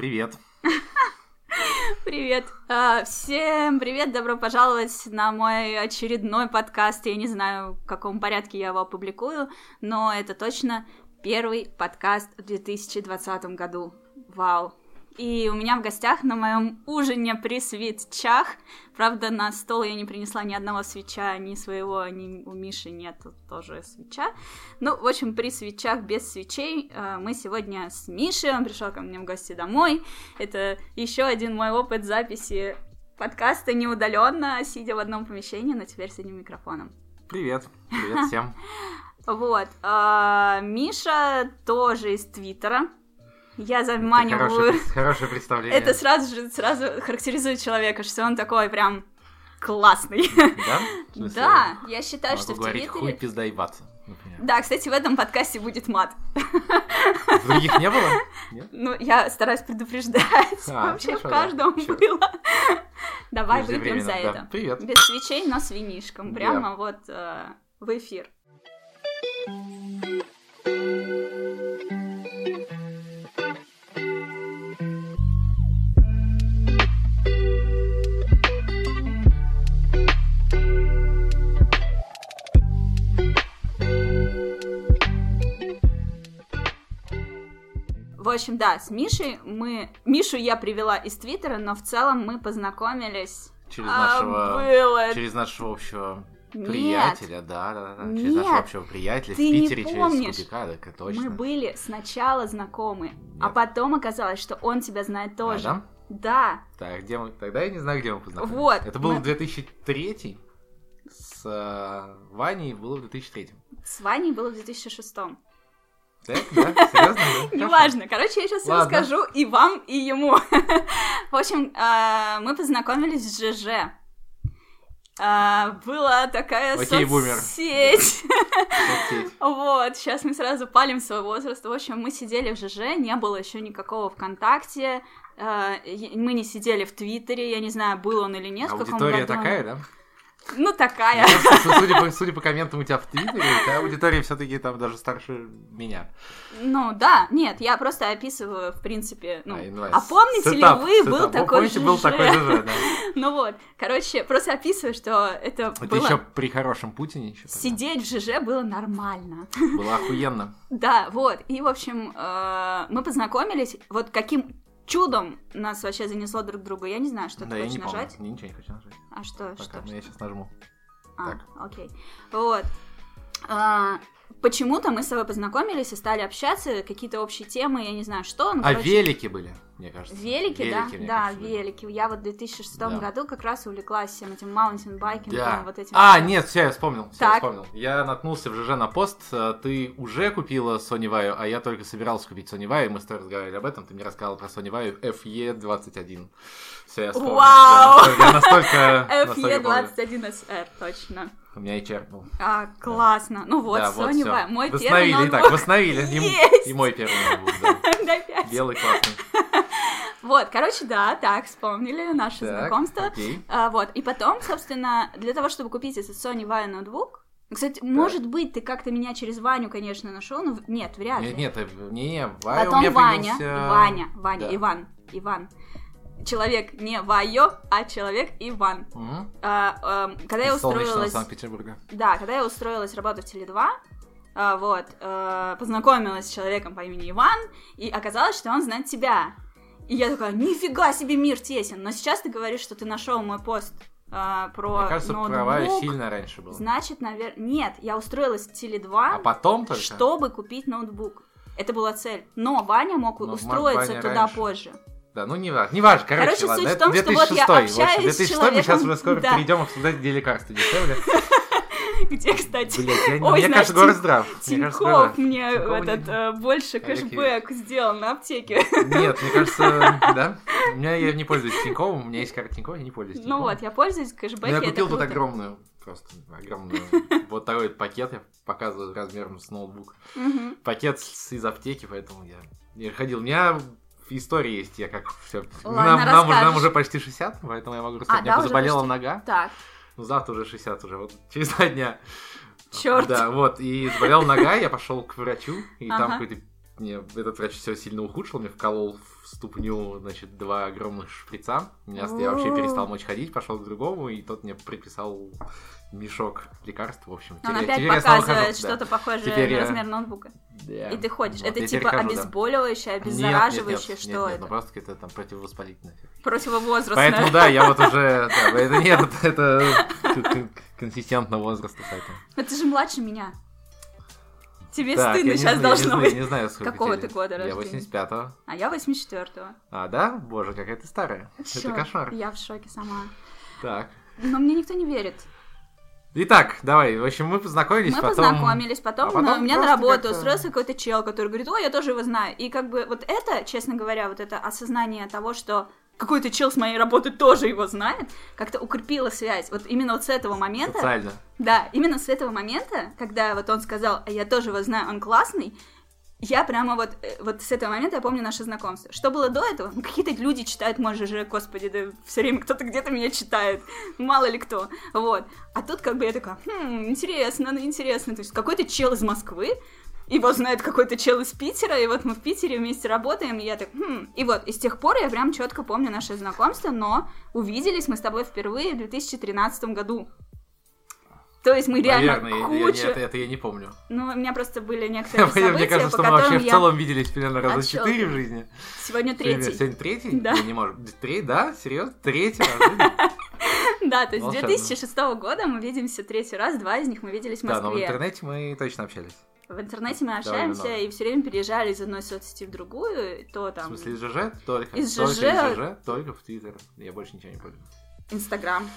Привет. Привет. А, Всем привет, добро пожаловать на мой очередной подкаст. Я не знаю, в каком порядке я его опубликую, но это точно первый подкаст в 2020 году. Вау. И у меня в гостях на моем ужине при свечах, правда, на стол я не принесла ни одного свеча, ни своего, ни у Миши нет тоже свеча. Ну, в общем, при свечах без свечей э, мы сегодня с Мишей, он пришел ко мне в гости домой. Это еще один мой опыт записи подкаста не удаленно, сидя в одном помещении, но теперь с одним микрофоном. Привет. Привет всем. Вот. а, Миша тоже из Твиттера. Я заманиваю... Хорошее, хорошее представление. Это сразу же сразу характеризует человека, что он такой прям классный. Да? В Да, я считаю, могу что в говорить хуй, Твиттере... пизда и бац. Да, кстати, в этом подкасте будет мат. В других не было? Нет? Ну, я стараюсь предупреждать. А, Вообще в хорошо, да. каждом Чё? было. Давай выпьем за да. это. Привет. Без свечей, но с винишком. Прямо вот э, в эфир. В общем, да, с Мишей мы... Мишу я привела из Твиттера, но в целом мы познакомились... Через А, нашего... было... Через нашего общего Нет. приятеля, да, да, да. Через Нет. нашего общего приятеля Ты в не Питере, через помнишь. Кубика, да, точно. Мы были сначала знакомы, а Нет. потом оказалось, что он тебя знает тоже. А, да? Да. Так, где мы... Тогда я не знаю, где мы познакомились. Вот, Это был мы- 2003 с э, Ваней было в 2003. С Ваней было в 2006 Так, да? Серьезно? да? Хорошо. Неважно. Короче, я сейчас расскажу и вам, и ему. В общем, а, мы познакомились в ЖЖ. А, Была такая Окей, соцсеть. Вот, сейчас мы сразу палим свой возраст. В общем, мы сидели в ЖЖ, не было еще никакого ВКонтакте, и- мы не сидели в Твиттере, я не знаю, был он или нет. в каком Аудитория году он. такая, да? Ну, такая. Кажется, судя, по, судя по комментам у тебя в Твиттере, твоя аудитория все-таки там даже старше меня. Ну, да, нет, я просто описываю, в принципе, ну... А. А помните Сетап, ли вы, был сетап. такой Помните, был такой ЖЖ, да. Ну вот, короче, просто описываю, что это, Это было... еще при хорошем Путине еще. Сидеть в ЖЖ было нормально. Было охуенно. Да, вот. И, в общем, э, мы познакомились. Вот каким чудом нас вообще занесло друг к другу, я не знаю, что да, ты я хочешь не помню. нажать. Не, ничего не хочу нажать. А что, Пока, что? но я сейчас нажму. А, так. окей. Вот. А, почему-то мы с тобой познакомились и стали общаться, какие-то общие темы, я не знаю что. ну, А короче, велики были, мне кажется. Велики, да? мне Да, кажется, велики. Я вот в 2006 Да. году как раз увлеклась всем этим mountain biking ом, Да. вот этим. А, нет, все, я вспомнил. Все, Так. вспомнил. Я наткнулся в ЖЖ на пост. э, Ты уже купила Sony Vaio, а я только собирался купить Sony Vaio. Мы с тобой разговаривали об этом. Ты мне рассказал про Sony Vaio FE21. Все, я вспомнил. Вау! Я настолько... настолько помню. FE21SR, точно. У меня и черкнул. А, классно. Ну вот, Да, вот Sony всё. Vaio. Мой первый Восстановили, ноутбук. итак, восстановили. И м- Есть! И мой первый ноутбук, да. Белый классный. Вот, короче, да, так, вспомнили наше Так, знакомство. окей. А, вот, и потом, собственно, для того, чтобы купить этот Sony Vaio ноутбук, кстати, может быть, ты как-то меня через Ваню, конечно, нашел, но нет, вряд ли. Нет, нет, э, не, не, Ваня у Потом меня Ваня, появился- Ваня, Ваня, Да. Иван, Иван. Человек не Вайо, а человек Иван. Мгм. А, эм, когда я Из солнечного устроилась... Санкт-Петербурга. Да, когда я устроилась работать в Теле2, а, вот, э, познакомилась с человеком по имени Иван, и оказалось, что он знает тебя. И я такая, нифига себе мир тесен. Но сейчас ты говоришь, что ты нашел мой пост а, про Мне кажется, ноутбук. про Ваю сильно раньше было. Значит, наверное... Нет, я устроилась в Теле2, А потом только? чтобы купить ноутбук. Это была цель. Но Ваня мог Ну, устроиться Ваня туда раньше. позже. Да, ну не важно. Не важно, короче, Короче, ладно. суть в том, что вот я 2006 общаюсь с 2006 мы сейчас человеком, уже скоро да. перейдем обсуждать, где лекарства дешевле. Где, кстати... Блять, я, Ой, мне знаешь, кажется, город здрав. Мне кажется, Тинькофф мне Тинькофф этот не- э, больше А какие? кэшбэк сделал на аптеке. Нет, мне кажется, да. У меня я не пользуюсь Тиньковым, у меня есть карта Тинькова, я не пользуюсь Ну Тиньковым. вот, я пользуюсь кэшбэком. я купил тут огромную, просто огромную, вот такой пакет, я показываю размером с ноутбук. Пакет из аптеки, поэтому я не ходил. У меня история есть, я как все. Ладно, нам, нам, уже, нам уже почти 60, поэтому я могу рассказать. А, У меня да, заболела почти? нога. Так, Ну, завтра уже 60 уже, вот через два дня. Чёрт. Да, вот, и заболела нога, я пошел к врачу, и там Ага. какой-то мне этот врач все сильно ухудшил, мне вколол в ступню, значит, два огромных шприца. Меня, я вообще перестал мочь ходить, пошел к другому, и тот мне приписал мешок лекарств, в общем. Он теперь- опять теперь показывает да. что-то похожее Теперь на размер ноутбука. И ты ходишь. Вот, это типа хожу, да. обезболивающее, Нет, нет, нет, обеззараживающее, нет, что нет, это? ну просто какое-то там противовоспалительное. Противовозрастное. Поэтому да, я вот уже, да, это нет, это консистентно возраста поэтому. Но ты же младше меня. Тебе Так, стыдно я не сейчас знаю, я не должно знаю, быть. Не знаю, сколько Какого ты года Я рождения? 85-го. А я 84-го. А, да? Боже, какая ты старая. Это Чёрт, кошмар. Я в шоке сама. Так. Но мне никто не верит. Итак, давай, в общем, мы познакомились, Мы потом... познакомились, потом, А потом у меня на работу как-то- устроился какой-то чел, который говорит, ой, я тоже его знаю. И как бы вот это, честно говоря, вот это осознание того, что какой-то чел с моей работы тоже его знает, как-то укрепило связь. Вот именно вот с этого момента, Социально. да, именно с этого момента, когда вот он сказал, а я тоже его знаю, он классный, я прямо вот, э, вот с этого момента я помню наше знакомство. Что было до этого? Ну, какие-то люди читают, может же, господи, да все время кто-то где-то меня читает, мало ли кто, вот. А тут как бы я такая, хм, интересно, ну интересно, то есть какой-то чел из Москвы, его знает какой-то чел из Питера, и вот мы в Питере вместе работаем, и я так, хм. И вот, и с тех пор я прям четко помню наше знакомство, но увиделись мы с тобой впервые в 2013 году. То есть мы реально Наверное, я- я, кучу... не- это, это я не помню. Ну, у меня просто были некоторые Мне события, кажется, по что мы вообще в я... целом виделись примерно раза четыре в жизни. Сегодня третий. Сегодня третий? Да. Я не могу. Три, да? Серьезно? Третий раз? Да, то есть с Волшебно. 2006 года мы видимся третий раз, два из них мы виделись в Да, но в Москве. интернете мы точно общались. В интернете мы общаемся и все время переезжали из одной соцсети в другую, то В там смысле, из ЖЖ? Только. Из Только ЖЖ? из ЖЖ, только в Твиттер. Я больше ничего не пользуюсь. Инстаграм.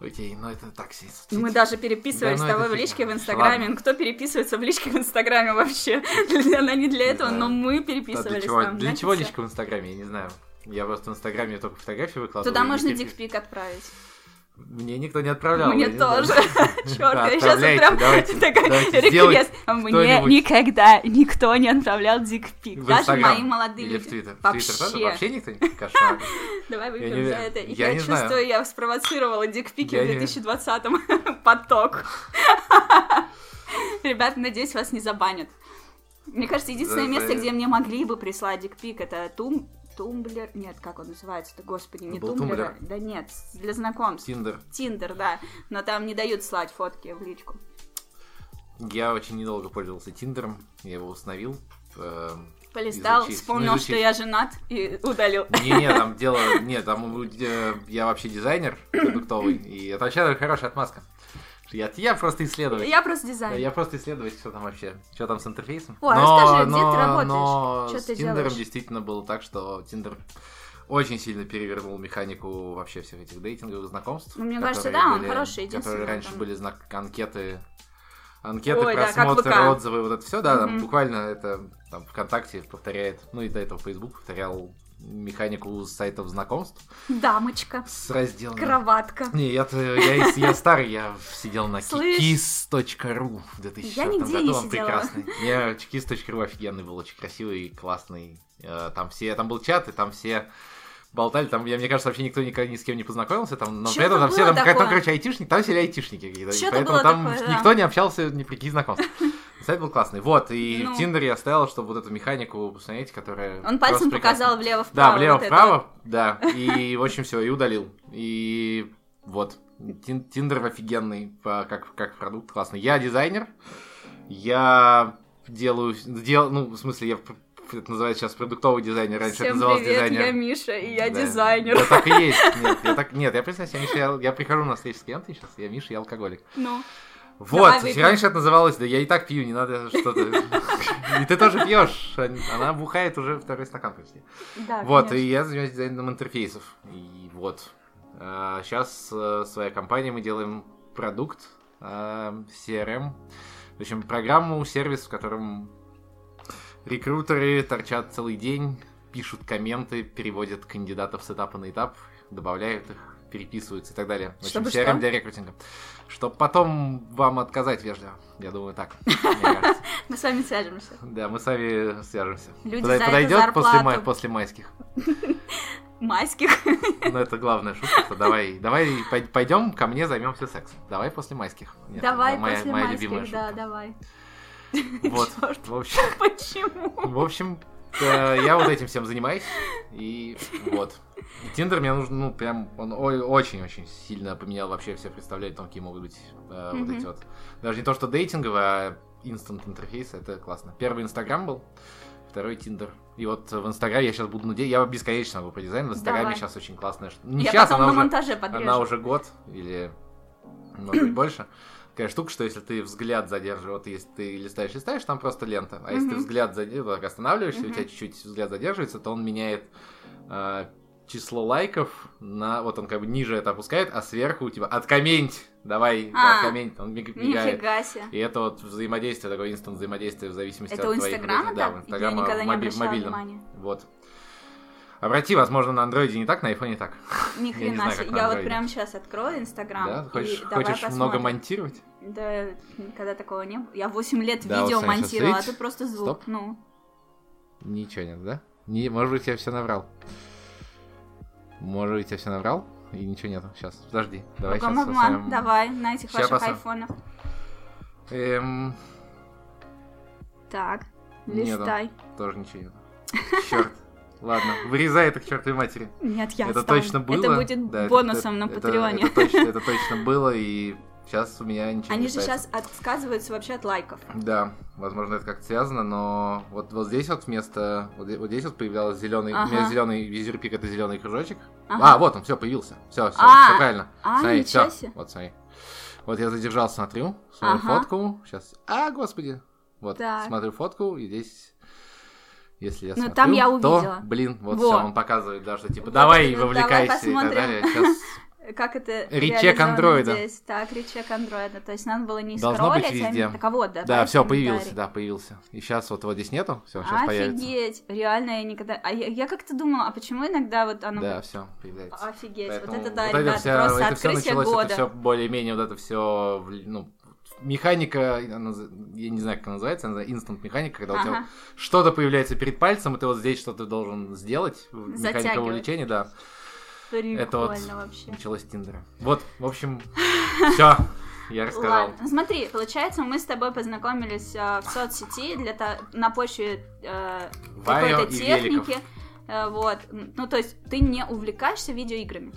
Окей, ну это так. Ну, Мы даже переписывались Да, с ну тобой это в личке в. Инстаграме. Ладно. Ну, Кто переписывается в личке в Инстаграме вообще? Она не для этого, но мы переписывались чего, там. для чего личка в Инстаграме, я не знаю. Я просто в Инстаграме только фотографии выкладываю. Туда можно дикпик отправить. Мне никто не отправлял. Мне тоже. Черт, я сейчас прям сделайте реквест. Мне кто-нибудь. никогда никто не отправлял дикпик. Даже мои молодые в люди. Твиттер. В Вообще. Твиттер тоже? Вообще никто не кошмар. Давай выпьем за это. Я чувствую, я спровоцировала дикпики в не- 2020-м поток. Ребята, надеюсь, вас не забанят. Мне кажется, единственное место, где мне могли бы прислать dick pic, это Тум... Tumblr... Нет, как он называется-то, господи, не Был Tumblr. Tumblr. Да нет, для знакомств. Tinder. Tinder, да. Но там не дают слать фотки в личку. Я очень недолго пользовался Tinder ом. Я его установил. э, Полистал, Изучить. вспомнил, Ну, что изучить. я женат и удалил. Не-не, там дело... Нет, там э, я вообще дизайнер продуктовый. И это вообще хорошая отмазка. Я, я просто исследователь. Я просто Да, дизайнер. Я просто исследовать, что там вообще, что там с интерфейсом. О, расскажи, где ты работаешь? Но с ты Тиндером делаешь? действительно было так, что Тиндер очень сильно перевернул механику вообще всех этих дейтинговых знакомств. Ну, мне кажется, да, он были- хороший, единственное, Которые раньше там. были знак анкеты, анкеты, Ой, да, как просмотры, ВК. отзывы, вот это все, да, там Мгм. буквально это там ВКонтакте повторяет, ну и до этого Facebook повторял механику сайтов знакомств Дамочка, с разделами. кроватка. Не, я, я, я старый, я сидел на kiss.ru в 2004 я нигде году, не он сидела. прекрасный. Я, офигенный был, очень красивый и классный. Э, Там все, там был чат, и там все болтали, там, я, мне кажется, вообще никто никогда ни с кем не познакомился, там, но при этом там все, там, такое. короче, айтишник, там все айтишники какие-то, поэтому там такое, да. никто не общался ни при каких знакомствах. Сайт был классный. Вот, и Ну. в Тиндере я оставил, чтобы вот эту механику, посмотрите, которая... Он пальцем показал влево-вправо. Да, вот влево-вправо, да. И, в общем, все, и удалил. И вот. Тин- Тиндер офигенный, как, как продукт классный. Я дизайнер. Я делаю... Дел, ну, в смысле, я это называется сейчас продуктовый дизайнер. это. Раньше это Всем называлось привет, дизайнер. я Миша, и я Да. дизайнер. Да, так и есть. Нет, я, так, нет, я представляю себе, Миша, я, я прихожу на встречу с клиентами сейчас, я Миша, я алкоголик. Ну, Вот, Давай выпьем. раньше это называлось, да я и так пью, не надо что-то... И ты тоже пьешь. Она бухает уже второй стакан почти. да, Вот, и я занимаюсь дизайном интерфейсов. И вот. Сейчас своей компанией мы делаем продукт э, CRM. В общем, программу, сервис, в котором рекрутеры торчат целый день, пишут комменты, переводят кандидатов с этапа на этап, добавляют их, переписываются и так далее. В общем, Чтобы CRM что? для рекрутинга. Чтобы потом вам отказать вежливо. Я думаю, так. Мы с вами свяжемся. Да, мы с вами свяжемся. Люди Подойдет после, майских. Майских. Ну, это главная шутка, давай, давай пой- пойдем ко мне займемся сексом. Давай после майских. Нет, Давай моя, после моя майских, любимая да, давай. Вот, в общем, Почему? в общем, я вот этим всем занимаюсь, и вот. И Тиндер мне нужен, ну, прям, он очень-очень сильно поменял вообще все представления о том, какие могут быть э, вот Мгм. эти вот. Даже не то, что дейтинговые, а инстант интерфейс, это классно. Первый Инстаграм был, второй Тиндер. И вот в Инстаграме я сейчас буду нудеть, я бесконечно могу по дизайну, в Инстаграме Давай. сейчас очень классная. Не Я сейчас, потом она на уже, она уже год или может быть больше. Такая штука, что если ты взгляд задерживаешь, вот если ты листаешь, листаешь, там просто лента. А если ты взгляд задерживаешь, останавливаешься, у Мгм. тебя чуть-чуть взгляд задерживается, то он меняет э, число лайков на... Вот он как бы ниже это опускает, а сверху у тебя «Откомменть!» Давай, А, откомменть. Он миг- мигает. Нифига себе. И это вот взаимодействие, такое инстант взаимодействие в зависимости Это от у твоих Инстаграма друзей. Да, у? Инстаграма Я никогда не моби- мобильном. внимания. Вот. Обрати, возможно, на андроиде не так, на айфоне так. Ни хрена знаю, себе. Я вот прямо сейчас открою Инстаграм. Да? Хочешь, хочешь много монтировать? Да, никогда такого не было. Я 8 лет Да, вот видео щас монтировала, а тут просто звук. Стоп. Ну, Ничего нет, да? Не, может быть, я все наврал. Может быть, я все наврал? И ничего нету. Сейчас, подожди. Давай Кругом сейчас обман. Давай, на этих Ща ваших посмотрим. айфонах. Эм, Так, Нету. листай. тоже ничего нету. Черт. Ладно, вырезай это к чертовой матери. Нет, я это оставлю. точно было. Это будет Да, это- бонусом на это- это- Патреоне. Это, точно, это точно было, и сейчас у меня ничего Они не же считается. сейчас отказываются вообще от лайков. Да, возможно, это как-то связано, но вот, вот здесь вот вместо... Вот, здесь- вот здесь вот появлялся зеленый... Ага. У меня зеленый визирпик, это зеленый кружочек. Ага. А, вот он, все, появился. Все, все, А, все правильно. а, смотри, всё. себе. Вот, смотри. Вот я задержал, смотрю, смотрю Ага. фотку. Сейчас. А, господи. Вот, Так. смотрю фотку, и здесь... Если я Ну, смотрю, там я то, увидела. блин, вот Во. все, он показывает, да, что типа, Вот давай, это, давай вовлекайся и так далее. Сейчас Как это Речек андроида. здесь? Так, речек андроида. То есть надо было не Должно быть скроллить, а везде. именно- Так а вот, да. Да, все, появился, да, появился. И сейчас вот, вот здесь нету, все, сейчас появится. Офигеть, реально я никогда... А я, я как-то думала, а почему иногда вот оно... Да, все, появляется. Офигеть, Поэтому вот это да, вот это ребята, вся- просто это открытие началось, года. Это все более-менее вот это все, ну, механика, я не знаю, как она называется, она инстант механика, когда у тебя Ага. что-то появляется перед пальцем, и ты вот здесь что-то должен сделать, механика вовлечения, да, Прикольно это вот вообще. началось с Тиндера. Вот, в общем, все, я рассказал. Ладно, смотри, получается, мы с тобой познакомились э, в соцсети для то- на почве э, какой-то техники. великов. Э, вот. Ну, то есть, ты не увлекаешься видеоиграми.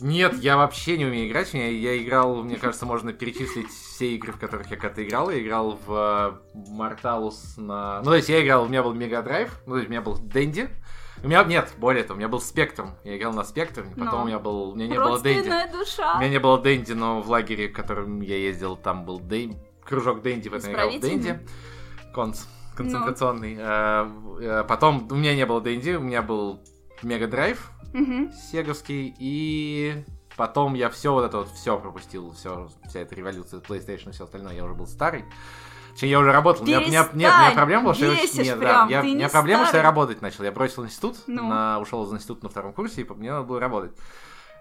Нет, я вообще не умею играть. Я, я играл, мне кажется, можно перечислить все игры, в которых я когда-то играл. Я играл в э, Mortalus на... Ну, то есть я играл, у меня был Мега Драйв, ну, то есть у меня был Дэнди. У меня, нет, более того, у меня был Спектрум. Я играл на Спектрум, потом Ну. у меня был... У меня не было Дэнди. Душа. У меня не было Дэнди, но в лагере, в котором я ездил, там был Дэй... кружок Дэнди, в этом играл? Дэнди. Конц. Концентрационный. Э, э, Потом у меня не было Дэнди, у меня был Мега Драйв, Сеговский, и потом я все вот это вот все пропустил, все, вся эта революция PlayStation и все остальное, я уже был старый. Точнее, я уже работал. Меня, у меня- нет, у меня Перестань, проблема была, что я, нет, прям, да, я, ты у меня не проблема, что я работать начал. Я бросил институт, Ну. на, ушел из института на втором курсе, и мне надо было работать.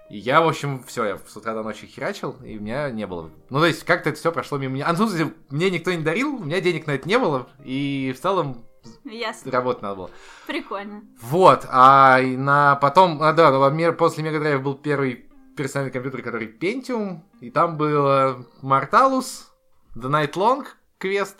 И я, в общем, все, я с утра до ночи херачил, и у меня не было. Ну, то есть, как-то это все прошло мимо меня. А, ну, мне никто не дарил, у меня денег на это не было, и в целом Ясно. работать надо было. Прикольно. Вот, а на потом, а да, ну, после Mega Drive был первый персональный компьютер, который Pentium, и там был э, Mortalus, The Night Long квест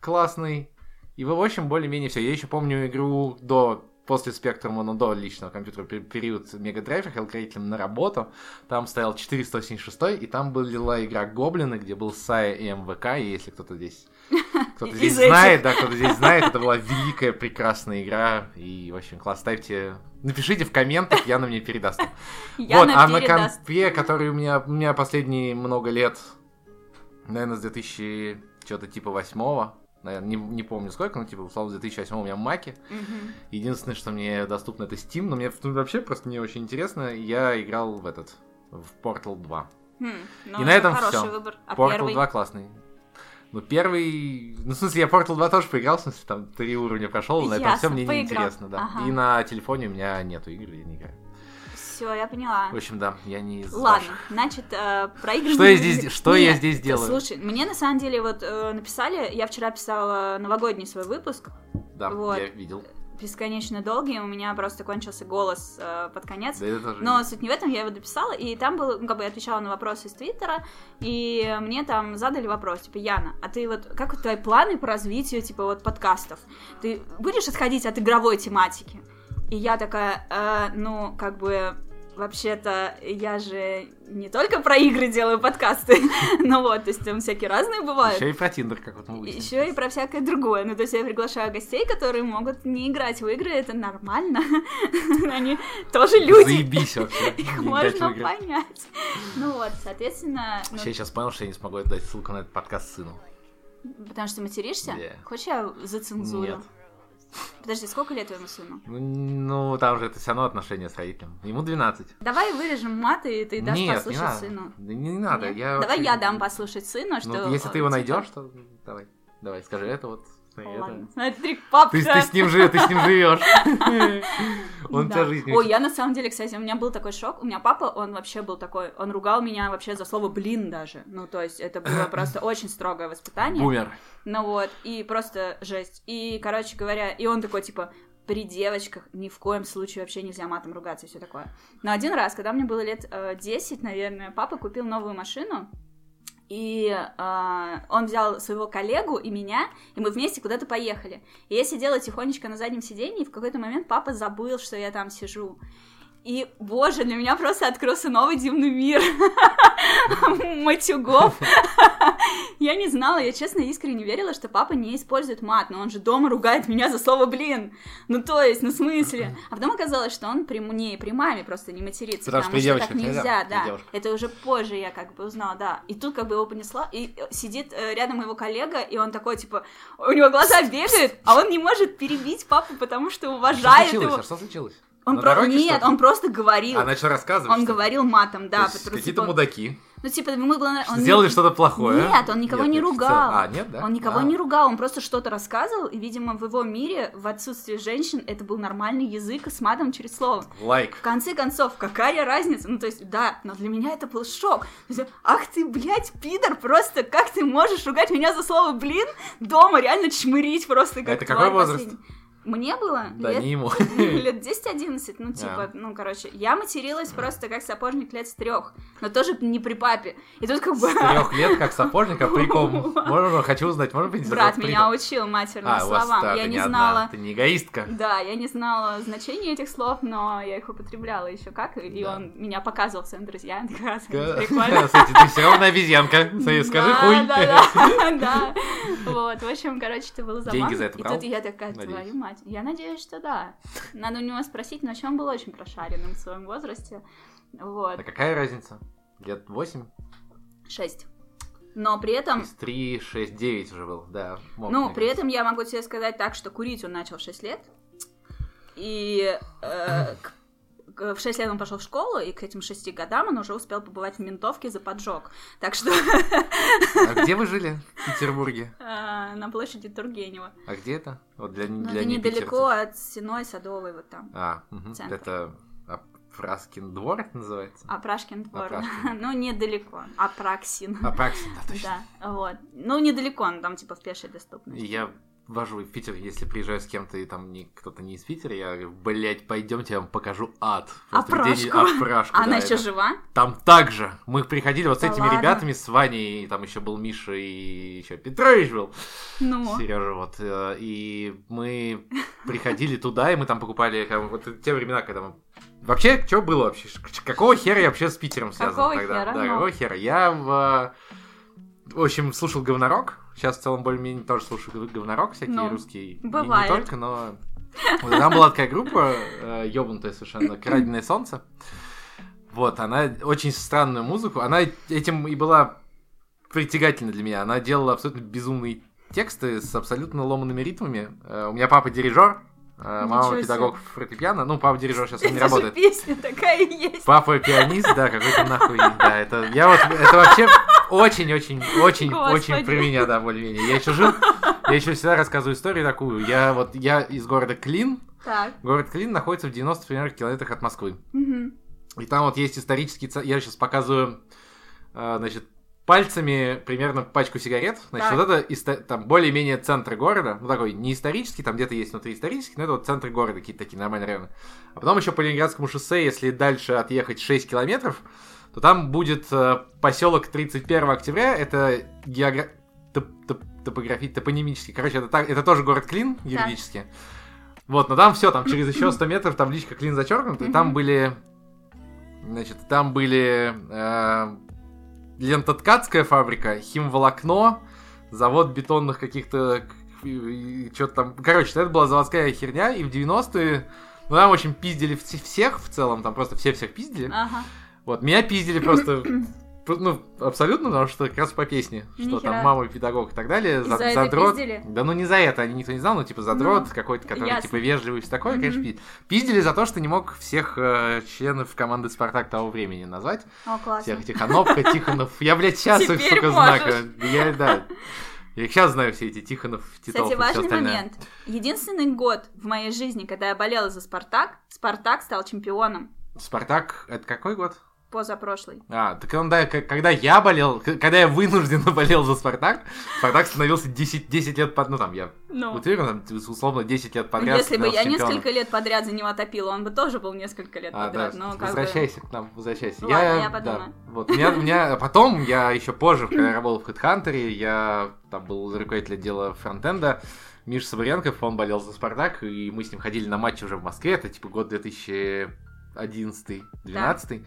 классный, и, в общем, более-менее все. Я еще помню игру до после Spectrum, но до личного компьютера, пер- период ходил к родителям на работу, там стоял 486, и там была игра Гоблины, где был Сая и МВК, и если кто-то здесь кто-то здесь знает, да, кто-то здесь знает, это была великая, прекрасная игра, и очень класс. Ставьте, напишите в комментах, Яна мне передаст. Вот, а на компе, который у меня, у меня последние много лет, наверное, с 2000, что-то типа восьмого, наверное, не, не помню сколько, но типа, условно, с 2008 у меня маки. Мгм. Единственное, что мне доступно, это Steam, но мне ну, вообще просто не очень интересно. Я играл в этот, в Portal 2. Хм, ну, И на этом всё. выбор. А Portal первый? 2 классный. Ну, первый... Ну, в смысле, я Portal 2 тоже поиграл, в смысле, там три уровня прошел, на этом все мне поиграл. неинтересно, да. Ага. И на телефоне у меня нету игр, я не играю. Все, я поняла. В общем, да, я не из Ладно, ваших. значит, э, про игры... Что я здесь- что я здесь делаю? Слушай, мне на самом деле вот э, написали, я вчера писала новогодний свой выпуск, Да, вот. я видел. Бесконечно долгий, у меня просто кончился голос э, под конец. Да тоже... Но суть не в этом, я его дописала, и там был, ну, как бы я отвечала на вопросы из Твиттера, и мне там задали вопрос, типа, Яна, а ты вот, как вот твои планы по развитию, типа, вот подкастов? Ты будешь отходить от игровой тематики? И я такая, э, ну, как бы, вообще-то я же не только про игры делаю подкасты, ну вот, то есть там всякие разные бывают. Еще и про Тиндер, как вот мы. Еще и про всякое другое. Ну, то есть я приглашаю гостей, которые могут не играть в игры, это нормально. Они тоже люди. Заебись вообще. Их можно понять. Ну вот, соответственно... ну, Вообще, я сейчас понял, что я не смогу дать ссылку на этот подкаст сыну. Потому что материшься? Хочешь я зацензурю? Нет. Подожди, сколько лет твоему сыну? Ну, ну, там же это все равно отношения с родителем. Ему 12. Давай вырежем маты, и ты дашь Нет, не послушать надо. сыну. Да не надо. Нет? Я Давай я дам послушать сыну, что... Ну, если ты его типа, найдешь, то давай. Давай, скажи это вот. Это. Ладно, смотри, папка. Ты, ты с ним живешь, ты с ним живешь. Он Да. тебя жизнь Ой, я на самом деле, кстати, у меня был такой шок. У меня папа, он вообще был такой, он ругал меня вообще за слово блин даже. Ну, то есть это было просто очень строгое воспитание. Бумер. Ну вот, и просто жесть. И, короче говоря, и он такой, типа, при девочках ни в коем случае вообще нельзя матом ругаться и все такое. Но один раз, когда мне было лет э, 10, наверное, папа купил новую машину, и э, он взял своего коллегу и меня, и мы вместе куда-то поехали. И я сидела тихонечко на заднем сиденье, и в какой-то момент папа забыл, что я там сижу. И, боже, для меня просто открылся новый дивный мир матюгов. Я не знала, я честно искренне верила, что папа не использует мат, но он же дома ругает меня за слово «блин». Ну, то есть, ну, в смысле? А потом оказалось, что он при мне и при маме просто не матерится, Потому что при что так нельзя, да. Это уже позже я как бы узнала, да. И тут как бы его понесла, и э, сидит э, рядом его коллега, и он такой, типа, у него глаза бегают, а он не может перебить папу, потому что Что уважает случилось? его. А что случилось? Он На про- дороге Нет, он просто говорил. А начал рассказывать? Он что говорил матом, да. Потому- Какие-то типа, мудаки Ну, типа, мы было... он не- сделали что-то плохое. Нет, он никого Нет, не ругал. А, нет, да? Он никого А. не ругал, он просто что-то рассказывал, и, видимо, в его мире, в отсутствии женщин, это был нормальный язык с матом через слово. Лайк. В конце концов, какая разница? Ну, то есть, да, но для меня это был шок. Есть, Ах ты, блядь, пидор, просто как ты можешь ругать меня за слово «блин» дома, реально чмырить просто как Это какой возраст? последняя. Мне было Да, лет не ему. Лет 10-11, ну, типа, А. ну, короче, я материлась просто как сапожник лет с трех, но тоже не при папе. И тут как бы... С трех лет, как сапожника, прикол. Можно, хочу узнать, можно принести? Брат меня учил матерным А, вас, словам. я не одна, знала... Ты не эгоистка. Да, я не знала значения этих слов, но я их употребляла еще как, и Да. он меня показывал своим друзьям. Прикольно. Кстати, ты все равно обезьянка. Скажи хуй. Да, да, да. Вот, в общем, короче, это было забавно. Деньги за это И тут я такая, твою мать. Я надеюсь, что да. Надо у него спросить, но вообще он был очень прошаренным в своем возрасте. Вот, А какая разница? Лет 8? шесть. Но при этом, Из 3, 6, 9 уже был, да. мог, ну, при кажется. этом я могу тебе сказать так, что курить он начал в 6 лет. И э, к- в 6 лет он пошел в школу, и к этим 6 годам он уже успел побывать в ментовке за поджог. Так что А где вы жили в Петербурге? э, на площади Тургенева. А где это? Вот для, Ну, для это не недалеко от Сеной Садовой, вот там. А. Центр. это Апраскин двор это называется? Апрашкин двор. Апрашкин. ну, недалеко. Апраксин. Апраксин, да, точно. Да, вот. Ну, недалеко, он там типа в пешей доступности. Я вожу в Питер, если приезжаю с кем-то, и там не, кто-то не из Питера, я говорю, блять, пойдемте, я вам покажу ад. Просто Апрашку? Апрашку, А она да, еще это- жива? Там также. Мы приходили вот с Да этими ладно? ребятами, с Ваней, и там еще был Миша и еще Петрович был, Ну. Сережа, вот. э, И мы приходили туда, и мы там покупали, вот те времена, когда мы... Вообще, что было вообще? Какого хера я вообще с Питером связан Какого тогда? хера? Да, Ну. какого хера? Я в... В общем, слушал говнорок. Сейчас в целом более-менее тоже слушаю говнорок, всякие Ну, русские. И бывает. Не только, но... Вот там была такая группа, э, ёбнутая совершенно, «Краденое солнце». Вот, она очень странную музыку. Она этим и была притягательна для меня. Она делала абсолютно безумные тексты с абсолютно ломанными ритмами. Э, У меня папа дирижер, мама Ничего себе. педагог фортепиано. Ну, папа дирижер сейчас он не работает. песня такая есть. Папа пианист, да, какой-то нахуй, да, это, я вот, это вообще очень-очень, очень, Господи. очень при меня, да, более-менее. Я еще жил, я еще всегда рассказываю историю такую, я вот, я из города Клин, Так. город Клин находится в 90 примерно километрах от Москвы. Мгм. И там вот есть исторический... Я сейчас показываю, э, значит, пальцами примерно пачку сигарет. Значит, Так. вот это исто- там более-менее центр города. Ну, такой не исторический, там где-то есть внутри исторический, но это вот центр города, какие-то такие нормальные районы. А потом еще по Ленинградскому шоссе, если дальше отъехать 6 километров, то там будет поселок 31 октября. Это геогра... топ- топ- топографи... топонимический. Короче, это, так- это тоже город Клин юридически. Вот, но там все, там через еще 100 метров табличка Клин зачеркнута, и там были... Значит, там были э, лентоткацкая фабрика, химволокно, завод бетонных каких-то что-то там. Короче, это была заводская херня, и в 90-е ну, там очень пиздили вс- всех в целом, там просто все всех пиздили. Ага. Вот, меня пиздили просто, ну, абсолютно, потому что как раз по песне, что Нихера. там мама педагог и так далее, И за это задрот. пиздили? Да ну не за это, они никто не знал, ну типа задрот Ну, какой-то, который ясно. типа вежливый и все такое, Мгм. конечно, пи- пиздили за то, что не мог всех э, членов команды Спартак того времени назвать. О, классно. Всех этих Анопка, Тихонов. Я, блядь, сейчас их, сука, знака. Я, да. Я сейчас знаю все эти Тихонов, Титов Кстати, важный момент. Единственный год в моей жизни, когда я болела за Спартак, Спартак стал чемпионом Спартак, это какой год? Позапрошлый. А, так он, да, когда я болел, когда я вынужденно болел за Спартак, Спартак становился 10, 10 лет под, ну там, я Ну, утрирую, там, условно, 10 лет подряд если бы я чемпионом. несколько лет подряд за него топила, он бы тоже был несколько лет А, подряд. да, но как бы- возвращайся к нам, возвращайся. Ладно, я да, подумаю. вот, у меня, у меня, а потом, я еще позже, когда я работал в HeadHunter, я там был руководитель отдела фронтенда, Миша Соборенков, он болел за Спартак, и мы с ним ходили на матчи уже в Москве, это типа год 2011-2012,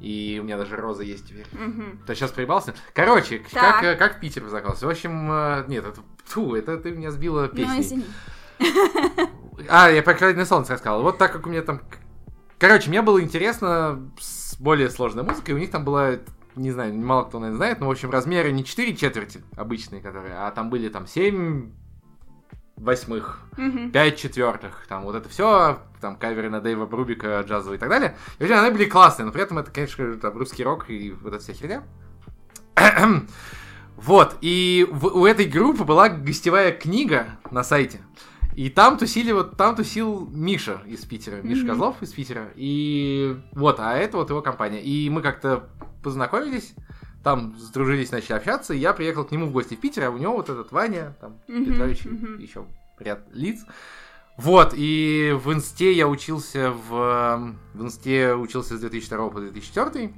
и у меня даже роза есть теперь. Мгм. Ты сейчас проебался? Короче, Так. как, как Питер закался? В общем, э, нет, это, фу, это ты меня сбила Ну, песней. извини. А, я про «Краденое солнце» рассказал. Вот так как у меня там... Короче, мне было интересно с более сложной музыкой. У них там была, не знаю, мало кто, наверное, знает, но, в общем, размеры не 4 четверти обычные, которые, а там были там 7 восьмых, Мгм. 5 четвертых, там вот это все, там каверы на Дэйва Брубика, джазовые и так далее. И вообще они были классные, но при этом это, конечно, там русский рок и вот эта вся херня. Вот, и в- у этой группы была гостевая книга на сайте. И там тусили, вот там тусил Миша из Питера, Миша Мгм. Козлов из Питера. И вот, а это вот его компания. И мы как-то познакомились, там сдружились, начали общаться, и я приехал к нему в гости в Питер, а у него вот этот Ваня, там, Мгм, Петрович, мгм. еще ряд лиц. Вот, и в инсте я учился в... В инсте учился с 2002 по 2004.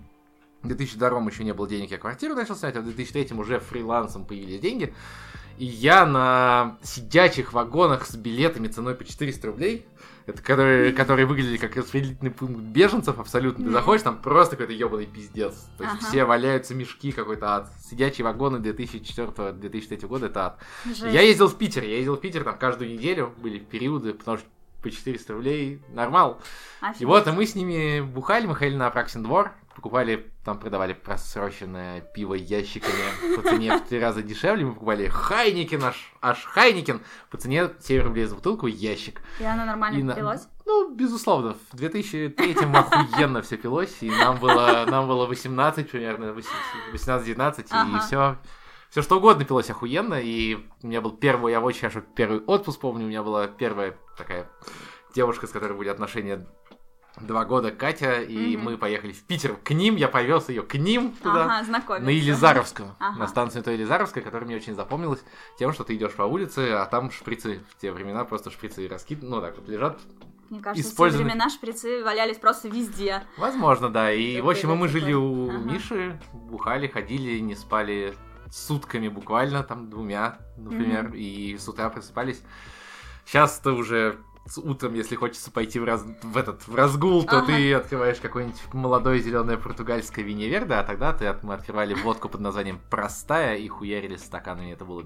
В 2002 еще не было денег, я квартиру начал снять, а в 2003 уже фрилансом появились деньги. И я на сидячих вагонах с билетами ценой по 400 рублей, это которые, которые выглядели как распределительный пункт беженцев абсолютно. Ты заходишь, там просто какой-то ебаный пиздец. То есть Ага. все валяются мешки, какой-то ад. Сидячие вагоны 2004-2003 года, это ад. Жесть. Я ездил в Питер, я ездил в Питер там каждую неделю, были периоды, потому что по 400 рублей нормал. И Офигеть. вот, и мы с ними бухали, мы ходили на Апраксин двор, покупали, там продавали просроченное пиво ящиками по цене в три раза дешевле, мы покупали Heineken, аж, аж Heineken, по цене 7 рублей за бутылку ящик. И она нормально И на- пилась? Ну, безусловно, в 2003-м охуенно все пилось, и нам было, нам было 18 примерно, 18-19, Ага. и все, все что угодно пилось охуенно, и у меня был первый, я очень хорошо первый отпуск помню, у меня была первая такая девушка, с которой были отношения два года, Катя, и Мгм. мы поехали в Питер к ним, я повез ее к ним туда. Ага, знакомиться. На Елизаровскую, Ага. на станцию той Елизаровской, которая мне очень запомнилась тем, что ты идешь по улице, а там шприцы. В те времена просто шприцы раскиданы, ну так вот лежат. Мне кажется, в те времена шприцы валялись просто везде. Возможно, да. И, Я в общем, и мы жили у Ага. Миши, бухали, ходили, не спали сутками буквально, там, двумя, например, Мгм. и с утра просыпались. Сейчас-то уже утром, если хочется пойти в, раз... в этот в разгул, то Ага. ты открываешь какое-нибудь молодое зеленое португальское виневерде, а тогда ты от- мы открывали водку под названием простая и хуярили стаканами. Это было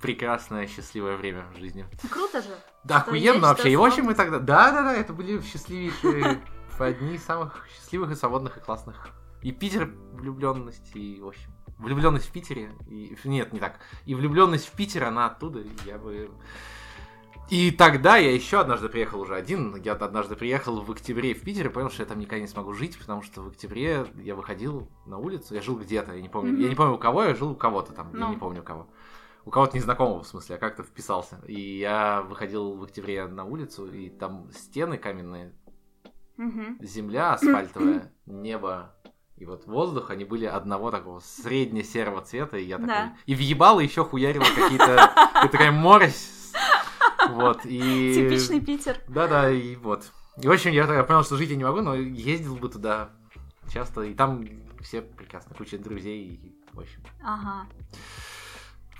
прекрасное, счастливое время в жизни. Круто же. Да, охуенно вообще. И в общем мы тогда... Да, да, да, это были счастливейшие, одни из самых счастливых и свободных и классных. И Питер влюбленность, и в общем... Влюбленность в Питере. И... Нет, не так. И влюбленность в Питер, она оттуда. Я бы... И тогда я еще однажды приехал уже один. Я однажды приехал в октябре в Питер и понял, что я там никогда не смогу жить, потому что в октябре я выходил на улицу, я жил где-то, я не помню. Я Мгм. не помню у кого, я жил у кого-то там, я Ну. не помню у кого. У кого-то незнакомого, в смысле, я как-то вписался. И я выходил в октябре на улицу, и там стены каменные, Мгм. земля асфальтовая, небо И вот воздух, они были одного такого средне-серого цвета, и я такой... Да. И въебало еще хуярило какие-то... такая морось. Вот, и... Типичный Питер. Да-да, и вот. И, в общем, я тогда понял, что жить я не могу, но ездил бы туда часто, и там все прекрасно, куча друзей, и, в общем, Ага.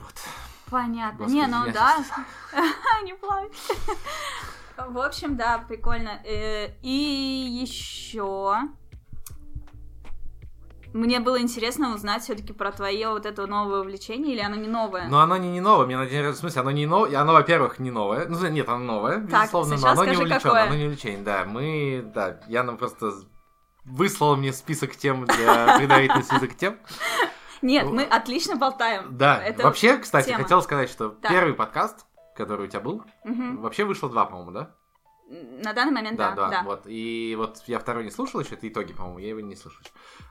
вот. Понятно. Господи, не, ну да. Не плачь. В общем, да, прикольно. Э, И еще мне было интересно узнать все-таки про твое вот это новое увлечение, или оно не новое? Но оно не, не новое, мне на день рождения, в смысле, оно не новое, оно, во-первых, не новое, ну, нет, оно новое, Так, безусловно, но оно не скажи, увлечение, какое. оно не увлечение, да, мы, да, Яна просто выслала мне список тем для предварительный список тем, Нет, мы отлично болтаем. да, Это вообще, кстати, тема. хотел сказать, что Так. первый подкаст, который у тебя был, вообще вышло два, по-моему, да? На данный момент, да, да, да. вот. И вот я второй не слушал еще, это итоги, по-моему, я его не слушал.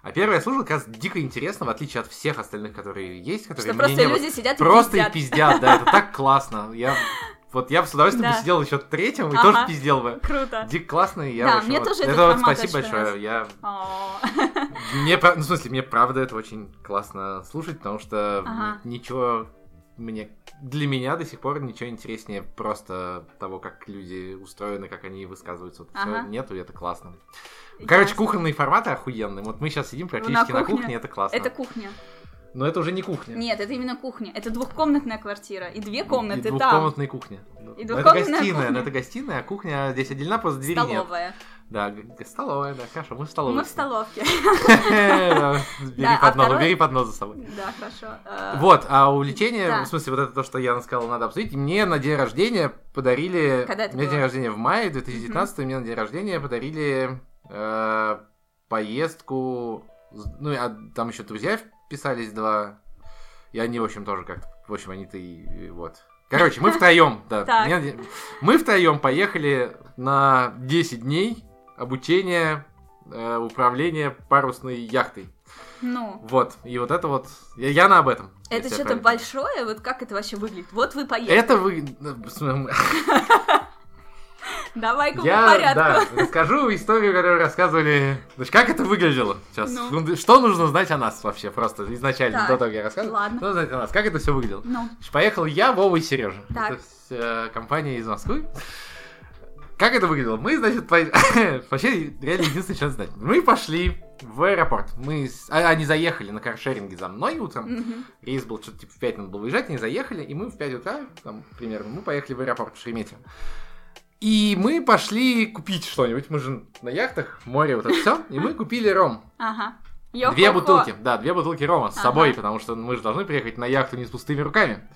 А первый я слушал, как раз дико интересно, в отличие от всех остальных, которые есть, которые Что просто не было. люди сидят и Просто пиздят. и пиздят, да, это так классно. Я вот я бы с удовольствием Да. сидел еще третьим и Ага. тоже пиздел бы. Круто. Дико классно, и я Да, в общем, мне вот- тоже это вот спасибо большое. Я мне ну, в смысле, мне правда это очень классно слушать, потому что Ага. ни- ничего мне для меня до сих пор ничего интереснее просто того, как люди устроены, как они высказываются. Вот Ага. нету, и это классно. Короче, Ясно. кухонные форматы охуенные. Вот мы сейчас сидим практически на кухне. кухне, это классно. Это кухня. Но это уже не кухня. Нет, это именно кухня. Это двухкомнатная квартира. И две комнаты и там. двухкомнатная кухня. И это двухкомнатная гостиная, кухня. но это гостиная, а кухня здесь отделена, просто двери нет. Да, столовая, да, хорошо, мы в столовой. Мы в столовке. Бери а поднос, бери поднос за собой. Да, хорошо. Э, Вот, а увлечение, в смысле, вот это то, что Яна сказала, надо обсудить. Мне на день рождения подарили... Когда это меня день рождения в мае 2019, и мне на день рождения подарили э, поездку... Ну, а там еще друзья вписались два. И они, в общем, тоже как-то... В общем, они-то и... Вот. Короче, мы втроем, да. Мы втроем поехали на 10 дней обучения э, управления парусной яхтой. Ну, Вот, и вот это вот... Я, Яна об этом. это я что-то большое? Вот как это вообще выглядит? Вот вы поехали. это вы... ну, Давай-ка по Я, порядку. да, расскажу историю, которую рассказывали. Значит, как это выглядело сейчас? Ну. Что нужно знать о нас вообще просто изначально, Так, до того, как я рассказываю? ладно. Что знать о нас? Как это все выглядело? Ну, Поехал я, Вова и Сережа. Так. Это э, компания из Москвы. Как это выглядело? Мы, значит, по- вообще реально единственное, что знать. Мы пошли в аэропорт. Мы с- а, они заехали на каршеринге за мной утром. мгм. Рейс был что-то типа в 5 надо было выезжать, они заехали, и мы в 5 утра, там, примерно, мы поехали в аэропорт в Шереметьево. И мы пошли купить что-нибудь, мы же на яхтах, море, вот это все, и мы купили ром. ага. Две бутылки, да, две бутылки рома с Ага. собой, потому что мы же должны приехать на яхту не с пустыми руками.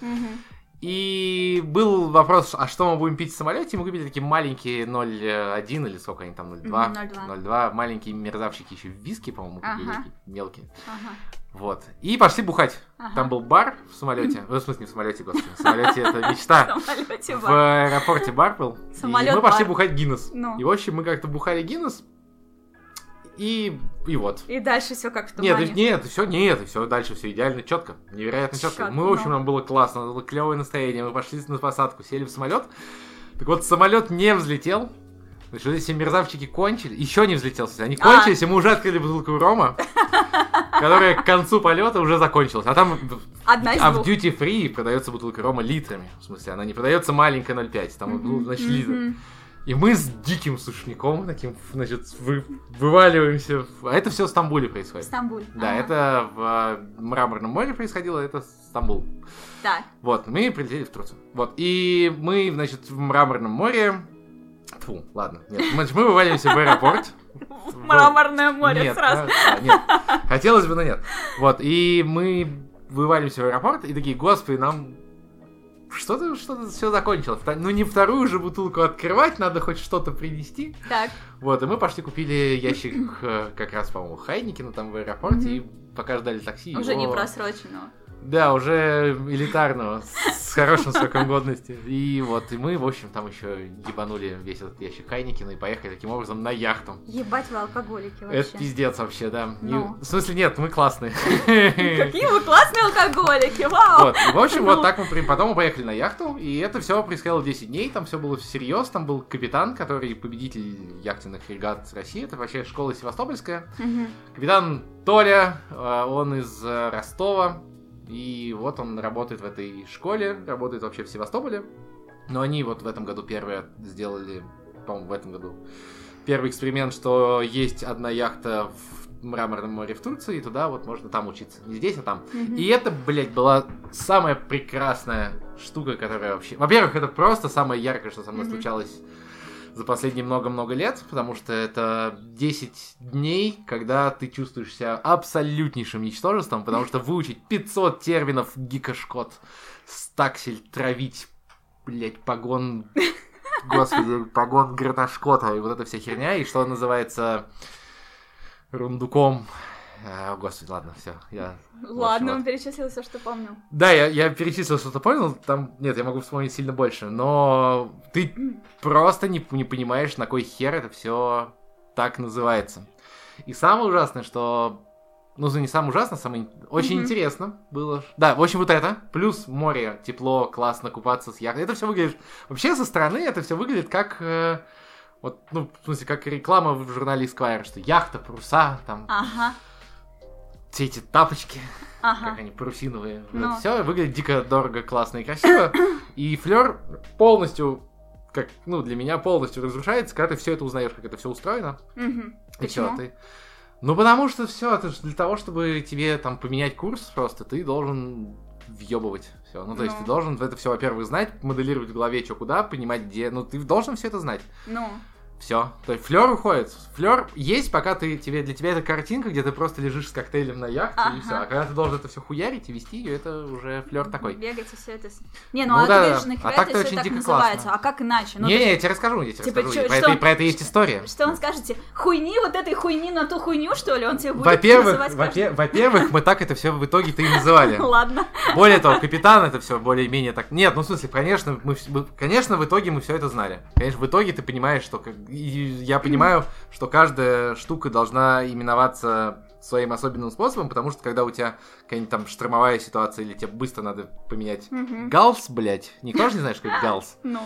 И был вопрос, а что мы будем пить в самолете? Мы купили такие маленькие 0,1 или сколько они там, 0,2. Мгм, 0,2. 0,2, маленькие мерзавчики еще виски, по-моему, купили, Ага. такие мелкие. Ага. Вот. И пошли бухать. Ага. Там был бар в самолете. Ну, в смысле, не в самолете, господи. В самолете это мечта. В аэропорте бар был. И мы пошли бухать Гиннес. Ну. И, в общем, мы как-то бухали Гиннес. И, и вот. И дальше все как в Нет, тумане. нет, все, нет, все дальше, все идеально, четко, невероятно четко. Чётко, Мы, в общем, нам было классно, было клевое настроение, мы пошли на посадку, сели в самолет. Так вот, самолет не взлетел. Значит, эти мерзавчики кончили, еще не взлетел, они А. кончились, и мы уже открыли бутылку рома, которая к концу полета уже закончилась. А там Одна а в duty free продается бутылка рома литрами. В смысле, она не продается маленькая 0,5, там, ну, значит, литр. И мы с диким сушняком таким, значит, вы- вываливаемся. А это все в Стамбуле происходит. Стамбуле. Да, Ага. это в э, Мраморном море происходило, это Стамбул. Так. Вот, мы прилетели в Турцию. Вот, и мы, значит, в Мраморном море... Фу, ладно, нет, значит, мы вываливаемся в аэропорт. В Мраморное море Нет, сразу. да, да, нет. Хотелось бы, но нет. Вот, и мы вывалимся в аэропорт и такие, господи, нам что-то что все закончилось. Ну, не вторую же бутылку открывать, надо хоть что-то принести. Так. Вот, и мы пошли купили ящик э, как раз, по-моему, Хайникина там в аэропорте, и пока ждали такси, Уже его- не просроченного. Да, уже элитарного, с хорошим сроком годности. И вот, и мы, в общем, там еще ебанули весь этот ящик Хайникина и поехали таким образом на яхту. Ебать вы алкоголики вообще. Это пиздец вообще, да. И- Ну. в смысле, нет, мы классные. Какие вы классные алкоголики, вау! Вот, и, в общем, Ну. вот так мы потом мы поехали на яхту, и это все происходило 10 дней, там все было всерьез, там был капитан, который победитель яхтенных регат России, это вообще школа Севастопольская. Мгм. Капитан Толя, э, он из э, Ростова, и вот он работает в этой школе, работает вообще в Севастополе. Но они вот в этом году первые сделали, по-моему, в этом году, первый эксперимент, что есть одна яхта в Мраморном море в Турции, и туда вот можно там учиться. Не здесь, а там. Мгм. И это, блядь, была самая прекрасная штука, которая вообще... Во-первых, это просто самое яркое, что со мной Мгм. случалось за последние много-много лет, потому что это 10 дней, когда ты чувствуешь себя абсолютнейшим ничтожеством, потому что выучить 500 терминов гикошкот, стаксель, травить, блядь, погон... Господи, погон гратошкота и вот эта вся херня, и что называется рундуком. А, господи, ладно, все, я Ладно, вот. он перечислил все, что помню. да, я, я перечислил, что-то понял, там, нет, я могу вспомнить сильно больше, но ты просто не, не понимаешь, на кой хер это все так называется. И самое ужасное, что, ну, не самое ужасное, самое очень Мгм. интересно было. Да, в общем, вот это, плюс море, тепло, классно купаться с яхтой, это все выглядит, вообще со стороны это все выглядит как, э, вот, ну, в смысле, как реклама в журнале Esquire, что яхта, паруса, там, Ага, все эти тапочки, как ага. они парусиновые. Ну. Все выглядит дико дорого, классно и красиво. И флер полностью, как, ну, для меня полностью разрушается, когда ты все это узнаешь, как это все устроено. Мгм. И Почему? ты. Ну, потому что все, это ж для того, чтобы тебе там поменять курс просто, ты должен въебывать все. Ну, то есть Ну. ты должен это все, во-первых, знать, моделировать в голове, что куда, понимать, где. Ну, ты должен все это знать. Ну, Все. То есть флер уходит. Флер есть, пока ты тебе для тебя это картинка, где ты просто лежишь с коктейлем на яхте и Ага. все. А когда ты должен это все хуярить и вести ее, это уже флер такой. бегать и все это... Не, ну, Ну а да, ты говоришь, на А так-то всё очень так дико называется. классно. А как иначе? Ну, не, не, я тебе расскажу, я тебе Типа, расскажу. чё- И про, что- это, и про это есть история. Что он скажете? Хуйни вот этой хуйни на ту хуйню, что ли? Он тебе будет Во-первых, называть во-пе- во-первых, мы так это все в итоге то и называли. Ладно. Более того, капитан это все более-менее так. Нет, ну в смысле, конечно, мы- конечно, в итоге мы все это знали. Конечно, в итоге ты понимаешь, что как- и я понимаю, что каждая штука должна именоваться своим особенным способом, потому что когда у тебя какая-нибудь там штормовая ситуация или тебе быстро надо поменять Мгм. галс, блядь, никто же не что это галс. Ну.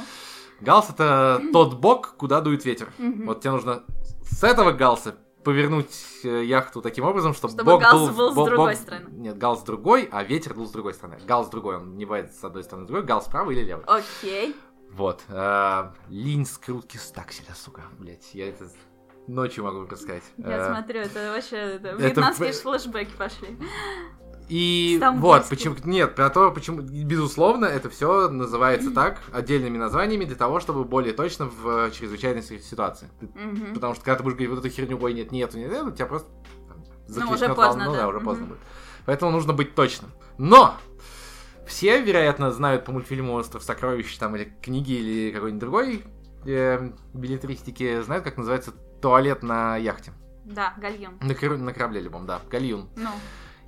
Галс это тот бок, куда дует ветер. Вот тебе нужно с этого галса повернуть э, яхту таким образом, чтобы, Чтобы бок галс был с бок- другой бок- стороны. Нет, галс другой, а ветер дул с другой стороны. Галс другой, он не бывает с одной стороны, с другой, галс правый или левый. Окей. Вот. э, Линь скрутки стакселя, сука, блять, я это ночью могу рассказать. Я Э, смотрю, это вообще это, это вьетнамские п- флешбеки пошли. И Стамбульский. вот, почему... Нет, про то, почему... Безусловно, это все называется так, отдельными названиями, для того, чтобы более точно в э, чрезвычайной си- ситуации. Мгм. Потому что когда ты будешь говорить вот эту херню, ой, нет, нету, нет, нет, у тебя просто там, захлестнёт уже волна. поздно, Ну да. да, уже поздно Мгм. будет. Поэтому нужно быть точным. Но! Все, вероятно, знают по мультфильму «Остров сокровищ» там, или книги, или какой-нибудь другой э, билетристики, знают, как называется туалет на яхте. Да, гальюн. На, кор- на корабле любом, да, гальюн. Ну,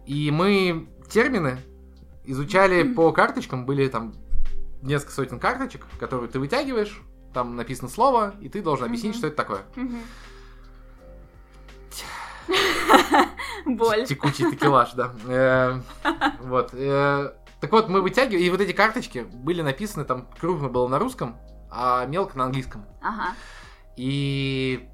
И мы термины изучали по карточкам, были там несколько сотен карточек, которые ты вытягиваешь, там написано слово, и ты должен объяснить, что это такое. Боль. Текучий текелаж, да. Э, Вот. Так вот, мы вытягивали, и вот эти карточки были написаны, там крупно было на русском, а мелко на английском. Ага. И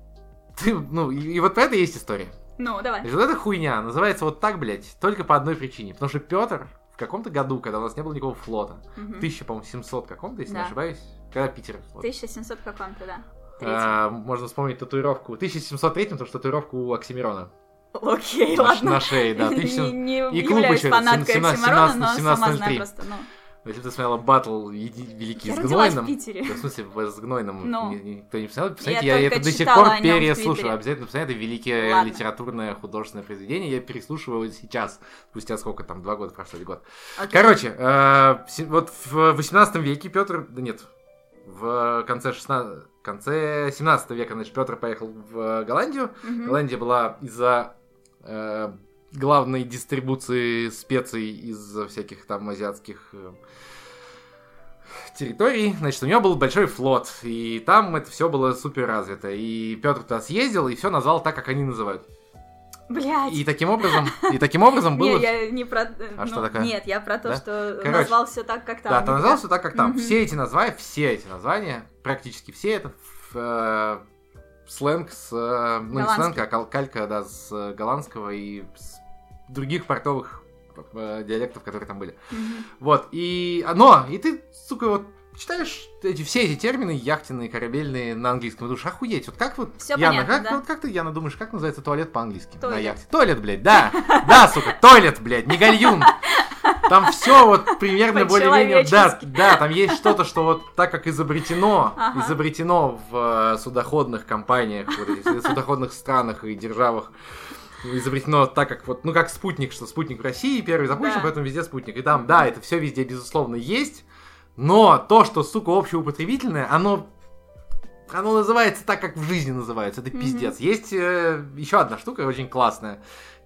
ты, ну, и, и вот про это есть история. Ну, давай. есть вот эта хуйня называется вот так, блядь, только по одной причине. Потому что Петр в каком-то году, когда у нас не было никакого флота, Мгм. в 1000, по-моему, 700 каком-то, если Да. не ошибаюсь, когда Питер флот. 1700 каком-то, да. А, можно вспомнить татуировку. В 1703, потому что татуировку у Оксимирона. Окей, На, ладно. на шее, да. Не, 1700. не и клуб еще, фанаткой 17, Оксимирона, но 17, сама 17, знаю 03. просто, ну. Если ты смотрела батл Великий Я с родилась в Питере. да, в смысле, с Гнойным Ну. ни- никто не посмотрел, посмотрите, Я я, это до сих пор переслушиваю, обязательно посмотрите, это великое Ладно. литературное художественное произведение, я переслушиваю его сейчас, спустя сколько там, два года прошло или год. Окей. Короче, э, вот в 18 веке Петр, да нет, в конце 16, конце 17 века, значит, Петр поехал в Голландию, Мгм. Голландия была из-за э, главной дистрибуции специй из всяких там азиатских э, территорий, значит, у него был большой флот, и там это все было супер развито. И Петр туда съездил и все назвал так, как они называют. Блять. И таким образом, и таким образом было. Не, я не про... А ну, что такое? Нет, я про то, Да? что Короче. назвал все так, как там. Да, ты назвал все так, как там. Все эти названия, все эти названия, практически все это э, сленг с... э, ну, не сленг, а кал- калька, да, с э, голландского и с других портовых э, диалектов, которые там были. Вот, и... а, Но, и ты, сука, вот читаешь эти, все эти термины яхтенные, корабельные на английском, и думаешь, охуеть, вот как вот, Всё Яна, понятно, как, да. вот как ты, Яна, думаешь, как называется туалет по-английски на яхте? Туалет, блядь, да, да, сука, туалет, блядь, не гальюн. Там все вот примерно более-менее, да, да, там есть что-то, что вот так как изобретено, Ага. изобретено в э, судоходных компаниях, этих судоходных странах и державах, изобретено так, как вот, ну, как спутник, что спутник в России первый запущен, Да. поэтому везде спутник. И там, да, это все везде, безусловно, есть, но то, что, сука, общеупотребительное, оно оно называется так, как в жизни называется. Это Мгм. пиздец. Есть еще одна штука очень классная.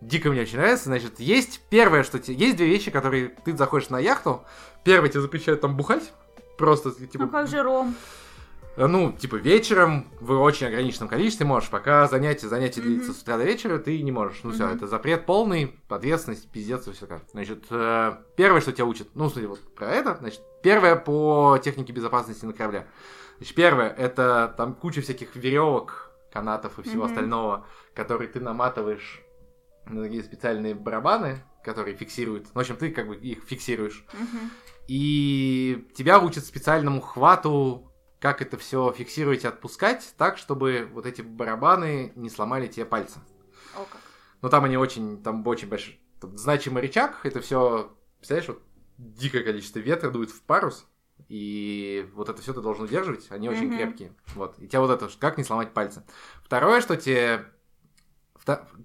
Дико мне очень нравится. Значит, есть первое, что тебе... Есть две вещи, которые ты заходишь на яхту. Первое, тебе запрещают там бухать. Просто, типа... Ну как же Ром? Э, Ну, типа, вечером в очень ограниченном количестве можешь, пока занятие, занятие Мгм. длится с утра до вечера, ты не можешь. Ну все, Мгм. это запрет полный, ответственность, пиздец и все так. Значит, э, первое, что тебя учат, ну, смотри, вот про это, значит, первое по технике безопасности на корабле. Значит, первое, это там куча всяких веревок, канатов и всего Мгм. остального, которые ты наматываешь на такие специальные барабаны, которые фиксируют. Ну, в общем, ты как бы их фиксируешь. Мгм. И тебя учат специальному хвату, как это все фиксировать и отпускать, так, чтобы вот эти барабаны не сломали тебе пальцы. О, как. Но там они очень, там очень большой, тут значимый рычаг, это все, представляешь, вот дикое количество ветра дует в парус, и вот это все ты должен удерживать, они очень Мгм. крепкие. Вот. И тебя вот это, как не сломать пальцы. Второе, что тебе...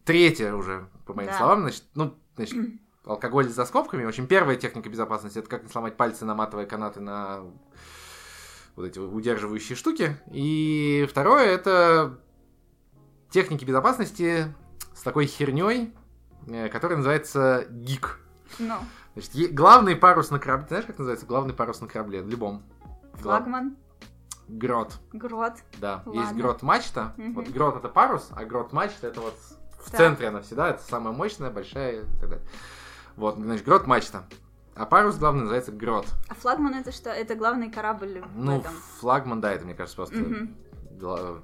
Третье уже, по моим Да. словам, значит, ну, значит, алкоголь за скобками. В общем, первая техника безопасности это как не сломать пальцы, наматывая канаты на вот эти удерживающие штуки. И второе это техники безопасности с такой херней, э, которая называется гик. Ну, Значит, главный парус на корабле. Знаешь, как называется главный парус на корабле? В любом. Флагман, Грот. грот. Да. Есть Ладно. грот мачта. Мгм. Вот грот это парус, а грот мачта это вот в Так. центре она всегда. Это самая мощная, большая и так далее. Вот, значит, грот мачта. А парус главный называется грот. А флагман это что? Это главный корабль в Ну, этом. флагман, да, это, мне кажется, просто... Гла-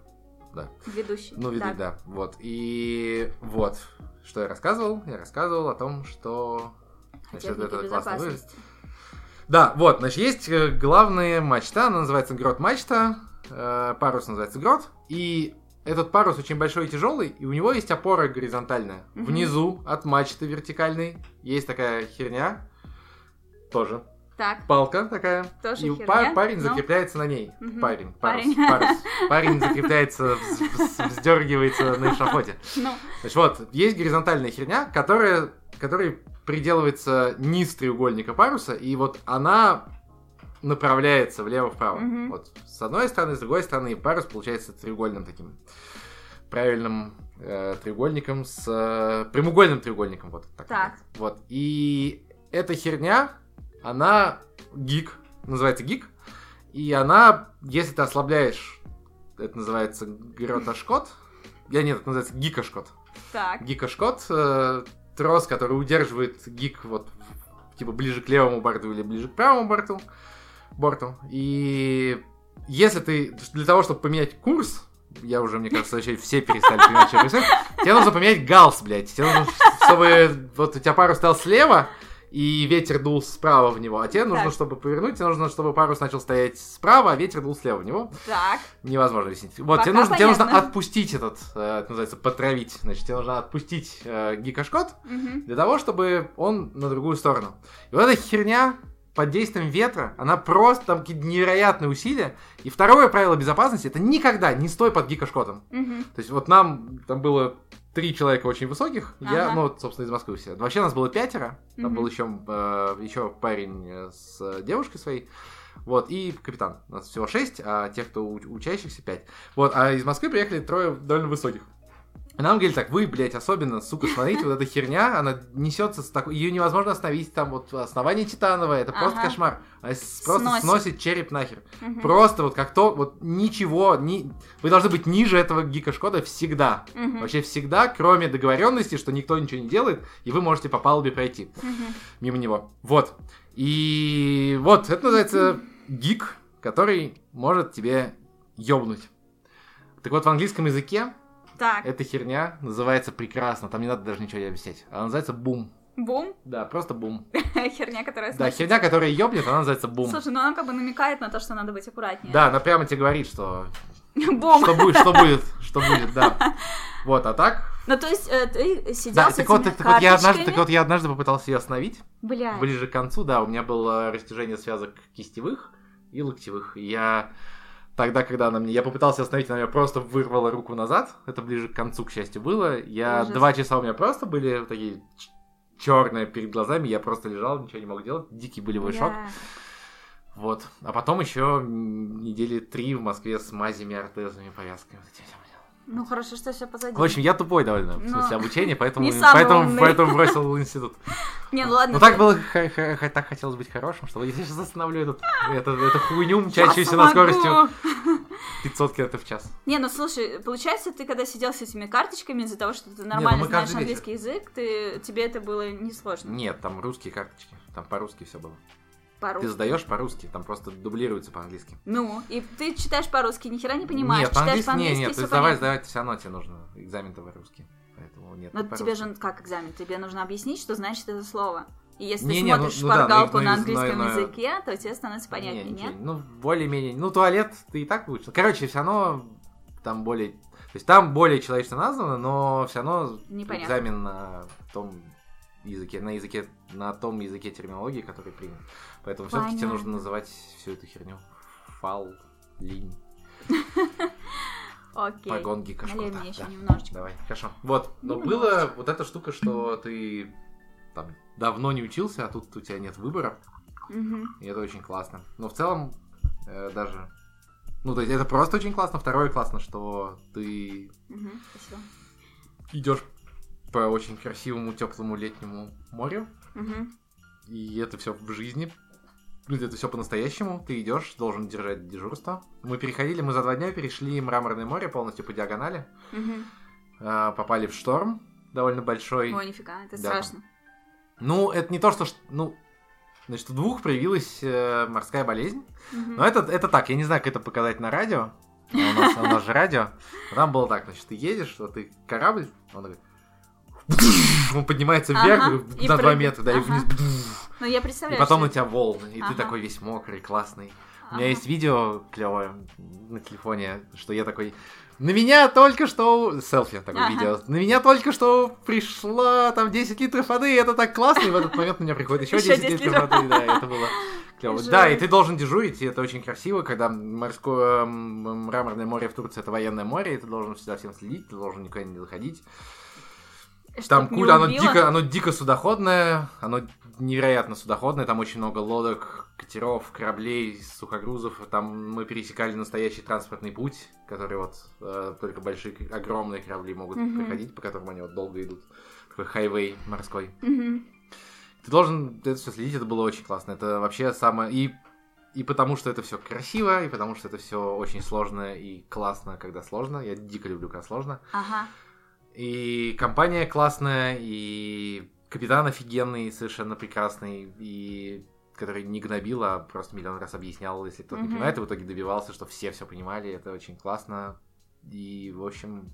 Да. Ведущий. Ну, видно, Так. да. Вот. И вот, что я рассказывал? Я рассказывал о том, что... Значит, это классно выглядит. Да, вот, значит, есть э, главная мачта, она называется грот мачта, э, парус называется грот, и этот парус очень большой и тяжелый, и у него есть опора горизонтальная. Мгм. Внизу от мачты вертикальной есть такая херня, тоже Так, палка такая, Тоже и херня, па- парень ну. закрепляется на ней. Мгм. Парень, парус, Парень. парус. Парень закрепляется, вз- вз- вздергивается на эшафоте. ну, Значит, вот, есть горизонтальная херня, которая, которой приделывается низ треугольника паруса, и вот она направляется влево-вправо. Мгм. Вот с одной стороны, с другой стороны, и парус получается треугольным таким правильным э, треугольником с э, прямоугольным треугольником, вот так. Так. Вот. И эта херня, она гик, называется гик, и она, если ты ослабляешь, это называется гротошкот, я нет, это называется гикошкот. так. Гикошкот, э, трос, который удерживает гик вот типа ближе к левому борту или ближе к правому борту, борту. И если ты для того, чтобы поменять курс, я уже, мне кажется, вообще все перестали что происходит, тебе нужно поменять галс, блядь. Тебе нужно, чтобы вот у тебя парус стоял слева, и ветер дул справа в него, а тебе нужно, Так. чтобы повернуть, тебе нужно, чтобы парус начал стоять справа, а ветер дул слева в него Так. невозможно объяснить. Вот, тебе Пока нужно, тебе нужно отпустить этот, э, это называется, потравить. Значит, тебе нужно отпустить э, гикошкот Мгм. для того, чтобы он на другую сторону. И вот эта херня под действием ветра, она просто там какие-то невероятные усилия. И второе правило безопасности, это никогда не стой под гикошкотом. Мгм. То есть вот нам там было три человека очень высоких, я, Ага. ну, вот, собственно, из Москвы все. Вообще нас было пятеро, там Мгм. был еще, э, еще парень э, с э, девушкой своей, вот, и капитан. У нас всего шесть, а тех, кто у- учащихся, пять. Вот, а из Москвы приехали трое довольно высоких. Нам говорили так, вы, блядь, особенно, сука, смотрите, вот эта херня, она несется с такой... Ее невозможно остановить, там вот основание титановое, это просто Ага. кошмар. Она с- просто Сносит. сносит череп нахер. Мгм. Просто вот как то, вот ничего, ни... вы должны быть ниже этого гика Шкода всегда. Мгм. Вообще всегда, кроме договоренности, что никто ничего не делает, и вы можете по палубе пройти Мгм. мимо него. Вот. И вот, это называется гик, который может тебе ёбнуть. Так вот, в английском языке Так, эта херня называется прекрасно, там не надо даже ничего объяснять. Она называется бум. бум. Да, просто бум. Херня, которая Да, херня, которая ёбнет, она называется бум. Слушай, ну она как бы намекает на то, что надо быть аккуратнее. Да, она прямо тебе говорит, что Бум. что будет, что будет, что будет, да. Вот, а так? Ну, то есть, э, ты сидел Да, с так вот, этими так вот я однажды, так вот я однажды попытался ее остановить. Бля. Ближе к концу, да, у меня было растяжение связок кистевых и локтевых. Я тогда, когда она мне... Я попытался остановить, она меня просто вырвала руку назад. Это ближе к концу, к счастью, было. Я Ужас. два часа у меня просто были такие черные перед глазами. Я просто лежал, ничего не мог делать. Дикий болевой Бля. шок. Вот. А потом еще недели три в Москве с мазями, ортезами, повязками. вот этим. Ну, хорошо, что все позади. В общем, я тупой довольно, в Ну, смысле обучения, поэтому, не поэтому, поэтому бросил институт. Не, ну ладно. Ну так было, так хотелось быть хорошим, что я сейчас остановлю этот, эту, эту хуйню, мчащуюся на скоростью 500 км в час. Не, ну слушай, получается, ты когда сидел с этими карточками, из-за того, что ты нормально ну мы знаешь каждый английский язык, ты, тебе это было несложно. Нет, там русские карточки, там по-русски все было. По-русски. Ты сдаешь по-русски, там просто дублируется по-английски. Ну, и ты читаешь по-русски, ни хера не понимаешь, нет, читаешь по-английски, по-английски, нет, всё ты понятно. сдавать все равно тебе нужно, экзамен-то по-русски. Поэтому нет, Но тебе же как экзамен? Тебе нужно объяснить, что значит это слово. И если Не, ты не, ну- смотришь ну да, шпаргалку ну и- на ну английском ну и- ну и- языке, то тебе становится понятнее, Не, ничего нет? не- Ну, более-менее. Ну, туалет ты и так выучил. Короче, все равно там более... То есть там более человечно названо, но все равно Непонятно. экзамен на том языке, на языке, на том языке терминологии, который принят. Поэтому все-таки тебе нужно называть всю эту херню. Фал, линь, Окей. погон, гика, Налей мне еще Да. немножечко. Давай, хорошо. Вот, но было вот эта штука, что ты там давно не учился, а тут у тебя нет выбора. И это очень классно. Но в целом, э, даже... Ну, то есть это просто очень классно. Второе классно, что ты идешь по очень красивому, теплому летнему морю, Мгм. и это все в жизни. Ну, Это все по-настоящему. Ты идешь, должен держать дежурство. Мы переходили, мы за два дня перешли Мраморное море полностью по диагонали. Э, попали в шторм довольно большой. Ой, нифига, это Да. страшно. Ну, это не то, что... Ну, значит, у двух проявилась э, морская болезнь. Мгм. Но это, это так, я не знаю, как это показать на радио. А у нас, у нас же радио. Там было так, значит, ты едешь, что ты корабль, он такой... Он поднимается вверх Ага, и и на 2 прыгает. метра, да, и Ага. вниз. Ну, я И представляю, потом на что- тебя волны, и ты Ага. такой весь мокрый, классный. У меня есть видео клевое на телефоне, что я такой... На меня только что... Селфи такое Ага. видео. На меня только что пришла там 10 литров воды, и это так классно, и в этот момент на меня приходит еще Ещё 10, 10 литров воды, да, и это было клево. Да, и ты должен дежурить, и это очень красиво, когда морское мраморное море в Турции это военное море, и ты должен всегда всем следить, ты должен никуда не заходить. Там Чтоб не куль, оно дико, оно дико судоходное, оно невероятно судоходное, там очень много лодок, катеров, кораблей, сухогрузов. Там мы пересекали настоящий транспортный путь, который вот э, только большие, огромные корабли могут Мгм. проходить, по которым они вот долго идут. Такой хайвей морской. Мгм. Ты должен это все следить, это было очень классно. Это вообще самое... И, и потому что это все красиво, и потому что это все очень сложно и классно, когда сложно. Я дико люблю, когда сложно. Ага. И компания классная, и капитан офигенный, совершенно прекрасный, и который не гнобил, а просто миллион раз объяснял, если кто-то не Мгм. понимает, и в итоге добивался, что все все понимали, это очень классно. И, в общем...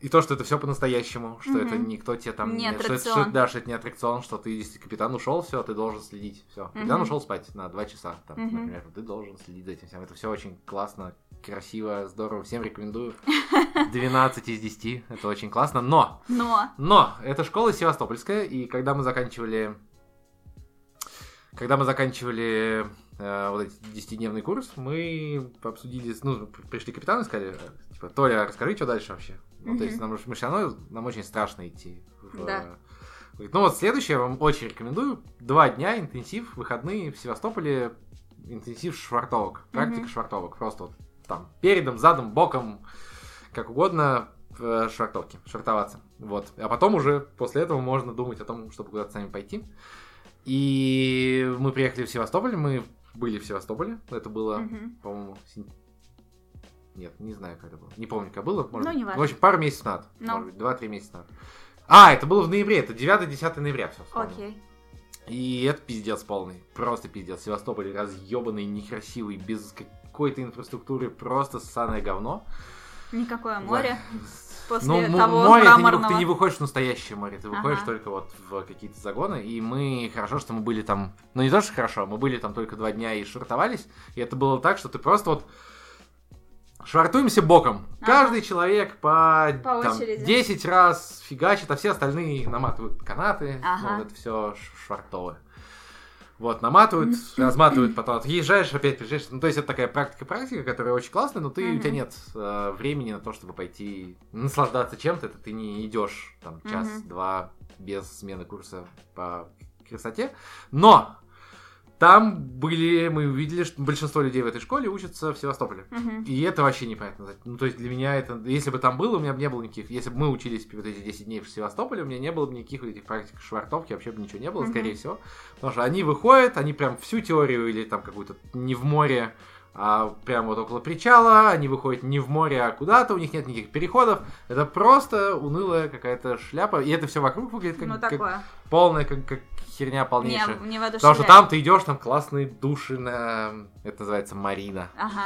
И то, что это все по-настоящему, что это Мгм. никто тебе там... Не что это- что- да, что это не аттракцион, что ты, если капитан ушел, все, ты должен следить. Все. Капитан Мгм. ушел спать на два часа, там, Мгм. например, ты должен следить за этим всем. Это все очень классно, красиво, здорово, всем рекомендую. 12 из 10, это очень классно, но Но. но это школа Севастопольская, и когда мы заканчивали... Когда мы заканчивали э, вот этот 10-дневный курс, мы обсудили, ну, пришли к капитану и сказали, типа, Толя, расскажи, что дальше вообще. Ну, то есть нам, мы все равно, нам очень страшно идти. в, Да. Говорит, ну вот следующее я вам очень рекомендую. Два дня интенсив, выходные в Севастополе, интенсив швартовок, практика Мгм. швартовок. Просто вот там передом, задом, боком, как угодно. в швартовке, швартоваться. Вот. А потом уже после этого можно думать о том, чтобы куда-то сами пойти. И мы приехали в Севастополь, мы были в Севастополе. Это было, Мгм. по-моему, сен- нет, не знаю, как это было. Не помню, как было. Может Ну, быть. неважно. В общем, пару месяцев назад. Ну. Может быть, 2-3 месяца назад. А, это было в ноябре, это 9-10 ноября, все Окей. И это пиздец полный. Просто пиздец. Севастополь разъебанный, некрасивый, без какой-то инфраструктуры, просто ссаное говно. Никакое море. После ну, того море, ты не, ты не выходишь в настоящее море, ты выходишь Ага. только вот в какие-то загоны, и мы, хорошо, что мы были там, ну не то, что хорошо, мы были там только два дня и швартовались, и это было так, что ты просто вот швартуемся боком. Ага. Каждый человек по, По там, очереди. 10 раз фигачит, а все остальные наматывают канаты, Ага. ну, вот это все швартовое. Вот, наматывают, разматывают, потом отъезжаешь, опять приезжаешь. Ну, то есть это такая практика-практика, которая очень классная, но ты, у Мгм. тебя нет э, времени на то, чтобы пойти наслаждаться чем-то. Это ты не идешь там час-два без смены курса по красоте. Но там были, мы увидели, что большинство людей в этой школе учатся в Севастополе. Мгм. И это вообще непонятно. Ну, то есть для меня это... Если бы там было, у меня бы не было никаких... Если бы мы учились вот эти 10 дней в Севастополе, у меня не было бы никаких вот этих практик швартовки, вообще бы ничего не было, Мгм. скорее всего. Потому что они выходят, они прям всю теорию или там какую-то не в море, а прям вот около причала, они выходят не в море, а куда-то, у них нет никаких переходов. Это просто унылая какая-то шляпа. И это все вокруг выглядит как, Ну, как полная как, как херня Не, полнейшая. не воодушевляет. Потому что там ты идешь, там классные души на... Это называется Марина. Ага.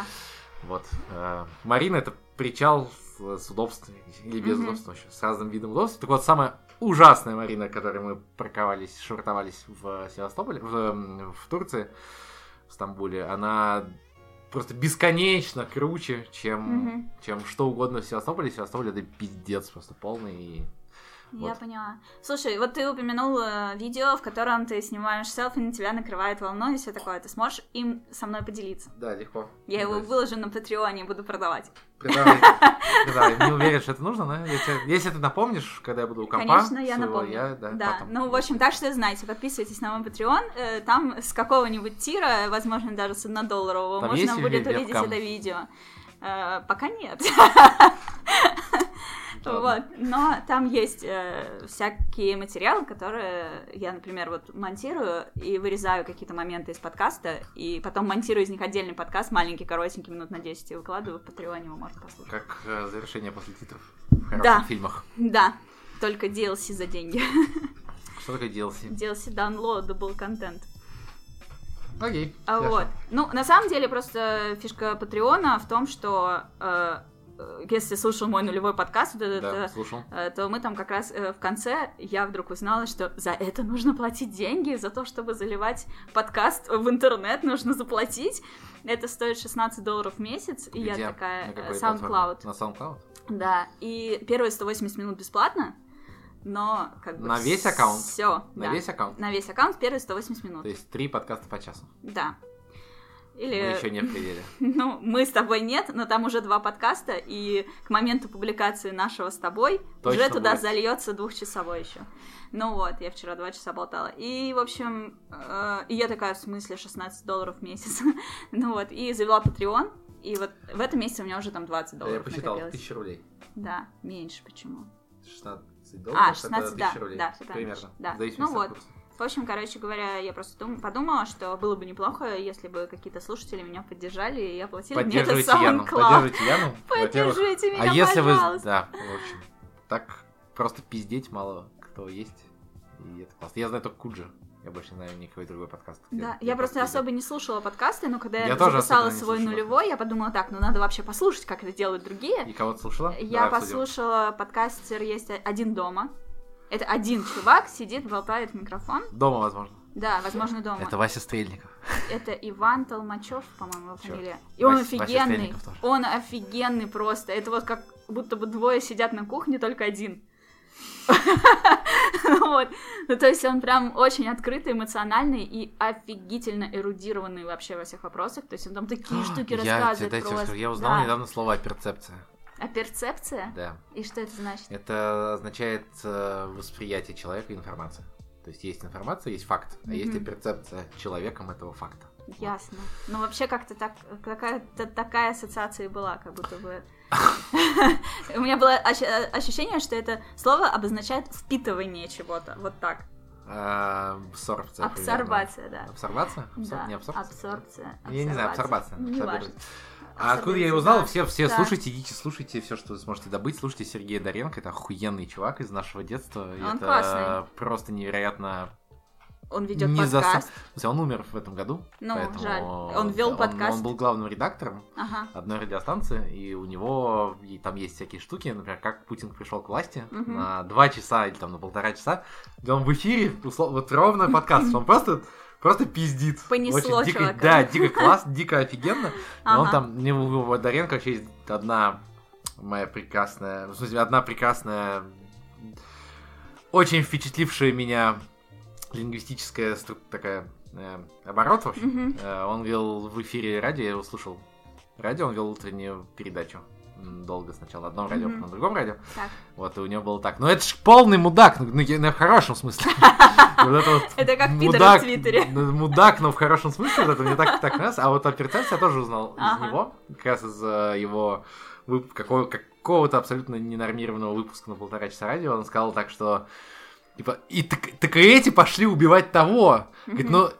Вот. э, Марина это причал с, с удобствами или без Мгм. удобства, вообще, с разным видом удобств. Так вот, самая ужасная Марина, которой мы парковались, швартовались в Севастополе, в, в Турции, в Стамбуле, она просто бесконечно круче, чем, Мгм. чем что угодно в Севастополе. Севастополь это пиздец просто полный. И... Я Вот. поняла. Слушай, вот ты упомянул видео, в котором ты снимаешь селфи, на тебя накрывает волной и все такое. Ты сможешь им со мной поделиться? Да, легко. Я его выложу на Патреоне и буду продавать. Придавай. Придавай. Не уверен, что это нужно, да? Если, ты напомнишь, когда я буду у компа Конечно, я напомню. я, да, да, ну, в общем, так что знаете, подписывайтесь на мой Patreon, э, там с какого-нибудь тира, возможно, даже с однодолларового, можно будет увидеть это видео. Э, пока нет. Вот, но там есть э, всякие материалы, которые я, например, вот монтирую и вырезаю какие-то моменты из подкаста, и потом монтирую из них отдельный подкаст, маленький, коротенький, минут на 10, и выкладываю в Патреоне, вы можете послушать. Как э, завершение после титров в хороших Да. фильмах. Да, только DLC за деньги. Что такое DLC? DLC downloadable контент. Окей. А хорошо. вот. Ну, на самом деле, просто фишка Патреона в том, что э, если слушал мой нулевой подкаст, вот этот, Да, э, слушал. э, то мы там как раз э, в конце, я вдруг узнала, что за это нужно платить деньги, за то, чтобы заливать подкаст в интернет, нужно заплатить. Это стоит 16 долларов в месяц, и я Где? такая, На э, SoundCloud. На SoundCloud? Да, и первые 180 минут бесплатно, но как бы... На весь аккаунт? Все, На да. весь аккаунт? На весь аккаунт первые 180 минут. То есть три подкаста по часу. Да. Мы Или... еще не в пределе. Ну, мы с тобой нет, но там уже два подкаста, и к моменту публикации нашего с тобой Точно уже туда будет. зальется двухчасовой еще. Ну вот, я вчера два часа болтала. И, в общем, э, я такая, в смысле, 16 долларов в месяц. ну вот, и завела Patreon, и вот в этом месяце у меня уже там 20 Я долларов посчитал, накопилось. тысяча рублей. Да, меньше почему. 16 долларов, А, 16, это да, 1000 рублей. да, всё правильно. Примерно. Да. Ну от вот. курса. В общем, короче говоря, я просто дум- подумала, что было бы неплохо, если бы какие-то слушатели меня поддержали и оплатили мне это Поддерживайте Яну. Поддерживайте Яну. Поддержите меня, А если вы... пожалуйста. Да, в общем. Так просто пиздеть мало кто есть. И это классно. Я знаю только Куджи. Я больше не знаю никакой другой подкаст. Да, где я просто пиздят. особо не слушала подкасты, но когда я, Я записала свой нулевой, я подумала, так, ну надо вообще послушать, как это делают другие. И кого-то слушала? Я Давай обсудим. послушала подкастер есть один дома. Это один чувак сидит, болтает в микрофон. Дома, возможно. Да, возможно, дома. Это Вася Стрельников. Это Иван Толмачев, по-моему, его фамилия. И он Вася- Вася офигенный. Тоже. Он офигенный просто. Это вот как будто бы двое сидят на кухне, только один. Вот. Ну, то есть он прям очень открытый, эмоциональный и офигительно эрудированный вообще во всех вопросах. То есть он там такие штуки А, Я, рассказывает я узнал Да. недавно слово перцепция. А перцепция? Да. И что это значит? Это означает э, восприятие человека информации. То есть есть информация, есть факт, а есть и перцепция человеком этого факта. Ясно. Ну, вообще как-то так, какая-то такая ассоциация и была, как будто бы У меня было ощ- ощущение, что это слово обозначает впитывание чего-то. Вот так. А, Абсорбция. Абсорбация, да. Абсорбация? Не абсорбция? абсорбция. Я не знаю, абсорбация. А откуда я его узнал? Все, все Да. слушайте, идите, слушайте все, что вы сможете добыть. Слушайте Сергея Доренко, это охуенный чувак из нашего детства. Он это классный. просто невероятно Он ведет не за подкаст. Смысле, Он умер в этом году. Ну, поэтому жаль. Он вел подкаст. Он был главным редактором Ага. одной радиостанции, и у него и там есть всякие штуки, например, как Путин пришел к власти Мгм. на два часа или там на полтора часа, где он в эфире, услов- вот ровно подкаст, он просто просто пиздит. Понесло Очень дико. Да, дико класс, дико офигенно. Но он там, не у Водоренко вообще есть одна моя прекрасная, в смысле, одна прекрасная, очень впечатлившая меня лингвистическая такая э, оборот, в общем. Э, Он вел в эфире радио, я его слушал. Радио, он вел утреннюю передачу. Долго сначала на одном радио, потом на другом радио. Так. Вот, и у него было так. Ну, это ж полный мудак, ну, ну, я- ну, в хорошем смысле. Это как пидоры в Твиттере. ну, Мудак, но в хорошем смысле, это мне так, так раз. А вот операцию я тоже узнал из него, как раз из э, его какого-то абсолютно ненормированного выпуска на полтора часа радио. Он сказал так, что типа, и так, так и эти пошли убивать того. Говорит, ну,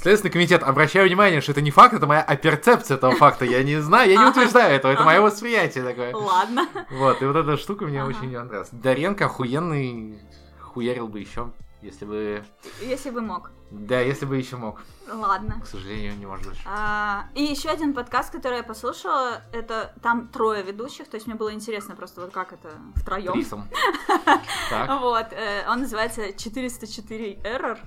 Следственный комитет, обращаю внимание, что это не факт, это моя оперцепция этого факта. Я не знаю, я не утверждаю этого, это мое восприятие такое. Ладно. Вот, и вот эта штука мне Ага. очень нравилась. Даренко охуенный, хуярил бы еще, если бы... Если бы мог. Да, если бы еще мог. Ладно. К сожалению, не может больше. А, и еще один подкаст, который я послушала, это там трое ведущих, то есть мне было интересно просто вот как это втроем. Трисом. Так. Вот, э, он называется 404 Error.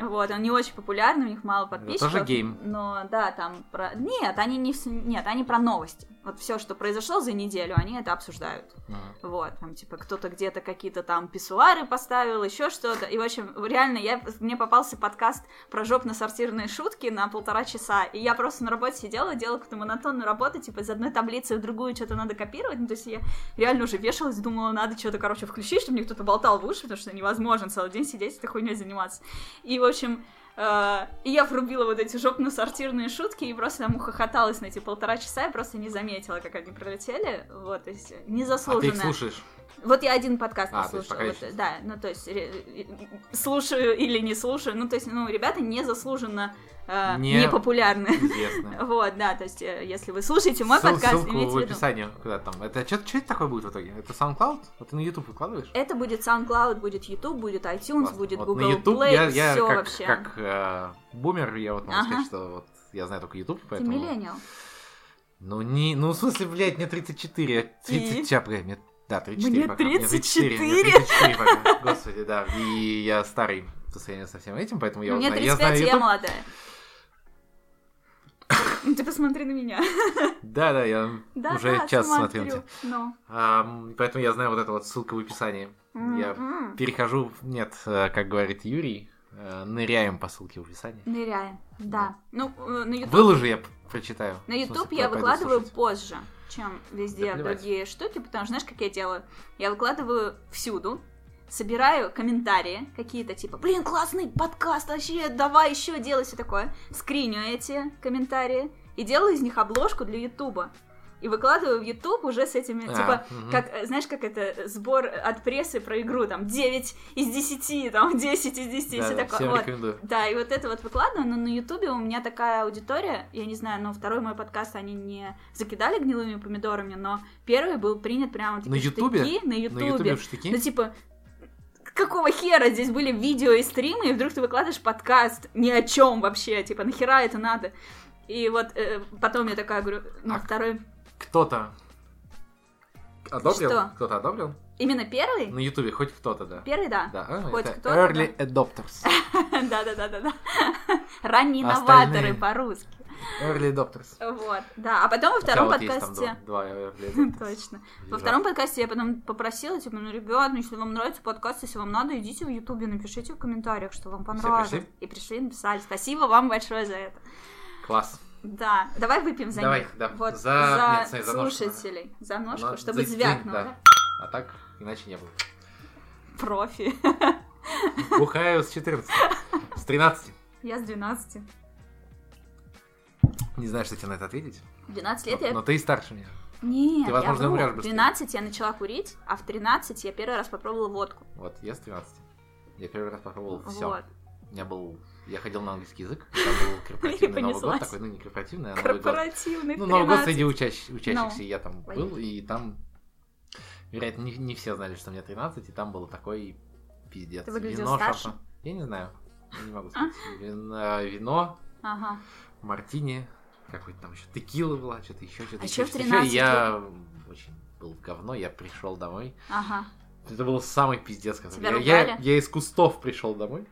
Вот, он не очень популярный, у них мало подписчиков. тоже гейм. Но да, там про... Нет, они не... Нет, они про новости. Вот все, что произошло за неделю, они это обсуждают. Мгм. Вот, там, типа, кто-то где-то какие-то там писсуары поставил, еще что-то. И, в общем, реально, я, мне попался подкаст про жопно-сортирные шутки на полтора часа, и я просто на работе сидела, делала какую-то монотонную работу, типа, из одной таблицы в другую что-то надо копировать, ну, то есть я реально уже вешалась, думала, надо что-то, короче, включить, чтобы мне кто-то болтал в уши, потому что невозможно целый день сидеть этой хуйней заниматься. И, в общем, и я врубила вот эти жопно-сортирные шутки и просто там ухохоталась на эти полтора часа, я просто не заметила, как они пролетели, вот, то есть А ты незаслуженно. их слушаешь? Вот я один подкаст А, послушала, вот, еще- да, ну то есть слушаю или не слушаю, ну то есть, ну ребята незаслуженно э, Не- непопулярны. Вот, да, то есть, э, если вы слушаете мой Ссыл- подкаст, Ссылку имейте в описании. Куда там? Это что это такое будет в итоге? Это SoundCloud? Вот ты на YouTube выкладываешь? Это будет SoundCloud, будет YouTube, будет iTunes, Классно. будет Вот Google YouTube Play, я, я все как, вообще. как э, бумер, я вот могу Ага. сказать, что вот я знаю только YouTube, Ты поэтому... миллениал. Ну, не, ну, в смысле, блядь, мне 34, а 30, И? ща, погоди, мне, да, 34 Мне пока. Мне 34. мне 34 пока, господи, да, и я старый по сравнению со всем этим, поэтому я Мне. Я 35, знаю и я молодая. Ну, Ты посмотри на меня. Да, да, я Да, уже да, час смотрю на смотрю. Ну. Ам, поэтому я знаю вот эту вот ссылку в описании. Я М-м. перехожу, нет, э, как говорит Юрий, э, ныряем по ссылке в описании. Ныряем, да. Ну, э, на YouTube Выложи, я прочитаю. На YouTube смысле, я выкладываю слушать. позже, чем везде Да другие штуки, потому что знаешь, как я делаю? Я выкладываю всюду, собираю комментарии какие-то, типа, блин, классный подкаст, вообще, давай еще делай все такое. Скриню эти комментарии и делаю из них обложку для Ютуба. И выкладываю в YouTube уже с этими, А, типа, мгм. как, знаешь, как это, сбор от прессы про игру, там, 9 из 10, там, 10 из 10, и Да, все да, такое. Вот. рекомендую. Да, и вот это вот выкладываю, но на Ютубе у меня такая аудитория, я не знаю, но второй мой подкаст они не закидали гнилыми помидорами, но первый был принят прямо такие На Ютубе? штыки на На Ютубе. Ютубе в штыки? Ну, типа, какого хера здесь были видео и стримы, и вдруг ты выкладываешь подкаст ни о чем вообще, типа, нахера это надо? И вот э, потом я такая говорю, ну, А второй... Кто-то одобрил? Что? Кто-то одобрил? Именно первый? На Ютубе хоть кто-то, да. Первый, да. Да, а, Хоть кто-то, Early Adopters. Да-да-да-да-да. Ранние новаторы по-русски. Early Adopters. Вот, да. А потом во Хотя втором вот есть там подкасте... два, два Early Adopters. Точно. Во втором подкасте я потом попросила, типа, ну, ребят, ну, если вам нравится подкаст, если вам надо, идите в Ютубе, напишите в комментариях, что вам понравилось. пришли? И пришли, написали. Спасибо вам большое за это. Класс. Да, давай выпьем за Давай, них. да. Вот, За- нет, смотри, за ножку слушателей. За ножку, Она- чтобы за- звякнуло. да. А так, иначе не было. Профи. Бухаю с 14. С 13. Я с 12. Не знаю, что тебе на это ответить. В 12 лет но, я... но ты и старше меня. Нет, Ты, возможно, я быстрее. 12 я начала курить, а в 13 я первый раз попробовала водку. Вот, я с 13. Я первый раз попробовал все. Вот. У меня был... Я ходил на английский язык, там был корпоративный Новый год, такой, ну не корпоративный, а Новый год. Корпоративный Ну, Новый год 13. среди учащ- учащихся, Ну. я там был, и там, вероятно, не, не все знали, что мне 13, и там был такой пиздец. Ты выглядел вино, старше? Я не знаю, не могу сказать. Вино, вино, Ага. Мартини, какой-то там еще текила была, что-то еще, что-то А еще. что-то 13 ещё, и я очень был в говно, я пришел домой. Ага. Это был самый пиздец, Тебя я, я, я из кустов пришел домой.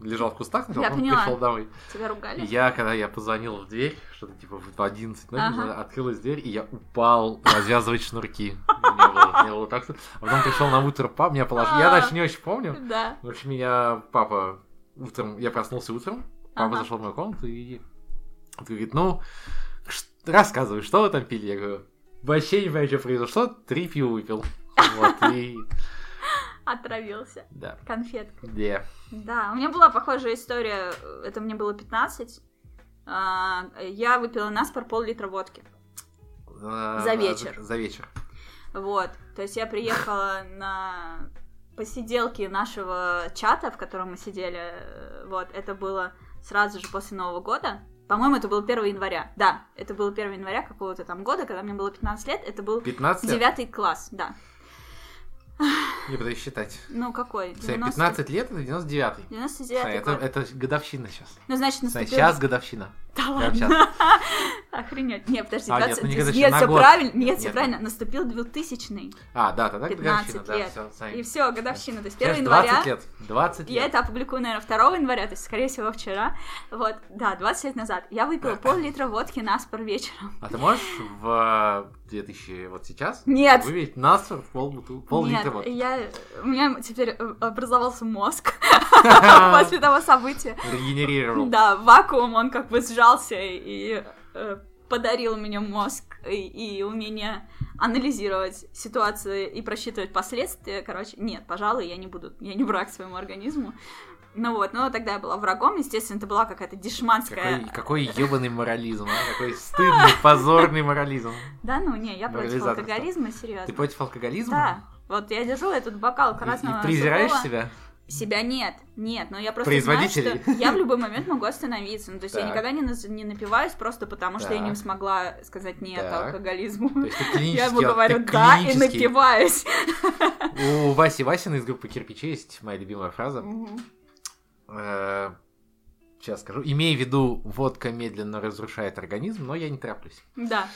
Лежал в кустах, Я потом пришел домой. Тебя И ругали? я, когда я позвонил в дверь, что-то типа в 11 ночи, Ага. открылась дверь, и я упал развязывать шнурки. Мне было, мне было так А потом пришел на утро папа, меня положил. Я А. дальше не очень помню. Да. В общем, меня папа утром, я проснулся утром, папа зашел в мою комнату и говорит, ну, рассказывай, что вы там пили? Я говорю, вообще не понимаю, что произошло, три пива выпил. Вот, и Отравился. да, Конфетка. где? Да, у меня была похожая история. Это мне было 15. А, Я выпила наспор пол-литра водки. За За вечер. За вечер. Вот. То есть я приехала на посиделки нашего чата, в котором мы сидели. э, Вот. Это было сразу же после Нового года. По-моему, это было 1 января. Да, это было 1 января какого-то там года, когда мне было 15 лет. Это был 15 лет? девятый класс, да. Не буду считать. Ну, какой? Кстати, 90 15 лет это 99-й. 99 это, год. это годовщина сейчас. Ну, значит, наступил... Сейчас годовщина. Да ладно. Охренеть. Нет, подожди, А, нет, 20... ну не нет, годовщина, на все правильно. Нет, все Нет. правильно. Наступил 2000 А, да, тогда 15 годовщина, да, лет. все, И все, годовщина. То есть 1 Сейчас января. 20 лет. 20 лет. Я это опубликую, наверное, 2 января, то есть, скорее всего, вчера. Вот, да, 20 лет назад. Я выпила пол-литра водки на спор вечером. А ты можешь в 2000 вот сейчас Нет. выпить в пол, бутыл- пол-литра Нет, водки? я... у меня теперь э, образовался мозг после того события. Регенерировал. Да, вакуум, он как бы сжался и э, подарил мне мозг и, и умение анализировать ситуацию и просчитывать последствия. Короче, нет, пожалуй, я не буду, я не враг своему организму. Ну вот, но тогда я была врагом, естественно, это была какая-то дешманская... Какой, какой ебаный морализм, а? Какой стыдный, позорный морализм. Да, ну не, я против алкоголизма, серьезно. Ты против алкоголизма? Да, вот я держу этот бокал красного И презираешь себя? Себя нет, нет, но я просто знаю, что я в любой момент могу остановиться. Ну, то есть я Так. никогда не, не напиваюсь просто потому, что я не Так. смогла сказать нет Так. алкоголизму. Я ему говорю ты да и напиваюсь. У Васи Васина из группы Кирпичей есть моя любимая фраза. Э, Сейчас скажу. Имея в виду, водка медленно разрушает организм, но я не тороплюсь. Да.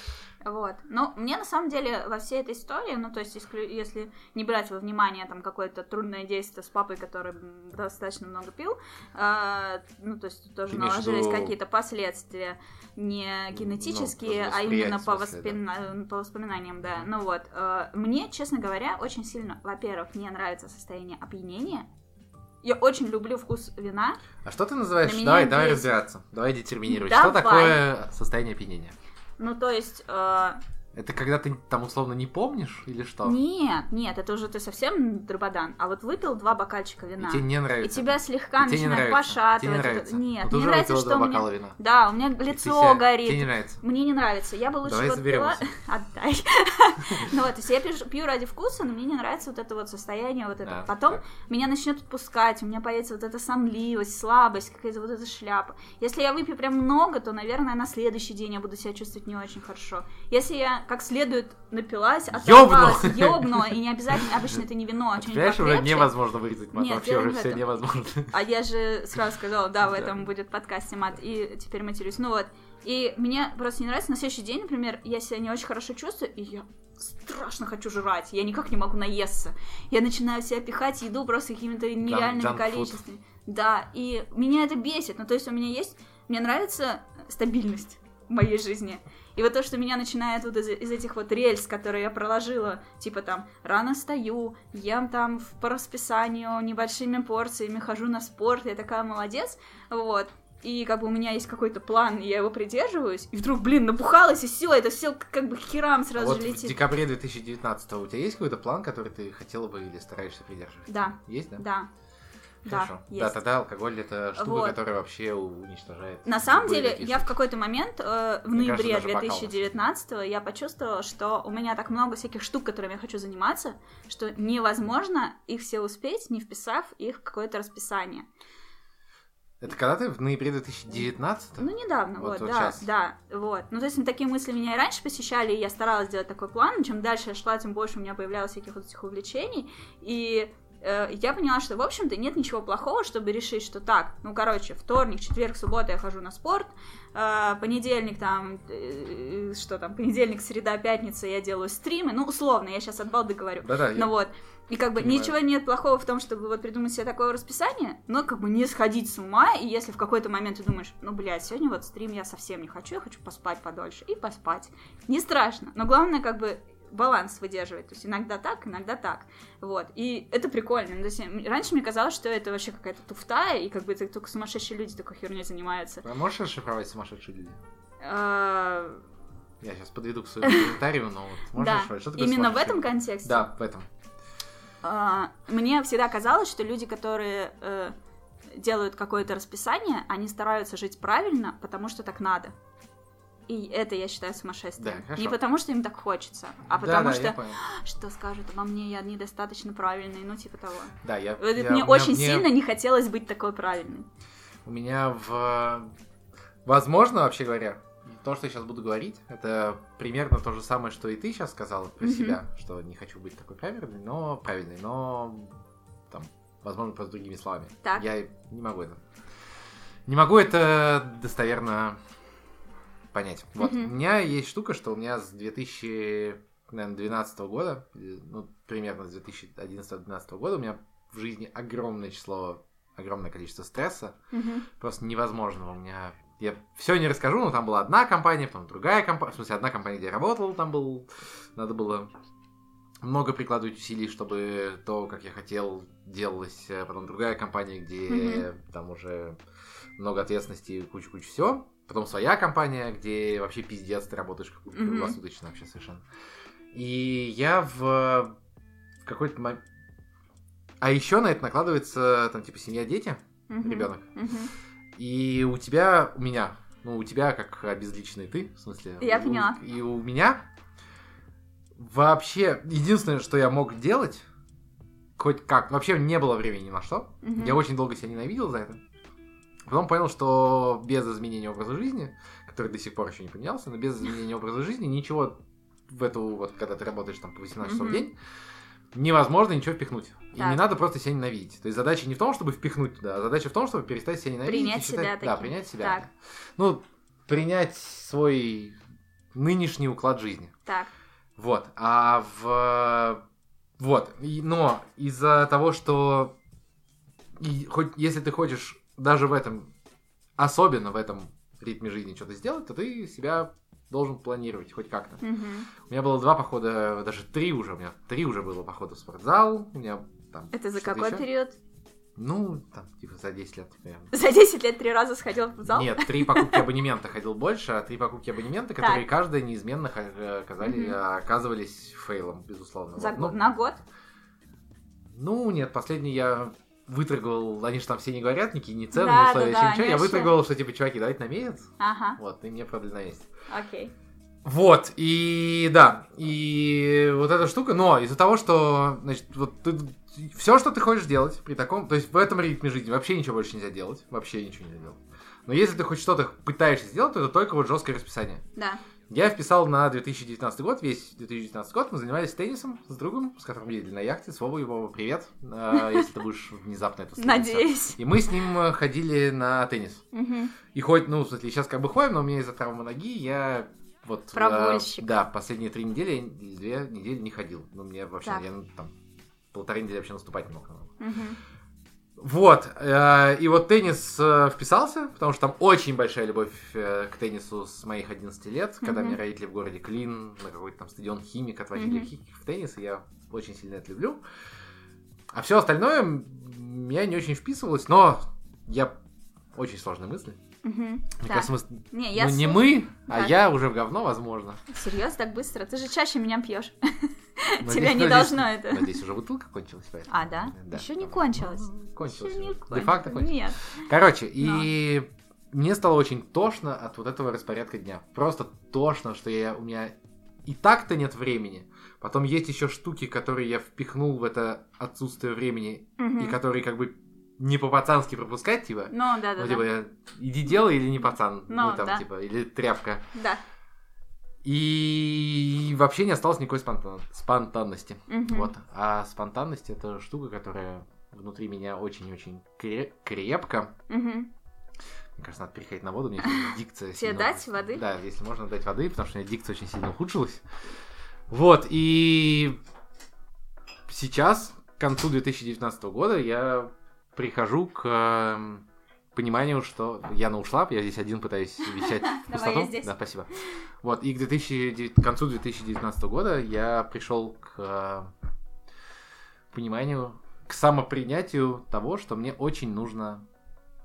Вот. Но мне на самом деле во всей этой истории, ну то есть если, если не брать во внимание там какое-то трудное действие с папой, который достаточно много пил, э, ну то есть тоже Ты наложились какие-то последствия не генетические, Ну, а именно по, восприятие, в смысле, воспомина- по воспоминаниям, да. Ну вот, э, мне, честно говоря, очень сильно, во-первых, не нравится состояние опьянения. Я очень люблю вкус вина. А что ты называешь? Давай, давай разбираться. Давай детерминировать. Что Давай. такое состояние опьянения? Ну, то есть, э, Это когда ты там условно не помнишь или что? нет, нет, это уже ты совсем драбадан. А вот выпил два бокальчика вина. И тебе не И нравится. тебя слегка И не начинает нравится. пошатывать. Тебе не нравится. Нет, ты мне нравится, что у меня... вина. Да, у меня И лицо себя- горит. Тебе не нравится. Мне не нравится. Я бы лучше Давай вот пила... Отдай. Ну вот, то есть я пью, ради вкуса, но мне не нравится вот это вот состояние, вот это. Потом меня начнет отпускать, у меня появится вот эта сонливость, слабость, какая-то вот эта шляпа. Если я выпью прям много, то, наверное, на следующий день я буду себя чувствовать не очень хорошо. Если я как следует напилась, оторвалась, Ёбну. ёбну, и не обязательно, обычно это не вино, а что-нибудь понимаешь, уже покрепче. невозможно вырезать мат. Нет, Вообще уже все невозможно. А я же сразу сказала, да, в этом будет подкасте мат, и теперь матерюсь. Ну вот. И мне просто не нравится, на следующий день, например, я себя не очень хорошо чувствую, и я страшно хочу жрать, я никак не могу наесться. Я начинаю себя пихать еду просто какими-то нереальными food. количествами. Да, и меня это бесит. Ну, то есть у меня есть... Мне нравится стабильность в моей жизни. И вот то, что меня начинает вот из, из этих вот рельс, которые я проложила, типа там, рано встаю, ем там в- по расписанию небольшими порциями, хожу на спорт, я такая молодец, вот. И как бы у меня есть какой-то план, и я его придерживаюсь, и вдруг, блин, набухалась, и все, это все как бы херам сразу Вот же в летит. декабре 2019 у тебя есть какой-то план, который ты хотела бы или стараешься придерживать? Да, Есть, да? да. Да, Хорошо. есть. Да, тогда алкоголь это штука, Вот. которая вообще уничтожает. На самом деле, я в какой-то момент э, в Мне ноябре кажется, даже бокал. 2019 я почувствовала, что у меня так много всяких штук, которыми я хочу заниматься, что невозможно их все успеть, не вписав их в какое-то расписание. Это когда ты в ноябре 2019? Ну, недавно, Вот- вот, вот да, щас. да, вот. Ну, то есть, такие мысли меня и раньше посещали, и я старалась сделать такой план, чем дальше я шла, тем больше у меня появлялось всяких вот этих увлечений, и э, я поняла, что, в общем-то, нет ничего плохого, чтобы решить, что так, ну, короче, вторник, четверг, суббота я хожу на спорт, э, понедельник там, э, что там, понедельник, среда, пятница я делаю стримы, ну, условно, я сейчас от балды говорю, Да-да, я- ну вот. И как бы Понимаю. ничего нет плохого в том, чтобы вот придумать себе такое расписание, но как бы не сходить с ума, и если в какой-то момент ты думаешь, ну, блядь, сегодня вот стрим я совсем не хочу, я хочу поспать подольше, и поспать. Не страшно, но главное как бы баланс выдерживать, то есть иногда так, иногда так, вот, и это прикольно, Ну, то есть, раньше мне казалось, что это вообще какая-то туфта, и как бы это только сумасшедшие люди такой херней занимаются. А можешь расшифровать сумасшедшие люди? А, Я сейчас подведу к своему комментарию, но вот можешь расшифровать? Что такое именно в этом контексте. Да, в этом. А, мне всегда казалось, что люди, которые э, делают какое-то расписание, они стараются жить правильно, потому что так надо. И это я считаю сумасшествием. Да, хорошо. Не потому, что им так хочется, а Да, потому да, что я понял. что скажут обо мне, я недостаточно правильный, ну типа того. Да, я... Вот я- мне меня- очень мне- сильно не хотелось быть такой правильной. У меня в... Возможно, вообще говоря, то, что я сейчас буду говорить, это примерно то же самое, что и ты сейчас сказала про Мгм. себя, что не хочу быть такой правильный, но правильный, но там, возможно, просто другими словами. Так. Я не могу это. Не могу это достоверно понять. Вот. Мгм. У меня есть штука, что у меня с 2012 года, ну, примерно с 2011-2012 года у меня в жизни огромное число, огромное количество стресса, Мгм. просто невозможно. У меня я все не расскажу, но там была одна компания, потом другая компания, в смысле одна компания, где я работал, там был, надо было много прикладывать усилий, чтобы то, как я хотел, делалось. А Потом другая компания, где там уже много ответственности, куча-куча всего. Потом своя компания, где вообще пиздец, ты работаешь как Мгм. круглосуточно вообще совершенно. И я в, в какой-то момент... А еще на это накладывается, там, типа, семья, дети, Мгм. ребенок. Мгм. И у тебя, у меня, ну, у тебя как обезличенный ты, в смысле. Я у- поняла. И у меня вообще единственное, что я мог делать, хоть как, вообще не было времени ни на что. Мгм. Я очень долго себя ненавидел за это. Потом понял, что без изменения образа жизни, который до сих пор еще не поменялся, но без изменения образа жизни ничего в эту, вот, когда ты работаешь там по 18 часов в день, невозможно ничего впихнуть. И Так. не надо просто себя ненавидеть. То есть задача не в том, чтобы впихнуть туда, а задача в том, чтобы перестать себя ненавидеть. Принять считать- себя Да, таким. принять себя. Так. Ну, принять свой нынешний уклад жизни. Так. Вот. А в... Вот. И- но из-за того, что и хоть если ты хочешь даже в этом, особенно в этом ритме жизни что-то сделать, то ты себя должен планировать хоть как-то. Мгм. У меня было два похода, даже три уже, у меня три уже было похода в спортзал, у меня там... Это за какой ещё. период? Ну, там, типа, за 10 лет, наверное. За 10 лет три раза сходил в зал? Нет, три покупки абонемента ходил больше, а три покупки абонемента, которые каждая неизменно ха- э, оказали, Мгм. оказывались фейлом, безусловно. За Вот. Ну, На год? Ну, нет, последний я выторговал, они же там все не говорят, никакие ни цены, Да, ни условия, да, да, ничего. Я вообще- выторговал, что типа, чуваки, давайте на месяц. Ага, Вот, и мне продали на месяц. окей. Вот, и да, и вот эта штука, но из-за того, что, значит, вот ты, все, что ты хочешь делать при таком, то есть в этом ритме жизни вообще ничего больше нельзя делать, вообще ничего нельзя делать. Но если ты хоть что-то пытаешься сделать, то это только вот жесткое расписание. Да. Я вписал на 2019 год, весь 2019 год мы занимались теннисом с другом, с которым ездили на яхте. Слово его привет, э, если ты будешь внезапно это слушать. Надеюсь. И мы с ним э, ходили на теннис. Мгм. И хоть, ну, в смысле, сейчас как бы ходим, но у меня из-за травмы ноги я вот... э, Прогульщик. да, последние три недели две недели не ходил. Ну, мне вообще, Так. я ну, там полторы недели вообще наступать не мог. Мгм. Вот, э, и вот теннис э, вписался, потому что там очень большая любовь э, к теннису с моих 11 лет, когда Мгм. меня родители в городе Клин на какой-то там стадион Химик отвозили Мгм. в теннис, и я очень сильно это люблю. А все остальное меня не очень вписывалось, но я очень сложные мысли. Мгм. Мне Да. кажется, мы... Не, я ну, не мы, а Да. я уже в говно, возможно. Серьезно, так быстро? Ты же чаще меня пьешь. Тебя не должно это. Надеюсь, уже бутылка кончилась. поэтому. А, да? Еще не кончилось. Кончилась. Еще не уже. кончилось. Де-факто кончилась. Нет. Короче, и мне стало очень тошно от вот этого распорядка дня. Просто тошно, что я, у меня и так-то нет времени. Потом есть еще штуки, которые я впихнул в это отсутствие времени, и Мгм. которые как бы не по-пацански пропускать, типа. Ну, да, да, Ну, да. типа, я- иди делай или не пацан. Ну, Ну, там, да. типа, или тряпка. Да. И вообще не осталось никакой спонтан- спонтанности. Мгм. Вот. А спонтанность это штука, которая внутри меня очень-очень кре- крепко. Мгм. Мне кажется, надо переходить на воду, мне дикция Тебе сильно- дать воды? Да, если можно дать воды, потому что у меня дикция очень сильно ухудшилась. Вот, и сейчас, к концу 2019 года, я прихожу к эм, пониманию, что Яна ушла, я здесь один пытаюсь вещать пустоту. я здесь. Да, спасибо. Вот, и к, 2009 к концу 2019 года я пришел к э, пониманию, к самопринятию того, что мне очень нужно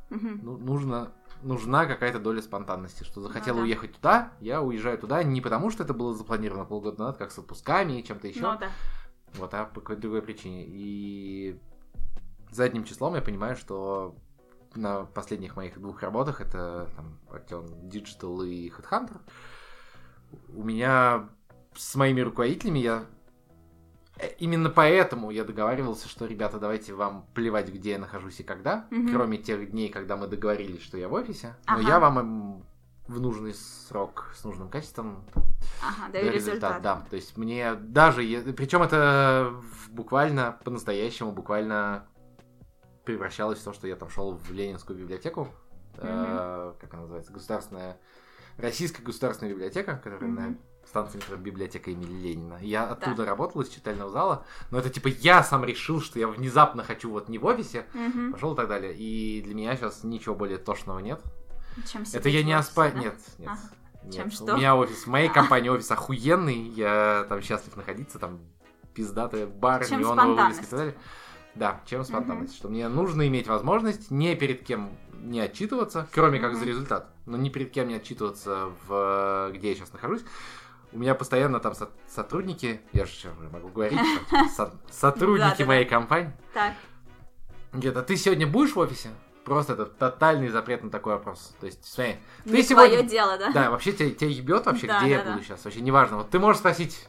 ну, нужно, нужна какая-то доля спонтанности. Что захотел Ну да. уехать туда, я уезжаю туда не потому, что это было запланировано полгода назад, как с отпусками и чем-то еще, Ну, да. вот, а по какой-то другой причине. И задним числом я понимаю, что на последних моих двух работах, это там Action Digital и Headhunter, у меня с моими руководителями я э, Именно поэтому я договаривался, что, ребята, давайте вам плевать, где я нахожусь и когда, Мгм. кроме тех дней, когда мы договорились, что я в офисе, но Ага. я вам в нужный срок, с нужным качеством Ага, даю даю результат. Да, то есть мне даже, причем это буквально по-настоящему, буквально превращалось в то, что я там шел в Ленинскую библиотеку, э, как она называется, государственная, Российская государственная библиотека, которая на Мгм. станции метро библиотека имени Ленина. Я оттуда работал из читального зала, но это типа я сам решил, что я внезапно хочу вот не в офисе, Мгм. пошел и так далее. И для меня сейчас ничего более тошного нет. Чем Это я не оспа... да? Нет, нет. Ага. нет. Чем У что? меня офис, в моей компании офис охуенный, я там счастлив находиться, там пиздатые бары, Чем неоновые вывески и так далее. Да, чем спонтанность. Что мне нужно иметь возможность не перед кем не отчитываться, кроме как за Мгм. результат, но ни перед кем не отчитываться, в где я сейчас нахожусь. У меня постоянно там со- сотрудники, я же сейчас могу говорить, со- сотрудники моей компании, Так. а ты сегодня будешь в офисе? Просто это тотальный запрет на такой вопрос. То есть, смотри, ты Не сегодня... твое дело, да? Да, вообще тебя, тебя ебет вообще, Да, где да, я да. буду сейчас. Вообще неважно. Вот ты можешь спросить,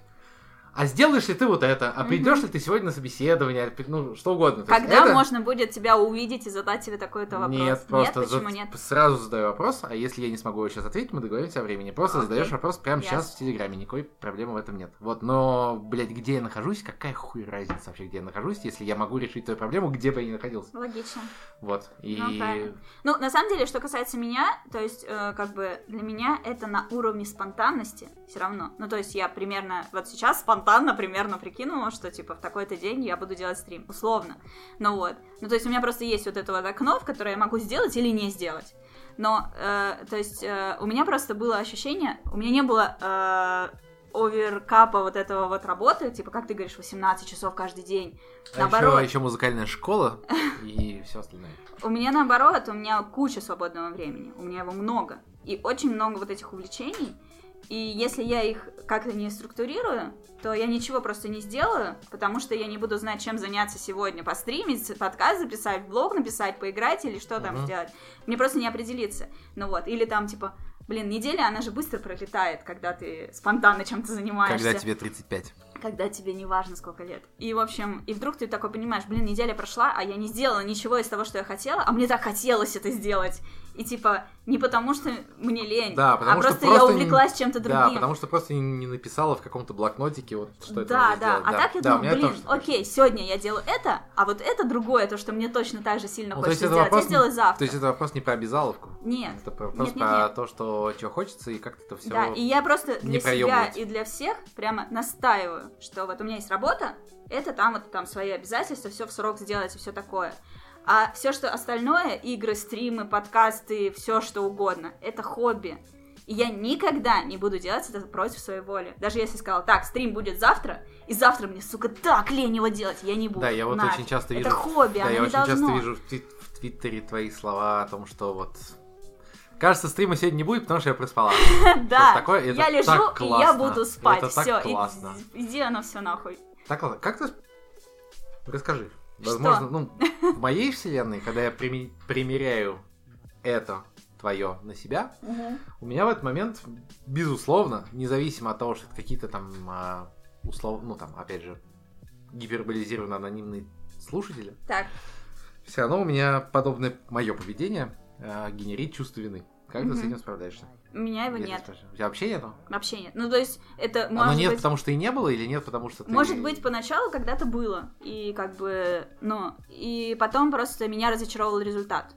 а сделаешь ли ты вот это? А придешь ли ты сегодня на собеседование? Ну, что угодно. То Когда это- можно будет тебя увидеть и задать тебе такой-то вопрос? Нет, просто почему за- нет? сразу задаю вопрос, а если я не смогу его сейчас ответить, мы договоримся о времени. Просто Окей. задаешь вопрос прямо Ясно. сейчас в Телеграме, никакой проблемы в этом нет. Вот, но, блядь, где я нахожусь, какая хуй разница вообще, где я нахожусь, если я могу решить твою проблему, где бы я ни находился. Логично. Вот, и... Ну, правильно. Ну, на самом деле, что касается меня, то есть, э, как бы, для меня это на уровне спонтанности все равно. Ну, то есть, я примерно, вот сейчас спонтанно примерно прикинула, что, типа, в такой-то день я буду делать стрим, условно. Ну, вот. Ну, то есть, у меня просто есть вот это вот окно, в которое я могу сделать или не сделать. Но, э, то есть, э, у меня просто было ощущение, у меня не было э, оверкапа вот этого вот работы, типа, как ты говоришь, 18 часов каждый день. А Наоборот. еще, еще музыкальная школа и все остальное. У меня наоборот, у меня куча свободного времени, у меня его много. И очень много вот этих увлечений. И если я их как-то не структурирую, то я ничего просто не сделаю, потому что я не буду знать, чем заняться сегодня. Постримить, подкаст записать, блог написать, поиграть или что там Мгм. сделать. Мне просто не определиться. Ну вот, или там типа, блин, неделя, она же быстро пролетает, когда ты спонтанно чем-то занимаешься Когда тебе 35. когда тебе не важно сколько лет. И, в общем, и вдруг ты такой понимаешь, блин, неделя прошла, а я не сделала ничего из того, что я хотела, а мне так хотелось это сделать. И типа, не потому что мне лень, Да, потому а что просто, просто я не- увлеклась чем-то другим. Да, потому что просто не, не написала в каком-то блокнотике вот что это да, надо да, сделать. а так я Да, думаю, блин, тоже окей, сегодня я делаю это, а вот это другое, то, что мне точно так же сильно Ну, хочется сделать, я сделаю завтра. То есть это вопрос не про обязаловку. Нет, Это про- вопрос Нет, нет, про нет. то, что чего хочется, и как это все. Да, и я просто не для себя и для всех прямо настаиваю, что вот у меня есть работа, это там вот там свои обязательства, все в срок сделать и все такое. А все, что остальное, игры, стримы, подкасты, все что угодно, это хобби. И я никогда не буду делать это против своей воли. Даже если сказала, так, стрим будет завтра, и завтра мне, сука, так лень его делать, я не буду. Да, я вот Нафиг. очень часто вижу. Это хобби, да, оно я не очень должно. часто вижу в, твит- в Твиттере твои слова о том, что вот Кажется, стрима сегодня не будет, потому что я проспала. Да, такое? Я лежу, и я буду спать. Все, иди оно все нахуй. Так, ладно, как ты... Расскажи. Возможно, ну, в моей вселенной, когда я прими- примеряю это твое на себя, у меня в этот момент, безусловно, независимо от того, что это какие-то там а, услов... ну там, опять же, гиперболизированно анонимные слушатели, Так, все равно у меня подобное мое поведение а, генерит чувство вины. Как ты с этим справляешься? У меня его Если нет. У тебя вообще нету? Вообще нет. Ну, то есть, это Оно может нет, быть... потому что и не было, или нет, потому что ты... Может быть, поначалу когда-то было. И как бы, ну, и потом просто меня разочаровал результат.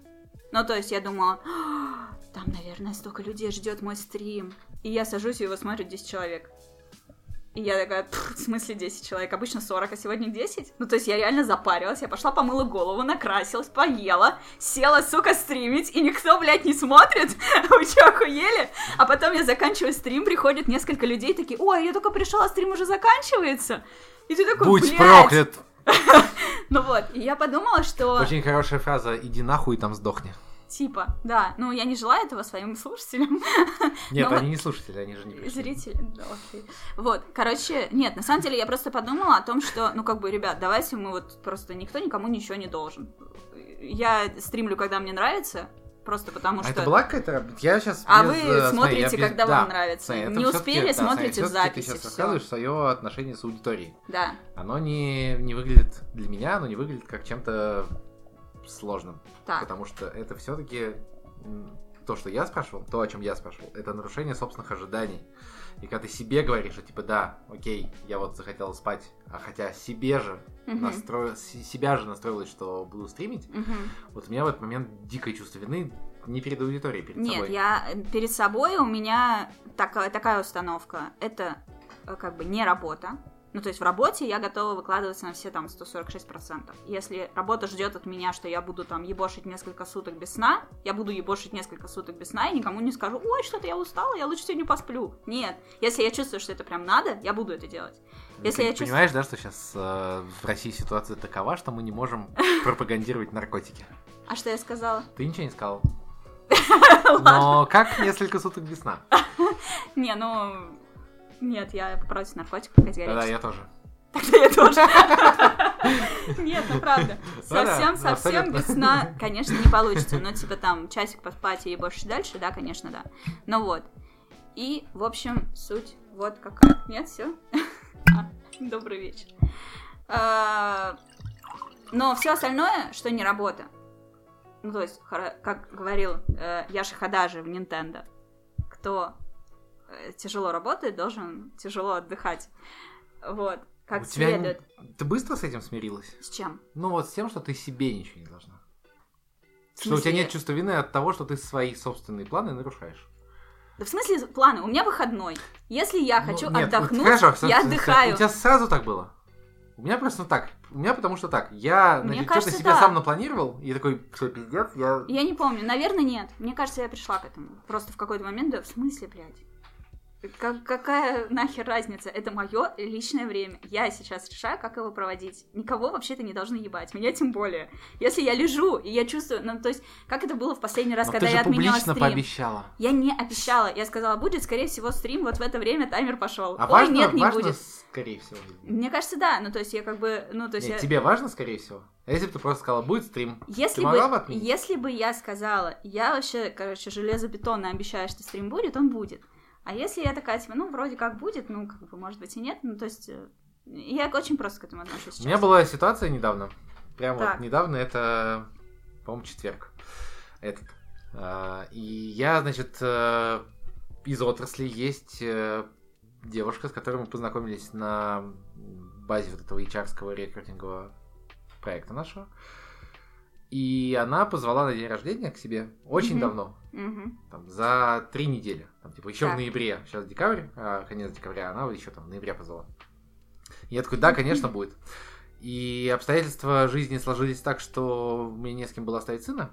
Ну, то есть я думала, «А, там, наверное, столько людей ждет мой стрим. И я сажусь, и его смотрит 10 человек. И я такая, «Пф, в смысле 10 человек? Обычно 40, а сегодня 10? Ну, то есть я реально запарилась, я пошла помыла голову, накрасилась, поела, села, сука, стримить, и никто, блядь, не смотрит. Вы что, охуели? А потом я заканчиваю стрим, приходит несколько людей, такие, ой, я только пришла, стрим уже заканчивается. И ты такой, Будь блядь. проклят! Ну вот, и я подумала, что, Очень хорошая фраза «иди нахуй и там сдохни». Типа, да, ну я не желаю этого своим слушателям, Нет, они не слушатели, они же не пришли. зрители, да, окей. Вот, короче, нет, на самом деле я просто подумала о том, что, ну как бы, ребят, давайте мы вот просто никто никому ничего не должен. Я стримлю, когда мне нравится, просто потому А что... это была какая-то... Я сейчас... А вы смотрите, когда вам нравится. Смотри, Не успели, да, смотри, смотрите в всё-таки записи, Ты сейчас всё. рассказываешь свое отношение с аудиторией. Да, Оно не, не выглядит для меня, оно не выглядит как чем-то сложным. так, Потому что это все-таки то, что я спрашивал, то, о чем я спрашивал, это нарушение собственных ожиданий. И когда ты себе говоришь, что типа да, окей, я вот захотел спать, а хотя себе же настроил, с- себя же настроилась, что буду стримить, Мгм. вот у меня в этот момент дикое чувство вины не перед аудиторией, перед Нет, собой. я э, перед собой у меня такая, такая установка. Это э, как бы не работа. Ну, то есть в работе я готова выкладываться на все там 146%. Если работа ждет от меня, что я буду там ебошить несколько суток без сна, я буду ебошить несколько суток без сна и никому не скажу, ой, что-то я устала, я лучше сегодня посплю. Нет. Если я чувствую, что это прям надо, я буду это делать. Если Ты я чувствую- понимаешь, да, что сейчас в России ситуация такова, что мы не можем пропагандировать наркотики. А что я сказала? Ты ничего не сказал. Но как несколько суток без сна? Не, ну... Нет, я против наркотиков категорически. Да, я тоже. Тогда я тоже. Нет, ну правда. Да-да, Совсем, совсем абсолютно. без сна, конечно, не получится. Но типа там часик поспать и больше дальше, да, конечно, да. Ну вот. И, в общем, суть вот какая. Нет, все? Добрый вечер. А, Но все остальное, что не работа. Ну, то есть, как говорил э, Яша Хадажи в Nintendo, кто тяжело работает, должен тяжело отдыхать. Вот, как У тебя следует. Ты быстро с этим смирилась? С чем? Ну вот с тем, что ты себе ничего не должна. Что у тебя нет чувства вины от того, что ты свои собственные планы нарушаешь. Да в смысле планы? У меня выходной. Если я Ну, хочу нет, отдохнуть, хорошо, всё, я отдыхаю. У тебя сразу так было? У меня просто так. У меня потому что так. Я Мне кажется, что-то себе да. сам напланировал, и такой, все, пиздец, я... Я не помню, наверное, нет. Мне кажется, я пришла к этому. Просто в какой-то момент, да, в смысле, блядь? Как- какая нахер разница? Это мое личное время. Я сейчас решаю, как его проводить. Никого вообще-то не должны ебать. Меня тем более. Если я лежу, и я чувствую... Ну, то есть, как это было в последний раз, Но когда ты я же отменяла публично стрим? пообещала. Я не обещала. Я сказала, будет, скорее всего, стрим, вот в это время таймер пошел. А Ой, важно, нет, не важно, будет. скорее всего. Мне кажется, да. Ну, то есть, я как бы... Ну, то есть, Нет, я... тебе важно, скорее всего. А если бы ты просто сказала, будет стрим, Если ты бы, могла бы отменить? если бы я сказала, я вообще, короче, железобетонно обещаю, что стрим будет, он будет. А если я такая, типа, ну, вроде как будет, ну, как бы, может быть, и нет, ну, то есть, э, я очень просто к этому отношусь У меня сейчас. была ситуация недавно. Прям Так. вот недавно, это, по-моему, четверг. Этот. А, И я, значит, э, из отрасли есть э, девушка, с которой мы познакомились на базе вот этого hr рекрутингового проекта нашего. И она позвала на день рождения к себе очень Мгм. давно, Мгм. там, за три недели. Там, типа, еще в Так. ноябре, сейчас декабрь, а, конец декабря, она еще там в ноябре позвала. И я такой, да, конечно, будет. И обстоятельства жизни сложились так, что мне не с кем было оставить сына.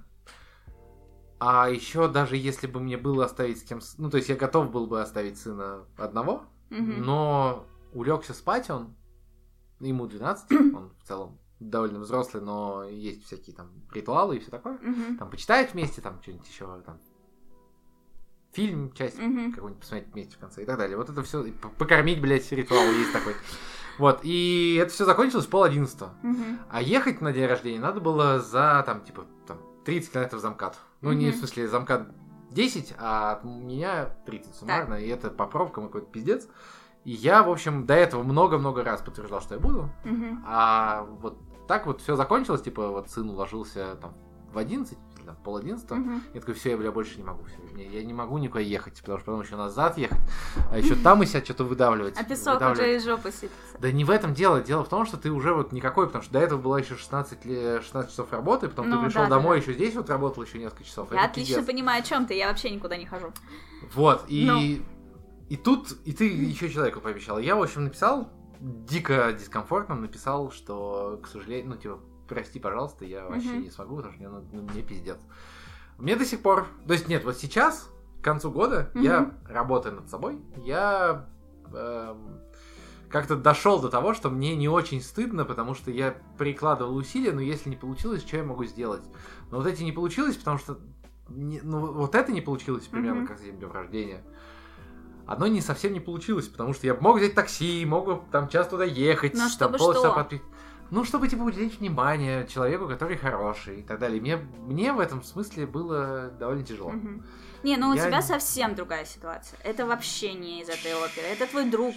А еще даже если бы мне было оставить с кем... Ну, то есть я готов был бы оставить сына одного, Мгм. но улегся спать он, ему 12, он в целом довольно взрослый, но есть всякие там ритуалы и все такое. Мгм. Там почитать вместе, там что-нибудь еще там фильм, часть Мгм. какой-нибудь посмотреть вместе в конце и так далее. Вот это все, покормить, блядь, ритуал есть такой. Вот, и это все закончилось в пол одиннадцатого. Мгм. А ехать на день рождения надо было за, там, типа, там, 30 километров за МКАД. Ну, не в смысле за МКАД 10, а от меня 30 суммарно, и это по пробкам какой-то пиздец. И я, в общем, до этого много-много раз подтверждал, что я буду. Мгм. А вот так вот все закончилось, типа, вот сын уложился там в 11, или там, пол одиннадцатого. Мгм. Я такой, все, я, бля, больше не могу. Всё, мне- я не могу никуда ехать, потому что потом еще назад ехать, а еще там и себя что-то выдавливать. А песок выдавливать. уже из жопы сыпется. Да не в этом дело. Дело в том, что ты уже вот никакой, потому что до этого была еще 16, ле- 16 часов работы, потом Ну, ты пришел да, да, домой, да. еще здесь вот работал еще несколько часов. Я Это отлично пиздец. понимаю, о чем ты. Я вообще никуда не хожу. Вот, и, Ну. и тут, и ты еще человеку пообещал. Я, в общем, написал, дико дискомфортно написал, что, к сожалению, ну, типа, прости, пожалуйста, я вообще Мгм. не смогу, потому что мне, ну, мне пиздец. Мне до сих пор, то есть нет, вот сейчас, к концу года, я Мгм. работаю над собой, я эм, как-то дошел до того, что мне не очень стыдно, потому что я прикладывал усилия, но если не получилось, что я могу сделать? Но вот эти не получилось, потому что не- ну, вот это не получилось примерно Мгм. как с днем рождения. Одно не совсем не получилось, потому что я мог взять такси, мог там час туда ехать, Но там чтобы полчаса что? подпи- Ну, чтобы, типа, уделить внимание человеку, который хороший и так далее. Мне, мне в этом смысле было довольно тяжело. Мгм. Не, ну у Я тебя не- совсем другая ситуация. Это вообще не из этой оперы. Это твой друг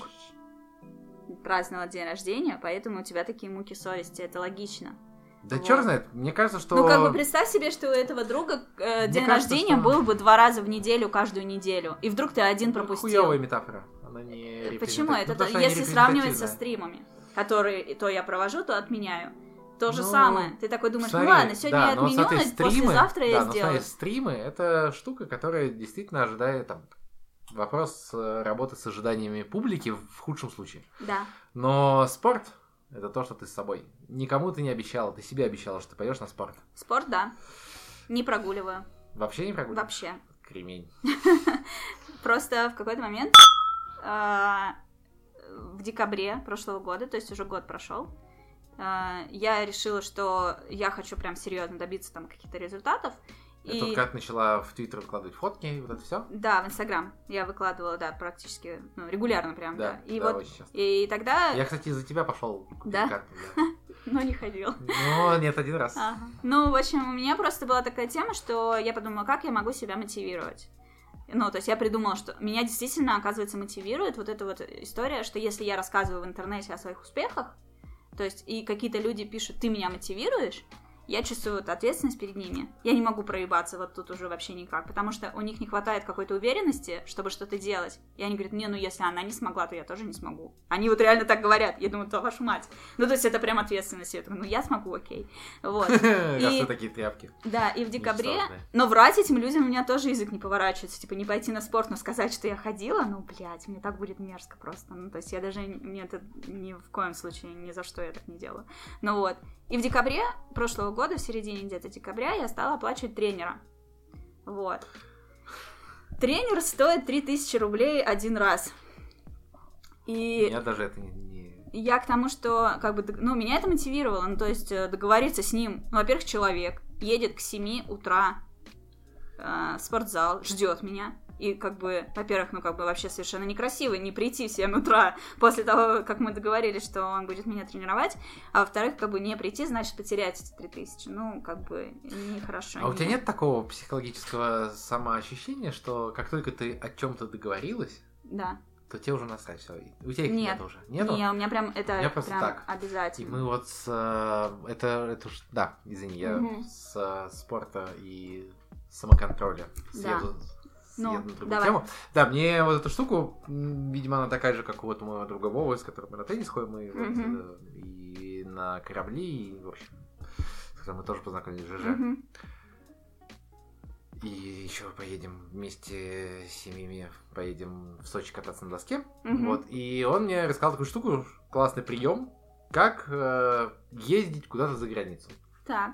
праздновал день рождения, поэтому у тебя такие муки совести. Это логично. Да Вот. черт знает, мне кажется, что... Ну, как бы представь себе, что у этого друга э, день кажется, рождения что- был бы два раза в неделю, каждую неделю. И вдруг ты один пропустил. Хуёвая метафора. Она не Почему? репрезентативна. Это Ну, если сравнивать со стримами, которые то я провожу, то отменяю. То же Ну, самое. Ты такой думаешь, Смотри, ну ладно, сегодня да, я но вот отменю, смотри, но стримы- послезавтра я да, но сделаю. смотри, стримы это штука, которая действительно ожидает там вопрос э, работы с ожиданиями публики в худшем случае. Да. Но спорт это то, что ты с собой. Никому ты не обещала, ты себе обещала, что ты пойдешь на спорт. Спорт, да. Не прогуливаю. Вообще не прогуливаешь? Вообще. Кремень. Просто в какой-то момент а, в декабре прошлого года, то есть уже год прошел, а, я решила, что я хочу прям серьезно добиться там каких-то результатов. Это И вот как начала в Твиттер выкладывать фотки вот это все? да, в Инстаграм я выкладывала, да, практически, ну, регулярно прям, да. И да, вот, и тогда, Я, кстати, из-за тебя пошел Да? карту. да. ну, не ходила. Ну, нет, один раз. Ага. Ну, в общем, у меня просто была такая тема, что я подумала, как я могу себя мотивировать. Ну, то есть я придумала, что меня действительно, оказывается, мотивирует вот эта вот история, что если я рассказываю в интернете о своих успехах, то есть и какие-то люди пишут, ты меня мотивируешь, я чувствую вот ответственность перед ними. Я не могу проебаться вот тут уже вообще никак, потому что у них не хватает какой-то уверенности, чтобы что-то делать. И они говорят, не, ну если она не смогла, то я тоже не смогу. Они вот реально так говорят. Я думаю, то вашу мать. Ну, то есть это прям ответственность. Я такая, ну я смогу, окей. Вот. И- такие тряпки. Да, и в декабре... Но врать этим людям у меня тоже язык не поворачивается. Типа, не пойти на спорт, но сказать, что я ходила, ну, блядь, мне так будет мерзко просто. Ну, то есть я даже... Мне это ни в коем случае, ни за что я так не делаю. Ну вот. И в декабре прошлого года, в середине где-то декабря, я стала оплачивать тренера. Вот. Тренер стоит 3000 рублей один раз. И... Меня даже это не... не- Я к тому, что, как бы, ну, меня это мотивировало, ну, то есть э, договориться с ним. Ну, во-первых, человек едет к 7 утра э, в спортзал, ждет меня. И, как бы, во-первых, ну, как бы, вообще совершенно некрасиво не прийти в 7 утра после того, как мы договорились, что он будет меня тренировать. А во-вторых, как бы, не прийти, значит, потерять эти 3000. Ну, как бы, нехорошо. А у тебя нет такого психологического самоощущения, что как только ты о чем-то договорилась, Да. то тебе уже насрать все. У тебя их Нет. нет уже. Нету? Не, у меня прям это меня прям так. И обязательно. мы вот с... э, Это, это. Да, извини, я Мгм. с э, спорта и самоконтроля Да. съеду, Ну, на другую давай. тему. Да, мне вот эту штуку, видимо, она такая же, как у вот моего друга Вовы, с которым мы на теннис ходим, мы вот, Мгм. э, и на корабли, и, в общем, с которым мы тоже познакомились ЖЖ. Мгм. И еще поедем вместе с семьями, поедем в Сочи кататься на доске. Мгм. Вот. И он мне рассказал такую штуку, классный прием, как э, ездить куда-то за границу. Так.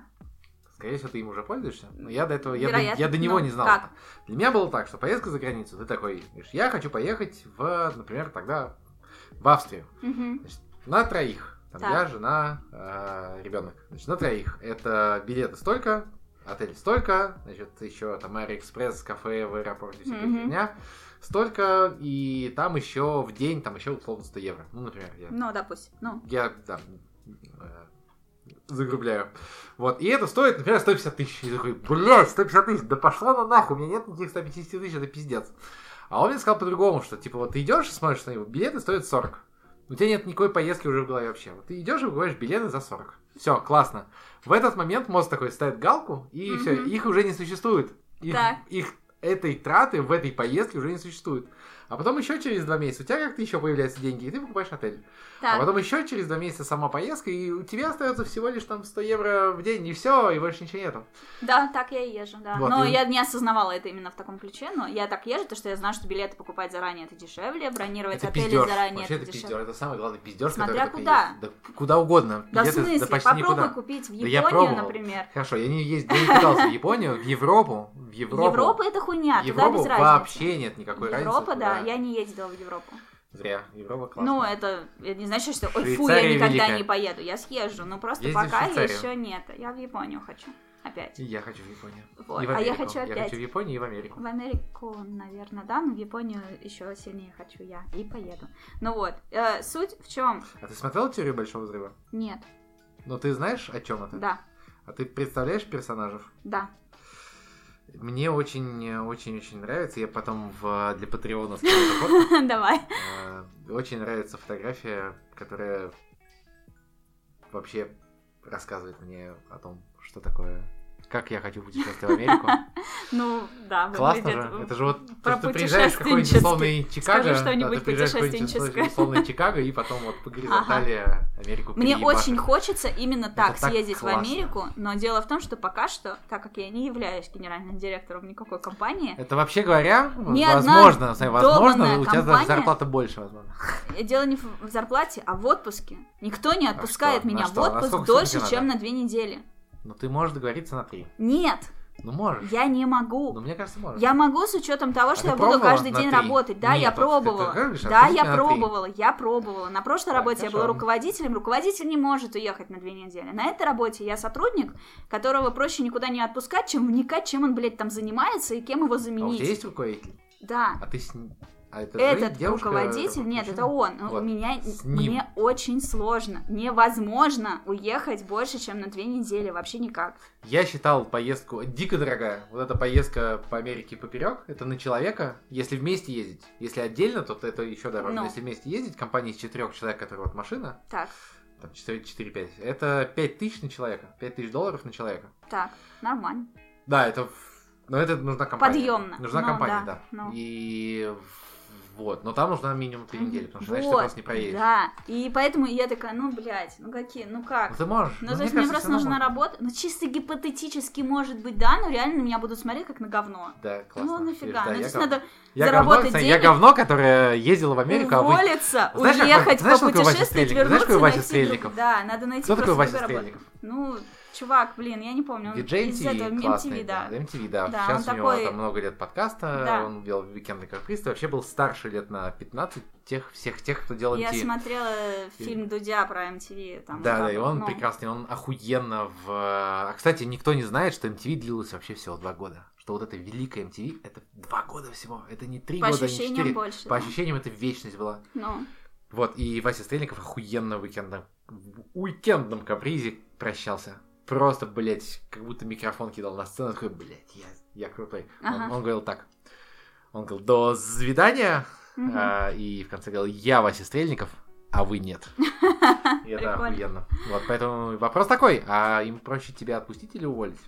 Скорее всего, ты им уже пользуешься. Но я до этого, я до, я до него Ну, не знал. как? Для меня было так, что поездка за границу, ты такой, говоришь, я хочу поехать в, например, тогда в Австрию. Мгм. Значит, на троих. Там Так. я, жена, ребенок. Значит, на троих. Это билеты столько, отель столько, значит, еще там Аэроэкспресс, кафе в аэропорте, всякая фигня, столько, и там еще в день, там еще условно 100 евро. Ну, например, я, Ну, допустим. Ну, я там э, загрубляю. Вот, и это стоит, например, 150 тысяч. И такой, блядь, 150 тысяч, да пошла на нахуй, у меня нет никаких 150 тысяч, это пиздец. А он мне сказал по-другому, что, типа, вот ты идешь и смотришь на него, билеты стоят 40. У тебя нет никакой поездки уже в голове вообще. Вот ты идешь и говоришь билеты за 40. Все, классно. В этот момент мозг такой ставит галку, и Мгм. все, их уже не существует. Их, Так. их этой траты в этой поездке уже не существует. А потом еще через два месяца у тебя как-то еще появляются деньги, и ты покупаешь отель. так. А потом еще через два месяца сама поездка, и у тебя остается всего лишь там 100 евро в день, и все, и больше ничего нету. Да, так я и езжу, да. Вот, но и- я не осознавала это именно в таком ключе, но я так езжу, потому что я знаю, что билеты покупать заранее это дешевле, бронировать Это отели пиздеж. заранее Вообще это дешевле. Это самый главный пиздеж, Смотря который куда. есть. Да куда угодно. Да в Билеты смысле? да почти Попробуй никуда. купить в Да я Японию, пробовал. например. Хорошо, я не, ездил, я не пытался в Японию, в Европу. В Европу. Европа это хуйня, туда Европу без разницы. вообще нет никакой разницы. Европа, да, я не ездила в Европу. Зря. Европа классно. Ну, это, это не значит, что ой, фу, я никогда великая. не поеду. Я съезжу, но просто Ездишь пока еще нет. Я в Японию хочу. Опять. И я хочу в Японию. Вот, И в а я хочу Я опять. хочу в Японию и в Америку. В Америку, наверное, да, но в Японию еще сильнее хочу я. И поеду. Ну вот, э, суть в чем? А ты смотрел теорию Большого Взрыва? Нет, Ну ты знаешь, о чем это? да, А ты представляешь персонажей? да. Мне очень-очень-очень нравится. Я потом в, для Патреона фотку. Давай. Э, Очень нравится фотография, которая вообще рассказывает мне о том, что такое, как я хочу путешествовать в Америку. Ну, да, Классно же. Это же вот про то, что ты приезжаешь в какой-нибудь условный Чикаго, Скажи что-нибудь да, ты приезжаешь в какой-нибудь путешественческое. условный Чикаго и потом вот по горизонтали Америку Мне переебашишь. очень хочется именно так так съездить в классно. Америку, но дело в том, что пока что, так как я не являюсь генеральным директором никакой компании, Это вообще говоря, Ни возможно, возможно, у тебя компания- зарплата больше, возможно. дело не в в зарплате, а в отпуске. Никто не отпускает что? На меня что? в отпуск дольше, чем на две недели. Ну ты можешь договориться на три. Нет, Ну можешь. я не могу. Ну мне кажется, можешь. Я могу с учетом того, что ты я буду каждый день три? работать. Да, Нет, я ты пробовала. так говоришь, а Да, отпусти я пробовала, я пробовала. На прошлой Так, работе я была хорошо. руководителем. Руководитель не может уехать на две недели. На этой работе я сотрудник, которого проще никуда не отпускать, чем вникать, чем он, блядь, там занимается и кем его А у тебя заменить. есть руководитель? Да. А ты с ним... А это Этот ты, девушка, руководитель, нет, мужчина? это он. Ну, Вот. У меня, мне очень сложно, невозможно уехать больше, чем на две недели, вообще никак. Я считал поездку дико дорогая. Вот эта поездка по Америке поперек, это на человека, если вместе ездить. Если отдельно, то это еще дороже. Ну. Если вместе ездить, компания из четырех человек, которая вот машина, Так, там 4-5, это 5 тысяч на человека. 5 тысяч долларов на человека. так, нормально. Да, это... Но это нужна компания. Подъемно. Нужна Ну, компания, да, да. ну. И вот, но там нужна минимум 3 недели, потому что иначе ты Вот, просто не проедешь. Да, и поэтому я такая, ну, блядь, ну какие, ну как? Ну ты можешь. Ну, Ну, то есть мне просто нужна можно. работа. Ну, чисто гипотетически, может быть, да, но реально на меня будут смотреть как на говно. Да, классно. Ну, нафига? да, ну, говно. надо Я заработать говно, денег. я говно, которое ездила в Америку, а вы... уволиться, Знаешь, как уехать, знаешь, попутешествовать, Стрельников? Знаешь, вернуться, какой Вася Стрельников? Да, надо найти Кто такой Вася. Стрельников? Ну, чувак, блин, я не помню. Он Диджей из MTV, этого классный, MTV, да. MTV, да. Да, Сейчас у него такой- там много лет подкаста, Да. он вел Weekend Каприз, вообще был старше лет на 15 тех, всех тех, кто делал Я MTV. смотрела фильм Дудя про MTV. Там, Да, да, и он ну, прекрасный, он охуенно в... А, кстати, никто не знает, что MTV длилось вообще всего два года. Что вот это великая MTV, это два года всего. Это не три По года, не ощущениям четыре. больше, По да. ощущениям это вечность была. Ну, Вот, и Вася Стрельников охуенно в уикендном, в уикендном капризе прощался. Просто, блядь, как будто микрофон кидал на сцену, такой, блядь, я, я крутой. Он, Ага. он говорил так. Он говорил, до свидания. мгм. А, и в конце говорил, я Вася Стрельников, а вы нет. И это охуенно. Вот, поэтому вопрос такой, а им проще тебя отпустить или уволить?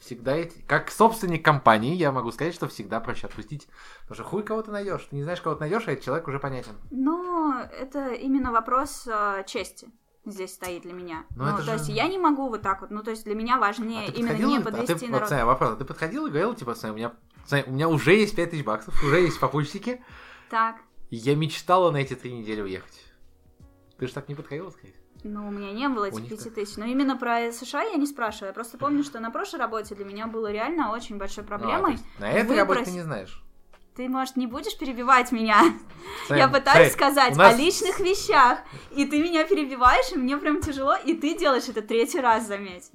Всегда эти... Как собственник компании, я могу сказать, что всегда проще отпустить. Потому что хуй кого ты найдешь. Ты не знаешь, кого ты найдешь, а этот человек уже понятен. Но это именно вопрос э, чести здесь стоит для меня. Но ну, то же- есть я не могу вот так вот. Ну, то есть для меня важнее А именно не ли- а ты- подвести вот, народ. смотри, вопрос. А ты подходил и говорил, типа, смотри, у меня, смотри, у меня уже есть 5000 баксов, уже есть попутчики, Так, я мечтала на эти три недели уехать. Ты же так не подходила сказать? ну, у меня не было этих пяти тысяч. Но именно про США я не спрашиваю. Я просто помню, что на прошлой работе для меня было реально очень большой Ну, а, проблемой. на этой работе ты не знаешь. Ты, может, не будешь перебивать меня? Смотри, Я пытаюсь смотри, сказать нас- о личных вещах, и ты меня перебиваешь, и мне прям тяжело, и ты делаешь это третий раз, заметь.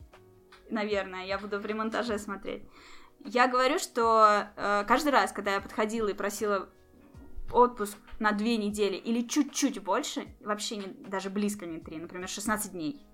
наверное, я буду при монтаже смотреть. Я говорю, что э, каждый раз, когда я подходила и просила отпуск на две недели или чуть-чуть больше, вообще не, даже близко не три, например, 16 дней.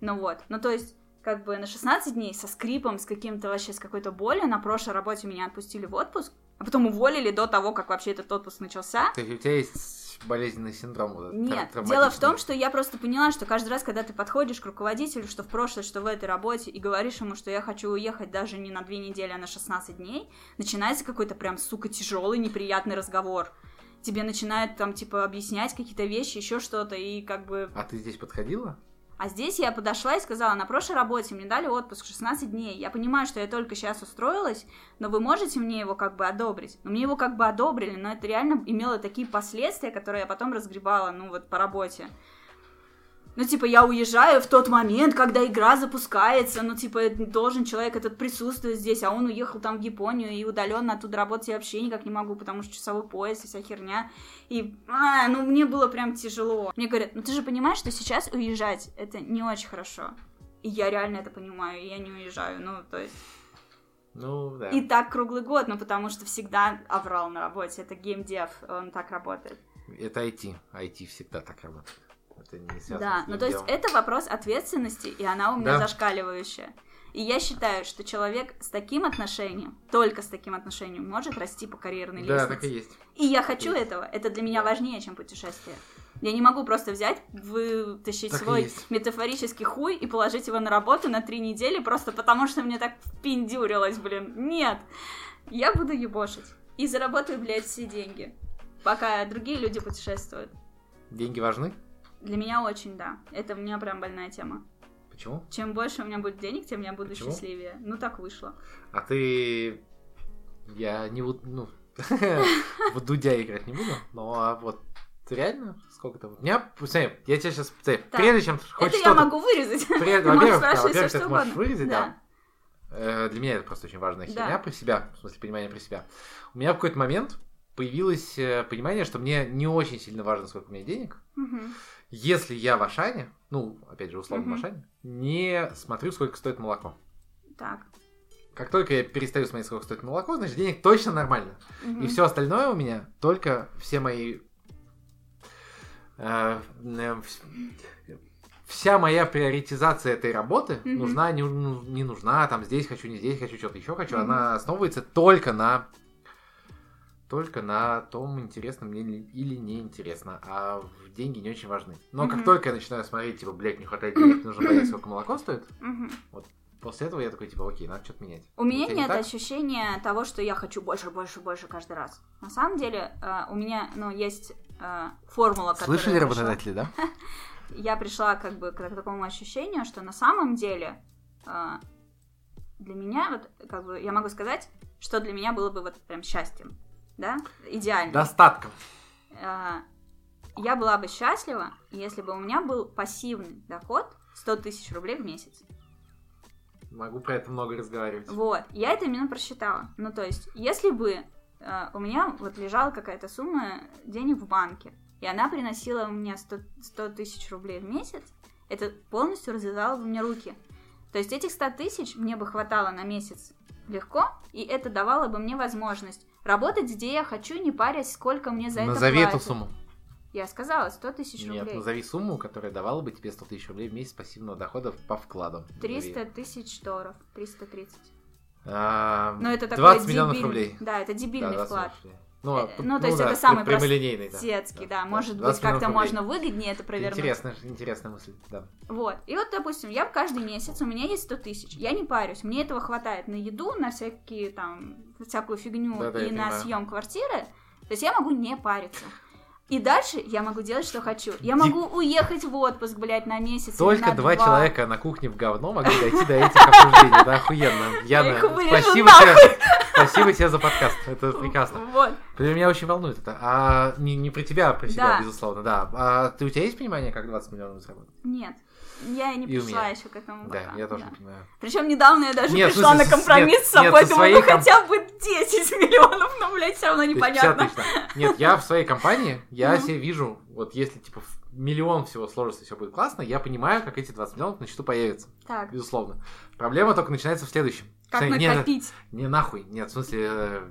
Ну вот, ну то есть как бы на 16 дней со скрипом, с каким-то вообще, с какой-то болью. На прошлой работе меня отпустили в отпуск, а потом уволили до того, как вообще этот отпуск начался. То есть у тебя есть болезненный синдром? Вот, Нет, дело в том, что я просто поняла, что каждый раз, когда ты подходишь к руководителю, что в прошлой, что в этой работе, и говоришь ему, что я хочу уехать даже не на две недели, а на 16 дней, начинается какой-то прям, сука, тяжелый, неприятный разговор тебе начинают там, типа, объяснять какие-то вещи, еще что-то, и как бы... А ты здесь подходила? А здесь я подошла и сказала, на прошлой работе мне дали отпуск 16 дней. Я понимаю, что я только сейчас устроилась, но вы можете мне его как бы одобрить. Но мне его как бы одобрили, но это реально имело такие последствия, которые я потом разгребала, ну вот по работе. Ну, типа, я уезжаю в тот момент, когда игра запускается, ну, типа, должен человек этот присутствовать здесь, а он уехал там в Японию и удаленно оттуда работать я вообще никак не могу, потому что часовой пояс и вся херня. И, а, ну, мне было прям тяжело. Мне говорят, ну, ты же понимаешь, что сейчас уезжать это не очень хорошо. И я реально это понимаю, и я не уезжаю, ну, то есть... Ну, да. И так круглый год, ну, потому что всегда аврал на работе, это геймдев, он так работает. Это IT, IT всегда так работает. Это не связано Да, ну то есть это вопрос ответственности, и она у меня да. зашкаливающая. И я считаю, что человек с таким отношением, только с таким отношением, может расти по карьерной да, лестнице. Да, так и есть. И я хочу есть. этого. Это для меня важнее, чем путешествие. Я не могу просто взять, вытащить так свой метафорический хуй и положить его на работу на три недели, просто потому что мне так впендюрилось, блин. Нет. Я буду ебошить. И заработаю, блядь, все деньги. Пока другие люди путешествуют. Деньги важны? Для меня очень, да. Это у меня прям больная тема. Почему? Чем больше у меня будет денег, тем я буду Почему? счастливее. Ну, так вышло. А ты... Я не буду... Ну, в Дудя играть не буду, но вот реально сколько-то... У меня... Смотри, я тебе сейчас... Прежде чем хоть Это я могу вырезать. Во-первых, во-первых, ты можешь вырезать, да. Э, для меня это просто очень важная херня про себя, в смысле понимание про себя. У меня в какой-то момент появилось э, понимание, что мне не очень сильно важно, сколько у меня денег. Если я в Ашане, ну, опять же, условно в Ашане, не смотрю, сколько стоит молоко. Так. Как только я перестаю смотреть, сколько стоит молоко, значит, денег точно нормально. И все остальное у меня только все мои... Э, э, вся моя приоритизация этой работы mm-hmm. нужна, не, ну, не нужна, там здесь хочу, не здесь хочу, что-то еще хочу, mm-hmm. она основывается только на только на том, интересно мне или неинтересно, а деньги не очень важны. Но mm-hmm. как только я начинаю смотреть, типа, блядь, не хватает денег, нужно понять, сколько молоко стоит, mm-hmm. вот после этого я такой, типа, окей, надо что-то менять. У меня нет не ощущения того, что я хочу больше, больше, больше каждый раз. На самом деле, э, у меня, ну, есть э, формула, которая... Слышали работодатели, да? я пришла как бы к такому ощущению, что на самом деле э, для меня, вот, как бы, я могу сказать, что для меня было бы вот прям счастьем да, идеально. Достатком. А, я была бы счастлива, если бы у меня был пассивный доход 100 тысяч рублей в месяц. Могу про это много разговаривать. Вот, я это именно просчитала. Ну, то есть, если бы э, у меня вот лежала какая-то сумма денег в банке, и она приносила мне 100 тысяч рублей в месяц, это полностью развязало бы мне руки. То есть этих 100 тысяч мне бы хватало на месяц легко, и это давало бы мне возможность работать где я хочу, не парясь, сколько мне за Назови это платят. эту сумму. Я сказала 100 тысяч рублей. Нет, назови сумму, которая давала бы тебе 100 тысяч рублей в месяц пассивного дохода по вкладам. 300 тысяч долларов, 330. А, Но это 20 миллионов дебиль... рублей. Да, это дебильный да, вклад. Рублей. Ну, э, ну, то есть да, это самый простецкий, да. да. Может быть, как-то можно выгоднее это провернуть. Интересная, интересная мысль, да. Вот. И вот, допустим, я каждый месяц, у меня есть 100 тысяч. Я не парюсь, мне этого хватает на еду, на всякие там, всякую фигню да, да, и на съем квартиры. То есть я могу не париться. И дальше я могу делать, что хочу. Я могу Дип... уехать в отпуск, блядь, на месяц. Только на два, два человека на кухне в говно могли дойти до этих обсуждений. Да, охуенно. Яна, спасибо тебе, спасибо тебе за подкаст. Это прекрасно. Вот. Меня очень волнует это. А не, не про тебя, а про себя, да. безусловно, да. А ты, у тебя есть понимание, как 20 миллионов заработать? Нет. Я и не И пришла еще к этому Да, пока, я тоже да. не понимаю. Причем недавно я даже Нет, пришла на компромисс нет, с собой, нет, думаю, своей ну ком- хотя бы 10 миллионов, но, блядь, все равно непонятно. 50 точно. Нет, я в своей компании, я себе вижу, вот если типа миллион всего сложится, все будет классно, я понимаю, как эти 20 миллионов на счету появятся, Так, безусловно. Проблема только начинается в следующем. как Кстати, накопить? Не нахуй, нет, в смысле, э,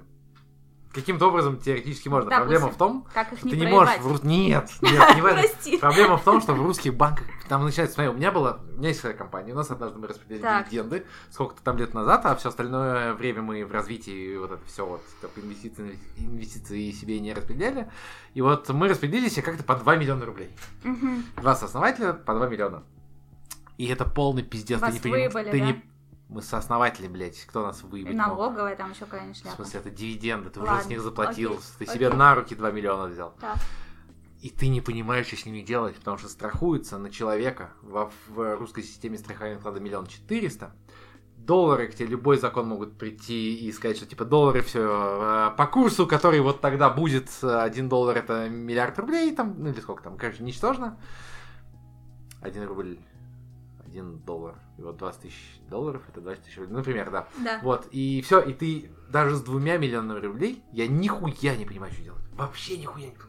каким-то образом теоретически можно. Допустим. Проблема в том, Как их что не ты не проебать? можешь... В... рус- Нет, нет, не в этом. Проблема в том, что в русских банках, там начинается, смотри, у меня была, у меня есть своя компания, у нас однажды мы распределили Так. дивиденды, сколько-то там лет назад, а все остальное время мы в развитии вот это все вот, как инвестиции, инвестиции себе не распределяли. И вот мы распределились и как-то по 2 миллиона рублей. Мгм. Два сооснователя по 2 миллиона. И это полный пиздец. Вас ты не выебали, ты да? не... Мы сооснователи, блядь. Кто нас выебет? мог? налоговая там еще какая-нибудь В шляпа. смысле, это дивиденды, ты уже Ладно, с них заплатил, окей, ты окей. себе на руки 2 миллиона взял. Так. И ты не понимаешь, что с ними делать, потому что страхуется на человека во, в русской системе страхования вклада миллион четыреста. Доллары, к тебе любой закон могут прийти и сказать, что типа доллары все по курсу, который вот тогда будет, один доллар это миллиард рублей, там, ну или сколько там, короче, ничтожно. Один рубль, один доллар, и вот 20 тысяч долларов, это 20 тысяч рублей, например, да. Да. Вот, и все, и ты даже с двумя миллионами рублей, я нихуя не понимаю, что делать. Вообще нихуя не понимаю.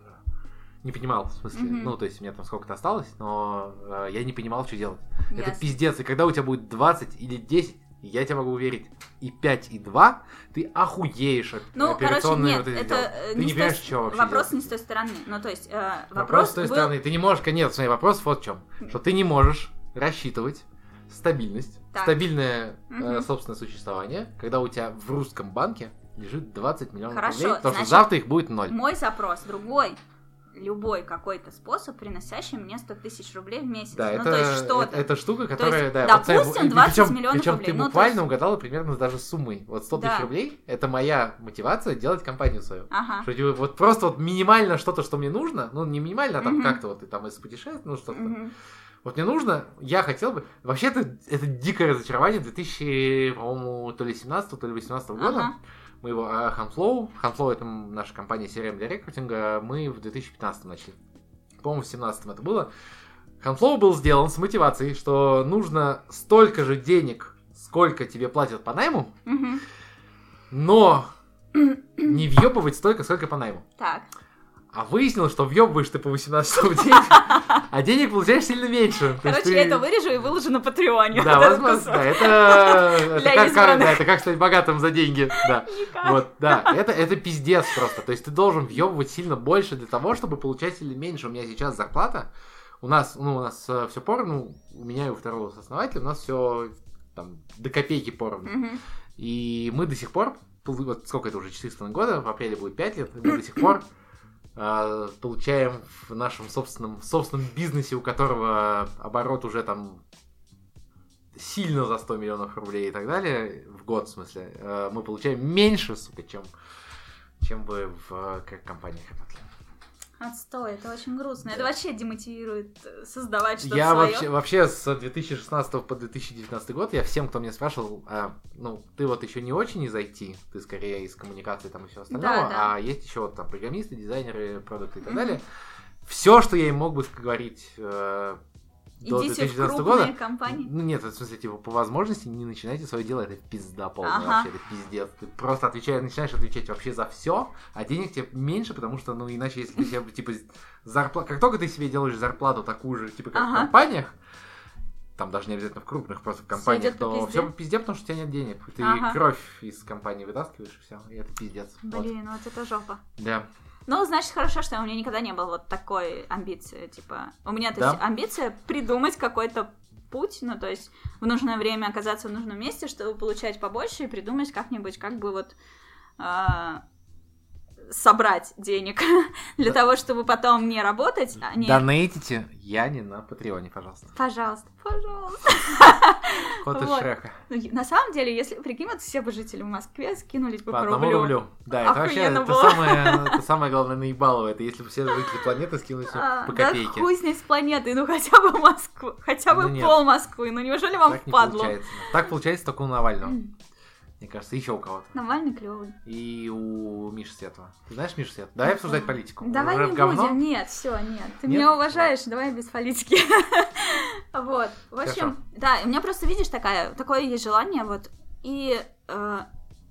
Не понимал, в смысле, Мгм. ну, то есть у меня там сколько-то осталось, но э, я не понимал, что делать. Это Ясно. пиздец, и когда у тебя будет 20 или 10, я тебе могу уверить, и 5, и 2, ты охуеешь от Ну, короче, операционные нет, вот эти это дела. э, Ты не не понимаешь, что вообще Вопрос делать. не с той стороны. Ну, то есть, э, Вопрос, вопрос с той был- стороны, ты не можешь, нет, смотри, вопрос вот в чем, что ты не можешь рассчитывать стабильность, Так. стабильное э, Мгм. собственное существование, когда у тебя в русском банке лежит 20 миллионов Хорошо, рублей, потому значит, что завтра их будет ноль. Мой запрос другой. Любой какой-то способ, приносящий мне 100 тысяч рублей в месяц. Да, ну, это, то есть что-то. это, это штука, которая, есть, да, допустим, вот, смотри, 20 причем, миллионов причем рублей, ты ну, буквально есть- угадала примерно даже суммой. Вот 100 тысяч Да. рублей, это моя мотивация делать компанию свою. Ага. Что, типа, вот просто вот минимально что-то, что мне нужно, ну не минимально, а там Мгм. как-то вот и там из путешествий, ну что-то. там. Вот мне нужно, я хотел бы, вообще это, это дикое разочарование 2000, по-моему, то ли 17 то ли 18 года. Ага. Мы его, Huntflow, Huntflow это наша компания CRM для рекрутинга, мы в 2015 начали. По-моему, в 2017 это было. Huntflow был сделан с мотивацией, что нужно столько же денег, сколько тебе платят по найму, Мгм. но не въебывать столько, сколько по найму. Так. А выяснилось, что въебываешь ты по 18 часов в день, а денег получаешь сильно меньше. Короче, ты- я это вырежу и выложу на Патреоне. Да, вот возможно, да, это, это, Для как, да, это как стать богатым за деньги, да. Никак. Вот, да, это, это пиздец просто. То есть ты должен въебывать сильно больше для того, чтобы получать сильно меньше. У меня сейчас зарплата, у нас, ну, у нас все поровну, у меня и у второго основателя, у нас все там до копейки поровну. Мгм. И мы до сих пор, вот сколько это уже, 4,5 года, в апреле будет 5 лет, мы до сих пор а, получаем в нашем собственном, собственном бизнесе, у которого оборот уже там сильно за 100 миллионов рублей и так далее, в год, в смысле, э, мы получаем меньше, сука, чем, чем бы в э, как компаниях работали. Отстой, это очень грустно. Это вообще демотивирует э, создавать что-то Я свое. вообще, вообще с 2016 по 2019 год, я всем, кто мне спрашивал, а, ну, ты вот еще не очень из IT, ты скорее из коммуникации там и всего остального, Да, да. а есть еще вот там программисты, дизайнеры, продукты и так далее. Все, что я им мог бы говорить э, до Идите в 2019 крупные года, компании. ну нет, в смысле, типа, по возможности не начинайте свое дело, это пизда полная Ага. вообще, это пиздец. Ты просто отвечаешь, начинаешь отвечать вообще за все, а денег тебе меньше, потому что, ну, иначе, если ты себе, типа, зарплату, как только ты себе делаешь зарплату такую же, типа, как в Ага. компаниях, там даже не обязательно в крупных, просто в компаниях, то все по пизде, потому что у тебя нет денег. Ты Ага. кровь из компании вытаскиваешь, и все, и это пиздец. Блин, вот это жопа. Да. Ну, значит, хорошо, что у меня никогда не было вот такой амбиции, типа... У меня, то Да. есть, амбиция придумать какой-то путь, ну, то есть, в нужное время оказаться в нужном месте, чтобы получать побольше и придумать как-нибудь, как бы вот... а, собрать денег для Да. того, чтобы потом не работать, а не... Донейтите Яне на Патреоне, пожалуйста. Пожалуйста, пожалуйста. Кот из Вот. Шрека. Ну, на самом деле, если прикинь, вот все бы жители в Москве скинулись бы По по, одному рублю. рублю. Да, это вообще это самое, это самое главное наебалово. Это если бы все жители планеты скинулись А, по да копейке. хуй с ней с планеты, ну хотя бы Москву, хотя бы Ну нет. пол Москвы, ну неужели вам Так не впадло? получается. Так получается только у Навального. Мне кажется, еще у кого-то. Навальный клевый. И у Миши Светова. Ты знаешь Мишу Светова? Давай обсуждать политику. Давай Уже не говно? будем, нет, все, нет. Ты Нет? меня уважаешь, давай без политики. Вот, в общем, Хорошо. да, у меня просто, видишь, такая, такое есть желание, вот, и э,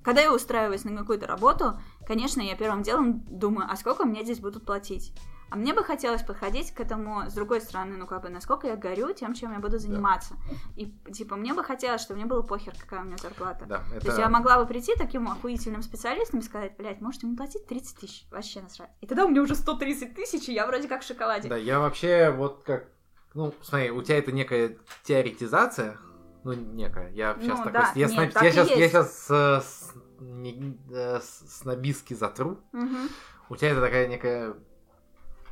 когда я устраиваюсь на какую-то работу, конечно, я первым делом думаю, а сколько мне здесь будут платить? А мне бы хотелось подходить к этому с другой стороны, ну, как бы, насколько я горю тем, чем я буду заниматься. И, типа, мне бы хотелось, чтобы мне было похер, какая у меня зарплата. Да, это... То есть я могла бы прийти таким охуительным специалистом и сказать, блядь, можете мне платить 30 тысяч, вообще насрать. И тогда у меня уже 130 тысяч, и я вроде как в шоколаде. Да, я вообще вот как... Ну, смотри, у тебя это некая теоретизация, ну, некая. Я сейчас Ну, такой... да, я, нет, сноб- так я сейчас, я есть. сейчас э, с- не- э, с- снобистски затру. Мгм. У тебя это такая некая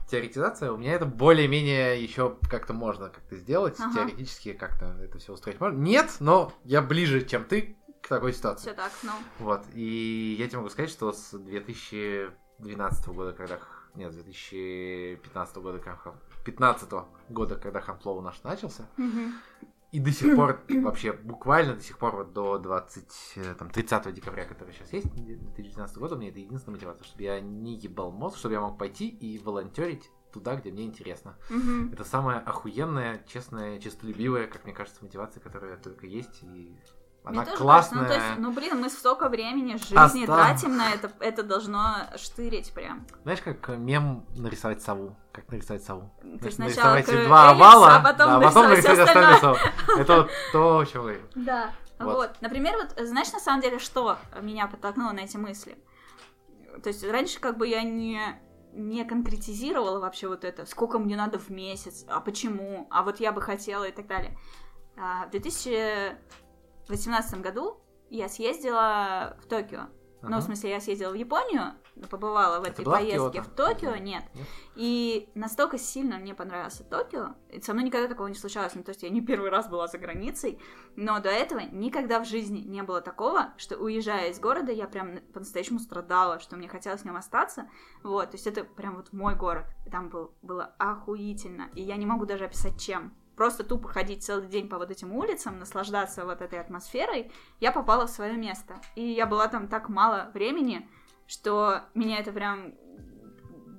теоретизация, у меня это более-менее еще как-то можно как-то сделать, Ага. теоретически как-то это все устроить можно. Нет, но я ближе, чем ты к такой ситуации. Все так, ну. Вот, и я тебе могу сказать, что с 2012 года, когда... Нет, с 2015 года, когда... хам- 15 года, когда Хамфлоу наш начался, Мгм. И до сих пор, вообще, буквально до сих пор, вот до 20, э, там, 30 декабря, который сейчас есть, 2019 года, мне это единственная мотивация, чтобы я не ебал мозг, чтобы я мог пойти и волонтерить туда, где мне интересно. Мгм. Это самая охуенная, честная, честолюбивая, как мне кажется, мотивация, которая только есть, и она тоже классная. кажется, Ну, то есть, ну, блин, мы столько времени жизни Остав- тратим на это, это должно штырить прям. Знаешь, как мем нарисовать сову? Как нарисовать сову? То есть Значит, сначала нарисовать два овала, а потом да, потом нарисовать нарисовать всё остальные совы. Это вот то, о чем вы. Да. Вот. Вот. Например, вот знаешь, на самом деле, что меня подтолкнуло на эти мысли? То есть раньше как бы я не не конкретизировала вообще вот это, сколько мне надо в месяц, а почему, а вот я бы хотела и так далее. А, В 2018 году я съездила в Токио. Ну, Ага. в смысле, я съездила в Японию, побывала в Это этой в поездке Киото? в Токио, Нет. нет. Нет? И настолько сильно мне понравился Токио, и со мной никогда такого не случалось, ну, то есть я не первый раз была за границей, но до этого никогда в жизни не было такого, что уезжая из города, я прям по-настоящему страдала, что мне хотелось в нем остаться, вот, то есть это прям вот мой город, там был, было охуительно, и я не могу даже описать чем. Просто тупо ходить целый день по вот этим улицам, наслаждаться вот этой атмосферой, я попала в свое место. И я была там так мало времени, что меня это прям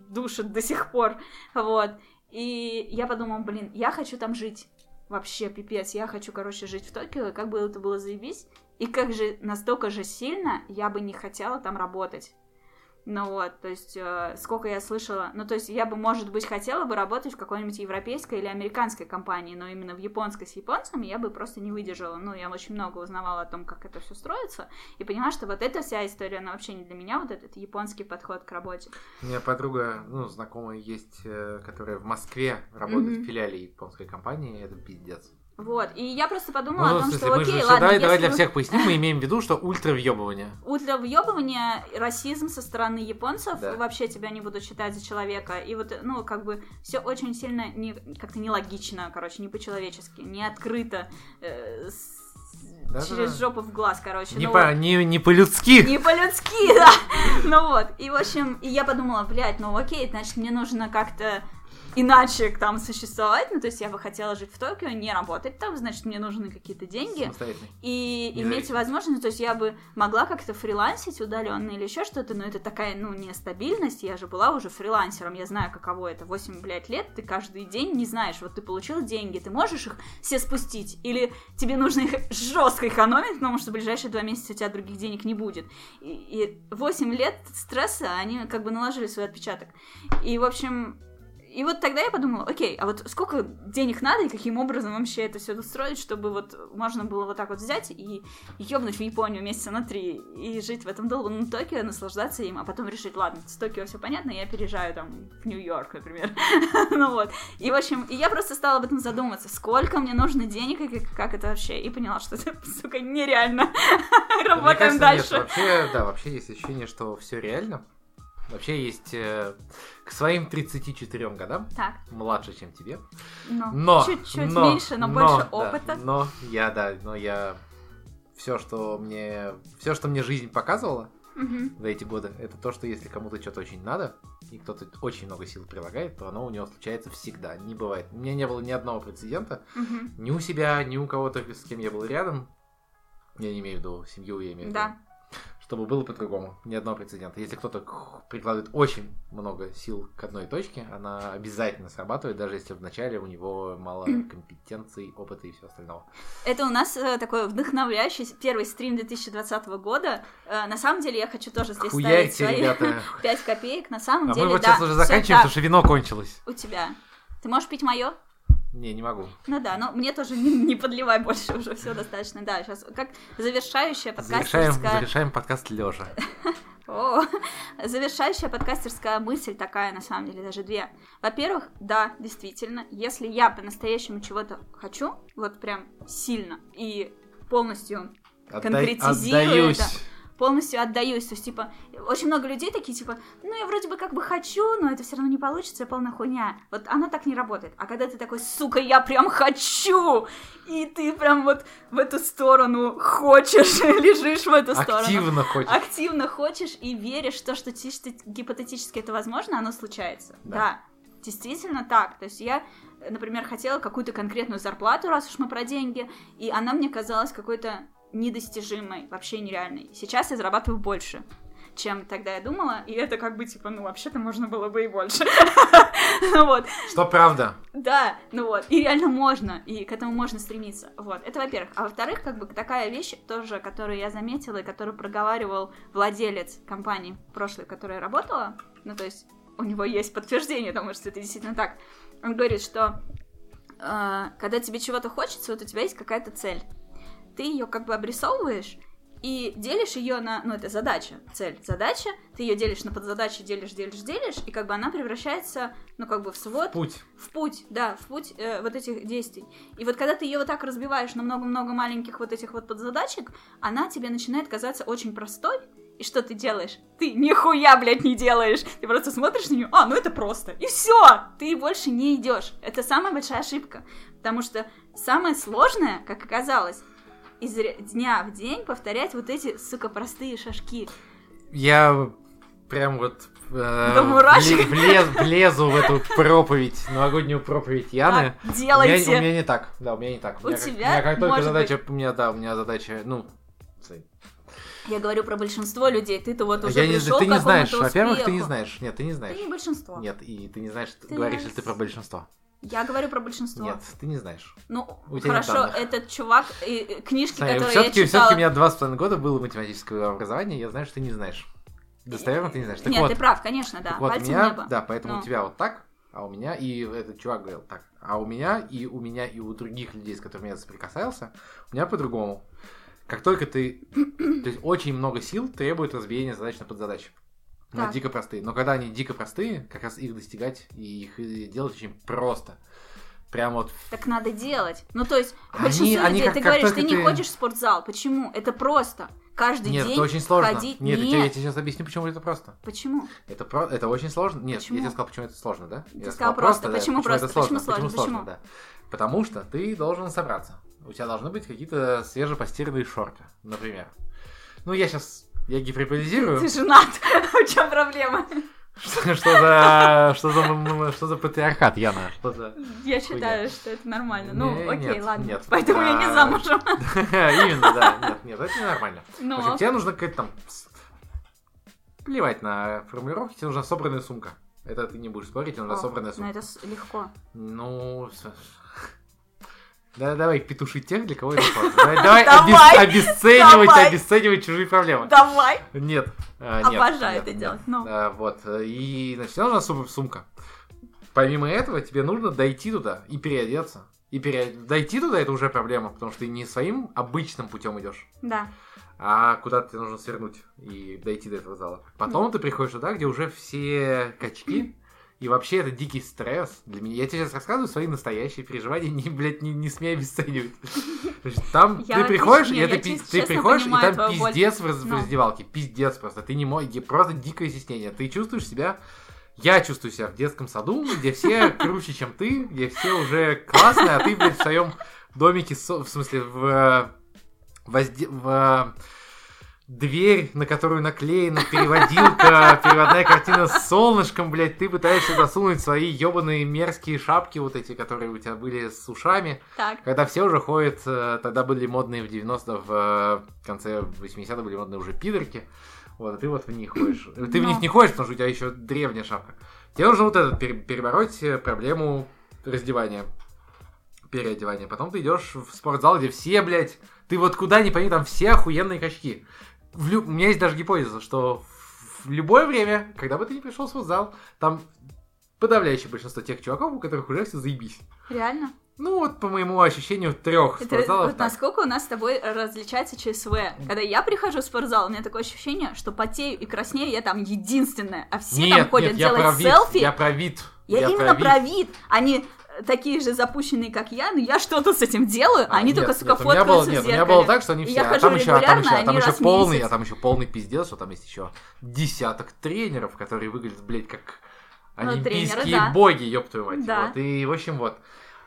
душит до сих пор. Вот. И я подумала, блин, я хочу там жить. Вообще, пипец, я хочу, короче, жить в Токио, как бы это было заебись. И как же настолько же сильно я бы не хотела там работать. Ну вот, то есть, э, сколько я слышала, ну то есть я бы, может быть, хотела бы работать в какой-нибудь европейской или американской компании, но именно в японской с японцами я бы просто не выдержала. Ну, я очень много узнавала о том, как это все строится, и поняла, что вот эта вся история, она вообще не для меня, вот этот японский подход к работе. У меня подруга, ну, знакомая есть, э, которая в Москве работает Мгм. в филиале японской компании, это пиздец. Вот, и я просто подумала Ну, о том, смысле, что же окей, всё- ладно, давай, давай если для вы- всех поясним, мы имеем в виду, что ультра въебывание. Утро въебывания, расизм со стороны японцев, Да. вообще тебя не будут считать за человека. И вот, ну, как бы, все очень сильно не, как-то нелогично, короче, не по-человечески, не открыто, э, с- Да-да-да. через жопу в глаз, короче. Не, ну по, вот. не, не по-людски. Не по-людски, да. Ну вот. И, в общем, и я подумала, блядь, ну окей, значит, мне нужно как-то иначе там существовать. Ну, то есть я бы хотела жить в Токио, не работать там, значит, мне нужны какие-то деньги. И Не иметь возможность, то есть я бы могла как-то фрилансить удаленно или еще что-то, но это такая, ну, нестабильность. Я же была уже фрилансером, я знаю, каково это. 8, блядь, лет, ты каждый день не знаешь, вот ты получил деньги, ты можешь их все спустить, или тебе нужно их жестко экономить, потому что в ближайшие два месяца у тебя других денег не будет. И, и 8 лет стресса, они как бы наложили свой отпечаток. И, в общем, и вот тогда я подумала, окей, а вот сколько денег надо и каким образом вообще это все устроить, чтобы вот можно было вот так вот взять и ёбнуть в Японию месяца на три и жить в этом долбанном Токио, наслаждаться им, а потом решить, ладно, с Токио все понятно, я переезжаю там в Нью-Йорк, например. ну вот. И, в общем, и я просто стала об этом задумываться, сколько мне нужно денег и как, как это вообще, и поняла, что это, сука, нереально. Работаем кажется, нет, дальше. вообще, да, вообще есть ощущение, что все реально. Вообще есть э, к своим 34 годам, Так, младше, чем тебе. ну, Но, чуть-чуть но, меньше, но, но, больше да, опыта. но я, да, но я все, что мне, все, что мне жизнь показывала Мгм. за эти годы, это то, что если кому-то что-то очень надо, и кто-то очень много сил прилагает, то оно у него случается всегда. Не бывает. У меня не было ни одного прецедента, Мгм. ни у себя, ни у кого-то, с кем я был рядом, Я не имею в виду семью, я имею в виду. Да. Чтобы было по-другому. Ни одного прецедента. Если кто-то прикладывает очень много сил к одной точке, она обязательно срабатывает, даже если вначале у него мало компетенций, опыта и всего остального. Это у нас э, такой вдохновляющий первый стрим 2020 года. Э, на самом деле я хочу тоже здесь ставить Хуярьте, свои ребята. 5 копеек. На самом А деле, мы вот да, сейчас уже заканчиваем, потому что вино кончилось. У тебя. Ты можешь пить мое? Не, не могу. Ну да, но мне тоже не, не подливай больше, уже все достаточно. Да, сейчас как завершающая Завершаем, подкастерская... завершаем подкаст лежа. О, завершающая подкастерская мысль такая, на самом деле, даже две. Во-первых, да, действительно, если я по-настоящему чего-то хочу, вот прям сильно и полностью Конкретизирую это. Полностью отдаюсь. То есть, типа, очень много людей такие, типа, ну, я вроде бы как бы хочу, но это все равно не получится, полная хуйня. Вот оно так не работает. А когда ты такой, сука, я прям хочу, и ты прям вот в эту сторону хочешь, лежишь в эту сторону. Активно хочешь. Активно хочешь и веришь в то, что чисто гипотетически это возможно, оно случается. Да. Да. Действительно так. То есть я, например, хотела какую-то конкретную зарплату, раз уж мы про деньги, и она мне казалась какой-то недостижимой, вообще нереальной. Сейчас я зарабатываю больше, чем тогда я думала, и это как бы типа, ну вообще-то можно было бы и больше. Ну вот, Что правда? да, ну вот, и реально можно, и к этому можно стремиться, вот, это во-первых. А во-вторых, как бы такая вещь тоже, которую я заметила и которую проговаривал владелец компании прошлой, в которой я работала, ну то есть у него есть подтверждение тому, что это действительно так. Он говорит, что э, когда тебе чего-то хочется, вот у тебя есть какая-то цель, ты ее как бы обрисовываешь, и делишь ее на, ну это задача, цель, задача, ты ее делишь на подзадачи, делишь, делишь, делишь, и как бы она превращается, ну как бы в свод, Путь. в путь, да, в путь э, вот этих действий. И вот когда ты ее вот так разбиваешь на много-много маленьких вот этих вот подзадачек, она тебе начинает казаться очень простой. И что ты делаешь? Ты нихуя, блядь, не делаешь. Ты просто смотришь на нее, а, ну это просто. И все, ты больше не идешь. Это самая большая ошибка. Потому что самое сложное, как оказалось, из дня в день повторять вот эти, сука, простые шажки. Я прям вот э, До мурашек. вле- влез- влезу в эту проповедь, новогоднюю проповедь Яны. Так, У меня, делайте. у меня не так, да, у меня не так. У меня как- тебя, у меня как только задача, у меня, да, у меня задача, ну, Я говорю про большинство людей. Ты-то вот уже я не, пришел ты не знаешь, во-первых, ты не знаешь, нет, ты не знаешь. Ты не большинство. Нет, и ты не знаешь, Ты говоришь ли ты про большинство. Я говорю про большинство. Нет, ты не знаешь. Ну, У тебя хорошо, этот чувак, и, и книжки, которые все-таки, я читала... все-таки у меня два с половиной года было математическое образование, я знаю, что ты не знаешь. Достоверно ты не знаешь. Так Нет, вот, ты прав, конечно, да. вот, у Пальцем меня, небо. да, поэтому Ну. у тебя вот так, а у меня, и этот чувак говорил так, а у меня, и у меня, и у других людей, с которыми я соприкасался, у меня по-другому. Как только ты... То есть очень много сил требует разбиения задач на подзадачи. Так. дико простые. Но когда они дико простые, как раз их достигать и их и делать очень просто. Прям вот Так надо делать. Ну, то есть, Они- большинство они людей, как- ты как говоришь, ты не ты- ходишь в спортзал. Почему? Это просто. Каждый Нет, день это очень сложно. ходить. Нет, я Нет. тебе- я тебе сейчас объясню, почему это просто. Почему? Это, про... это очень сложно. Нет, Почему? я тебе сказал, почему это сложно, да? Ты я сказал просто. да, Почему просто? это сложно? Почему сложно? Почему? да. Потому что ты должен собраться. У тебя должны быть какие-то свежепостиранные шорты, например. Ну, я сейчас... Я гиперболизирую. Ты женат. В чем проблема? Что что за... Что за... Что за патриархат, Яна? Что за... Я считаю, что это нормально. Ну, Не, окей, нет, ладно. нет. Поэтому я не А, замужем. Именно, да. Нет, нет, это нормально. В Ну, общем, тебе нужно какая-то там... Плевать на формулировки, тебе нужна собранная сумка. Это ты не будешь спорить, тебе нужна О, собранная ну сумка. это с- легко. Ну, да, давай петушить тех, для кого это сложно. Давай, давай Давай, обес- обесценивать, давай. обесценивать чужие проблемы. Давай. Нет. а, нет, Обожаю нет, это нет. делать, ну. А, вот. И, значит, нужна сум- сумка. Помимо этого, тебе нужно дойти туда и переодеться. И пере... дойти туда это уже проблема, потому что ты не своим обычным путем идешь, Да. а куда-то тебе нужно свернуть и дойти до этого зала. Потом ты приходишь туда, где уже все качки, и вообще это дикий стресс для меня. Я тебе сейчас рассказываю свои настоящие переживания, не, блядь, не, не смей обесценивать. Там ты приходишь, и это ты приходишь, и там пиздец в, Ну. раздевалке. Пиздец просто. Ты не мой, просто дикое стеснение. Ты чувствуешь себя я чувствую себя в детском саду, где все круче, чем ты, где все уже классные, а ты, блядь, в своем домике, в смысле, в, возде- в дверь, на которую наклеена переводилка, переводная картина с солнышком, блядь, ты пытаешься засунуть свои ебаные мерзкие шапки вот эти, которые у тебя были с ушами. Так. Когда все уже ходят, э, тогда были модные в 90-х, в э, конце 80-х были модные уже пидорки. Вот, а ты вот в них ходишь. Ты в Но. них не ходишь, потому что у тебя еще древняя шапка. Тебе нужно вот этот пере- перебороть э, проблему раздевания, переодевания. Потом ты идешь в спортзал, где все, блядь, ты вот куда ни пойди, там все охуенные качки. В лю- У меня есть даже гипотеза, что в любое время, когда бы ты не пришел в спортзал, там подавляющее большинство тех чуваков, у которых уже все заебись. Реально? Ну вот, по моему ощущению, трех Это спортзалов вот так. насколько у нас с тобой различается ЧСВ. Когда я прихожу в спортзал, у меня такое ощущение, что потею и краснею я там единственная, а все нет, там ходят нет, я делать про вид, селфи. я про вид. Я, именно про вид. Они э, такие же запущенные, как я, но я что-то с этим делаю, а они нет, только, сука, нет, у меня было, фоткаются нет, у меня было так, что они все, я а хожу там еще, а там еще, а там еще полный, а там еще полный пиздец, что там есть еще десяток тренеров, которые выглядят, блядь, как Ну, олимпийские тренеры, да. боги, ёб твою мать. Да. Вот, и, в общем, вот.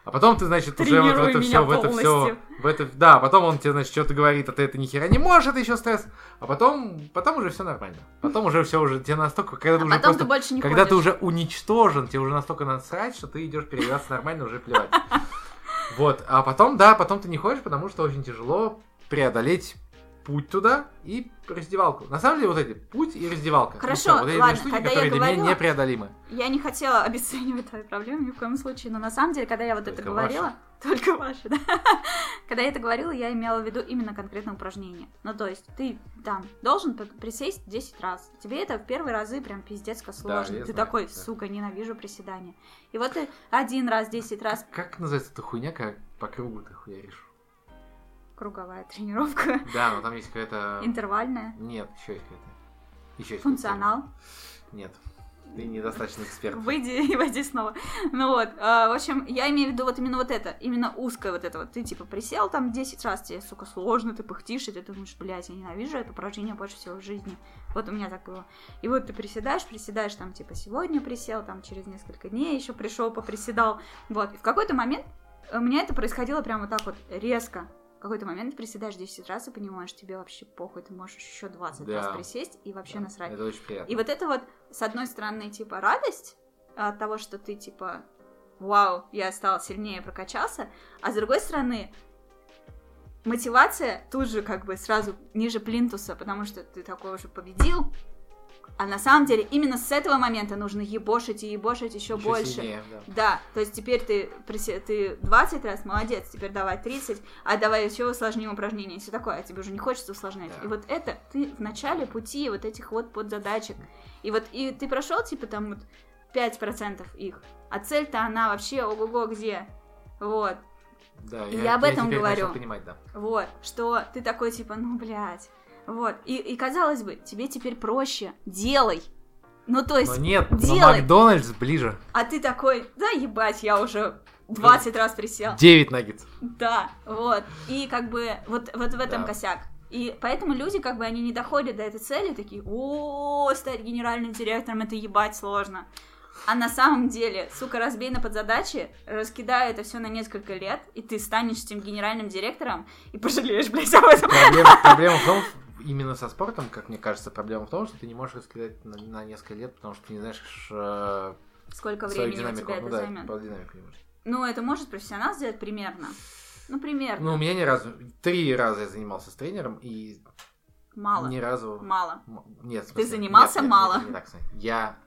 А потом ты, значит, уже вот в это все, в это все, в это, да, потом он тебе, значит, что-то говорит, а ты это ни хера не можешь, это еще стресс. А потом, потом уже все нормально. Потом уже все уже тебе настолько, когда ты А уже потом просто ты больше не когда ты ходишь. уже уничтожен, тебе уже настолько насрать, что ты идешь переодеваться нормально, уже плевать. Вот, а потом, да, потом ты не ходишь, потому что очень тяжело преодолеть путь туда и раздевалку. На самом деле, вот эти путь и раздевалка. Хорошо, всё, вот эти ладно, штуки, когда я которые для меня говорила- непреодолимы. Я не хотела обесценивать твою проблему ни в коем случае, но на самом деле, когда я вот это Только говорила, только ваши, да. Когда я это говорила, я имела в виду именно конкретное упражнение. Ну, то есть, ты там должен присесть 10 раз. Тебе это в первые разы прям пиздецко сложно. я ты знаю, такой, да. сука, ненавижу приседания. И вот ты один раз, 10 раз Как называется эта хуйня, как по кругу ты хуяришь? Круговая тренировка, Да, но там есть какая-то... интервальная, Нет, еще есть какая-то. Еще есть функционал. какая-то. Нет. Ты недостаточно эксперт. Выйди и войди снова. Ну вот, а, в общем, я имею в виду вот именно вот это, именно узкое вот это вот. Ты типа присел там 10 раз, тебе, сука, сложно, ты пыхтишь, и ты думаешь, блядь, я ненавижу это упражнение больше всего в жизни. Вот у меня так было. И вот ты приседаешь, приседаешь там, типа, сегодня присел, там, через несколько дней еще пришел, поприседал. Вот, и в какой-то момент у меня это происходило прямо вот так вот резко. Какой-то момент приседаешь 10 раз и понимаешь, тебе вообще похуй, ты можешь еще 20 Да. раз присесть и вообще Да, насрать. Это очень приятно. И вот это вот, с одной стороны, типа, радость от того, что ты, типа, вау, я стал сильнее, прокачался, а с другой стороны, мотивация тут же как бы сразу ниже плинтуса, потому что ты такой уже победил, а на самом деле именно с этого момента нужно ебошить и ебошить еще, больше. сильнее, да. Да, то есть теперь ты, ты 20 раз, молодец, теперь давай 30, а давай еще усложним упражнение, все такое, а тебе уже не хочется усложнять. Да. И вот это ты в начале пути вот этих вот подзадачек. И вот и ты прошел, типа, там вот 5% их, а цель-то она вообще ого-го где. Вот, Да, И я об этом теперь говорю. понимать, да. вот, что ты такой, типа, ну, блядь, вот. И, и казалось бы, тебе теперь проще, делай. Ну, то есть, Но нет, но делай. Макдональдс ближе. а ты такой, да ебать, я уже 20 раз присел. 9 наггетсов. Да, вот. И как бы вот, вот в этом Да. косяк. И поэтому люди, как бы, они не доходят до этой цели, такие, о, стать генеральным директором, это ебать сложно. А на самом деле, сука, разбей на подзадачи, раскидай это все на несколько лет, и ты станешь этим генеральным директором и пожалеешь, блядь, об этом. Проблема, проблема в том, именно со спортом, как мне кажется, проблема в том, что ты не можешь раскидать на, на несколько лет, потому что ты не знаешь э, Сколько времени у динамику. тебя ну это да, займет? по динамику не можешь. Ну, это может профессионал сделать примерно. Ну, примерно. Ну, у меня ни разу, три раза я занимался с тренером, и Мало. ни разу... Мало. Нет, в смысле, занимался нет, нет, мало? нет, не так. Я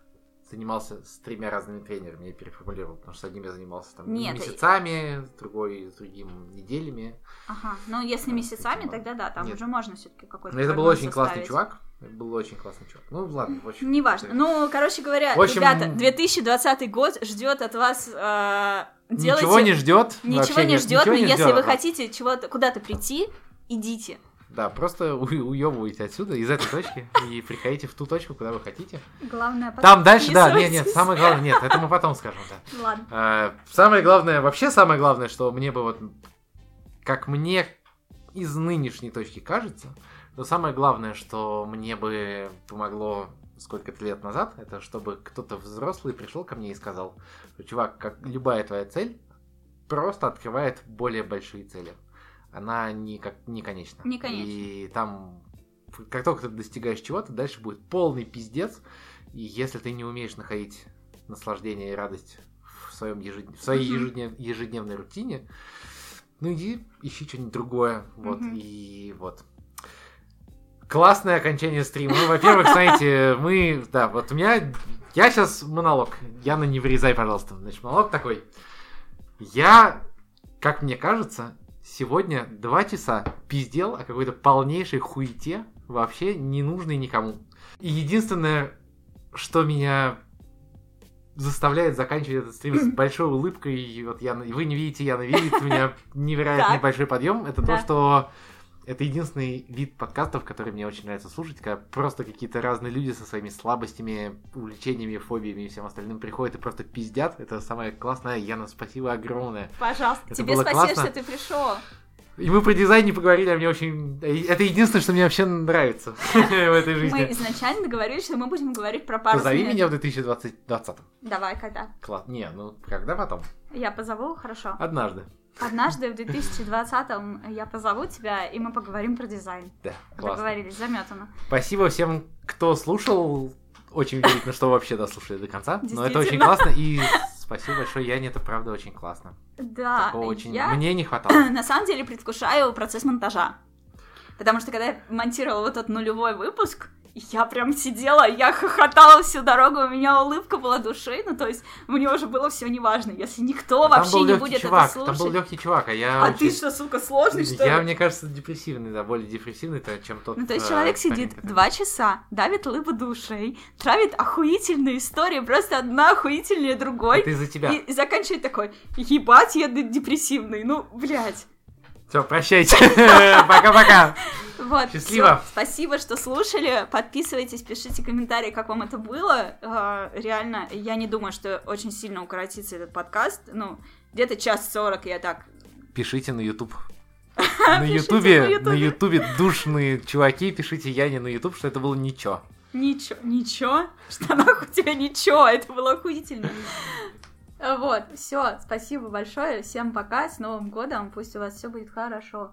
занимался с тремя разными тренерами, я переформулировал, потому что с одним я занимался там Нет, месяцами, с другой с другим неделями. Ага. Ну, если Да, месяцами, этим тогда да, там Нет. уже можно все-таки какой-то Но это был очень классный составить. чувак. Это был очень классный чувак. Ну, ладно, в общем. Неважно. Ну, короче говоря, В общем, ребята, 2020 год ждет от вас. э, делайте- Ничего не ждет. Ничего не ждет, но не если ждёт вы хотите чего-то куда-то прийти, идите. Да, просто уебывайте отсюда, из этой точки, и приходите в ту точку, куда вы хотите. Главное, Там дальше, да, нет, нет, самое главное, нет, это мы потом скажем, да. Ладно. А, Самое главное, вообще самое главное, что мне бы вот, как мне из нынешней точки кажется, то самое главное, что мне бы помогло сколько-то лет назад, это чтобы кто-то взрослый пришел ко мне и сказал, чувак, как любая твоя цель просто открывает более большие цели. Она не, как, не конечна. Не конечна. И там как только ты достигаешь чего-то, дальше будет полный пиздец. И если ты не умеешь находить наслаждение и радость в, своем ежед... в своей ежеднев... ежедневной рутине, ну иди ищи что-нибудь другое. Вот, и вот. Классное окончание стрима. Ну, во-первых, знаете, мы... Да, вот у меня... Я сейчас монолог. Яна, не вырезай, пожалуйста. Значит, монолог такой. Я, как мне кажется, сегодня два часа пиздел о какой-то полнейшей хуете, вообще не нужной никому. И единственное, что меня заставляет заканчивать этот стрим с большой улыбкой, и вот я, вы не видите, Яна видит, у меня невероятный Так. большой подъем, это то, что это единственный вид подкастов, который мне очень нравится слушать, когда просто какие-то разные люди со своими слабостями, увлечениями, фобиями и всем остальным приходят и просто пиздят. Это самое классное. Яна, спасибо огромное. Пожалуйста, Это тебе спасибо, классно. что ты пришел. И мы про дизайн не поговорили, а мне очень... Это единственное, что мне вообще нравится в этой Мы жизни. изначально договорились, что мы будем говорить про пару Позови меня в 2020. Давай, когда? Класс. Не, ну когда потом? Я позову, хорошо. Однажды. Однажды в 2020-м я позову тебя, и мы поговорим про дизайн. Да, классно. Договорились, заметано. Спасибо всем, кто слушал. Очень удивительно, что вообще дослушали до конца. Но это очень классно. И спасибо большое, Яне, это правда очень классно. Да, Такого очень... я Мне не хватало. на самом деле предвкушаю процесс монтажа. Потому что когда я монтировала вот тот нулевой выпуск, я прям сидела, я хохотала всю дорогу, у меня улыбка была души, ну то есть мне уже было все неважно, если никто вообще там был не будет чувак, это слушать. Там был легкий чувак, а я А очень- ты что, сука, сложный, что Я, ли? мне кажется, депрессивный, да, более депрессивный, чем тот. Ну, то есть э, человек сидит два часа, давит лыбу душей, травит охуительные истории, просто одна охуительнее другой, Это из-за тебя. и, и заканчивает такой, ебать, я депрессивный, ну, блядь. Все, прощайте. Пока-пока. Вот, Счастливо. всё. Спасибо, что слушали. Подписывайтесь, пишите комментарии, как вам это было. Э, Реально, я не думаю, что очень сильно укоротится этот подкаст. Ну, где-то час сорок я так. Пишите на YouTube. На Ютубе. на Ютубе душные чуваки, пишите Яне на Ютуб, что это было ничего. Ничего, ничего? Что нахуй у тебя ничего? Это было охуительно. Вот, все, спасибо большое, всем пока, с Новым годом, пусть у вас все будет хорошо.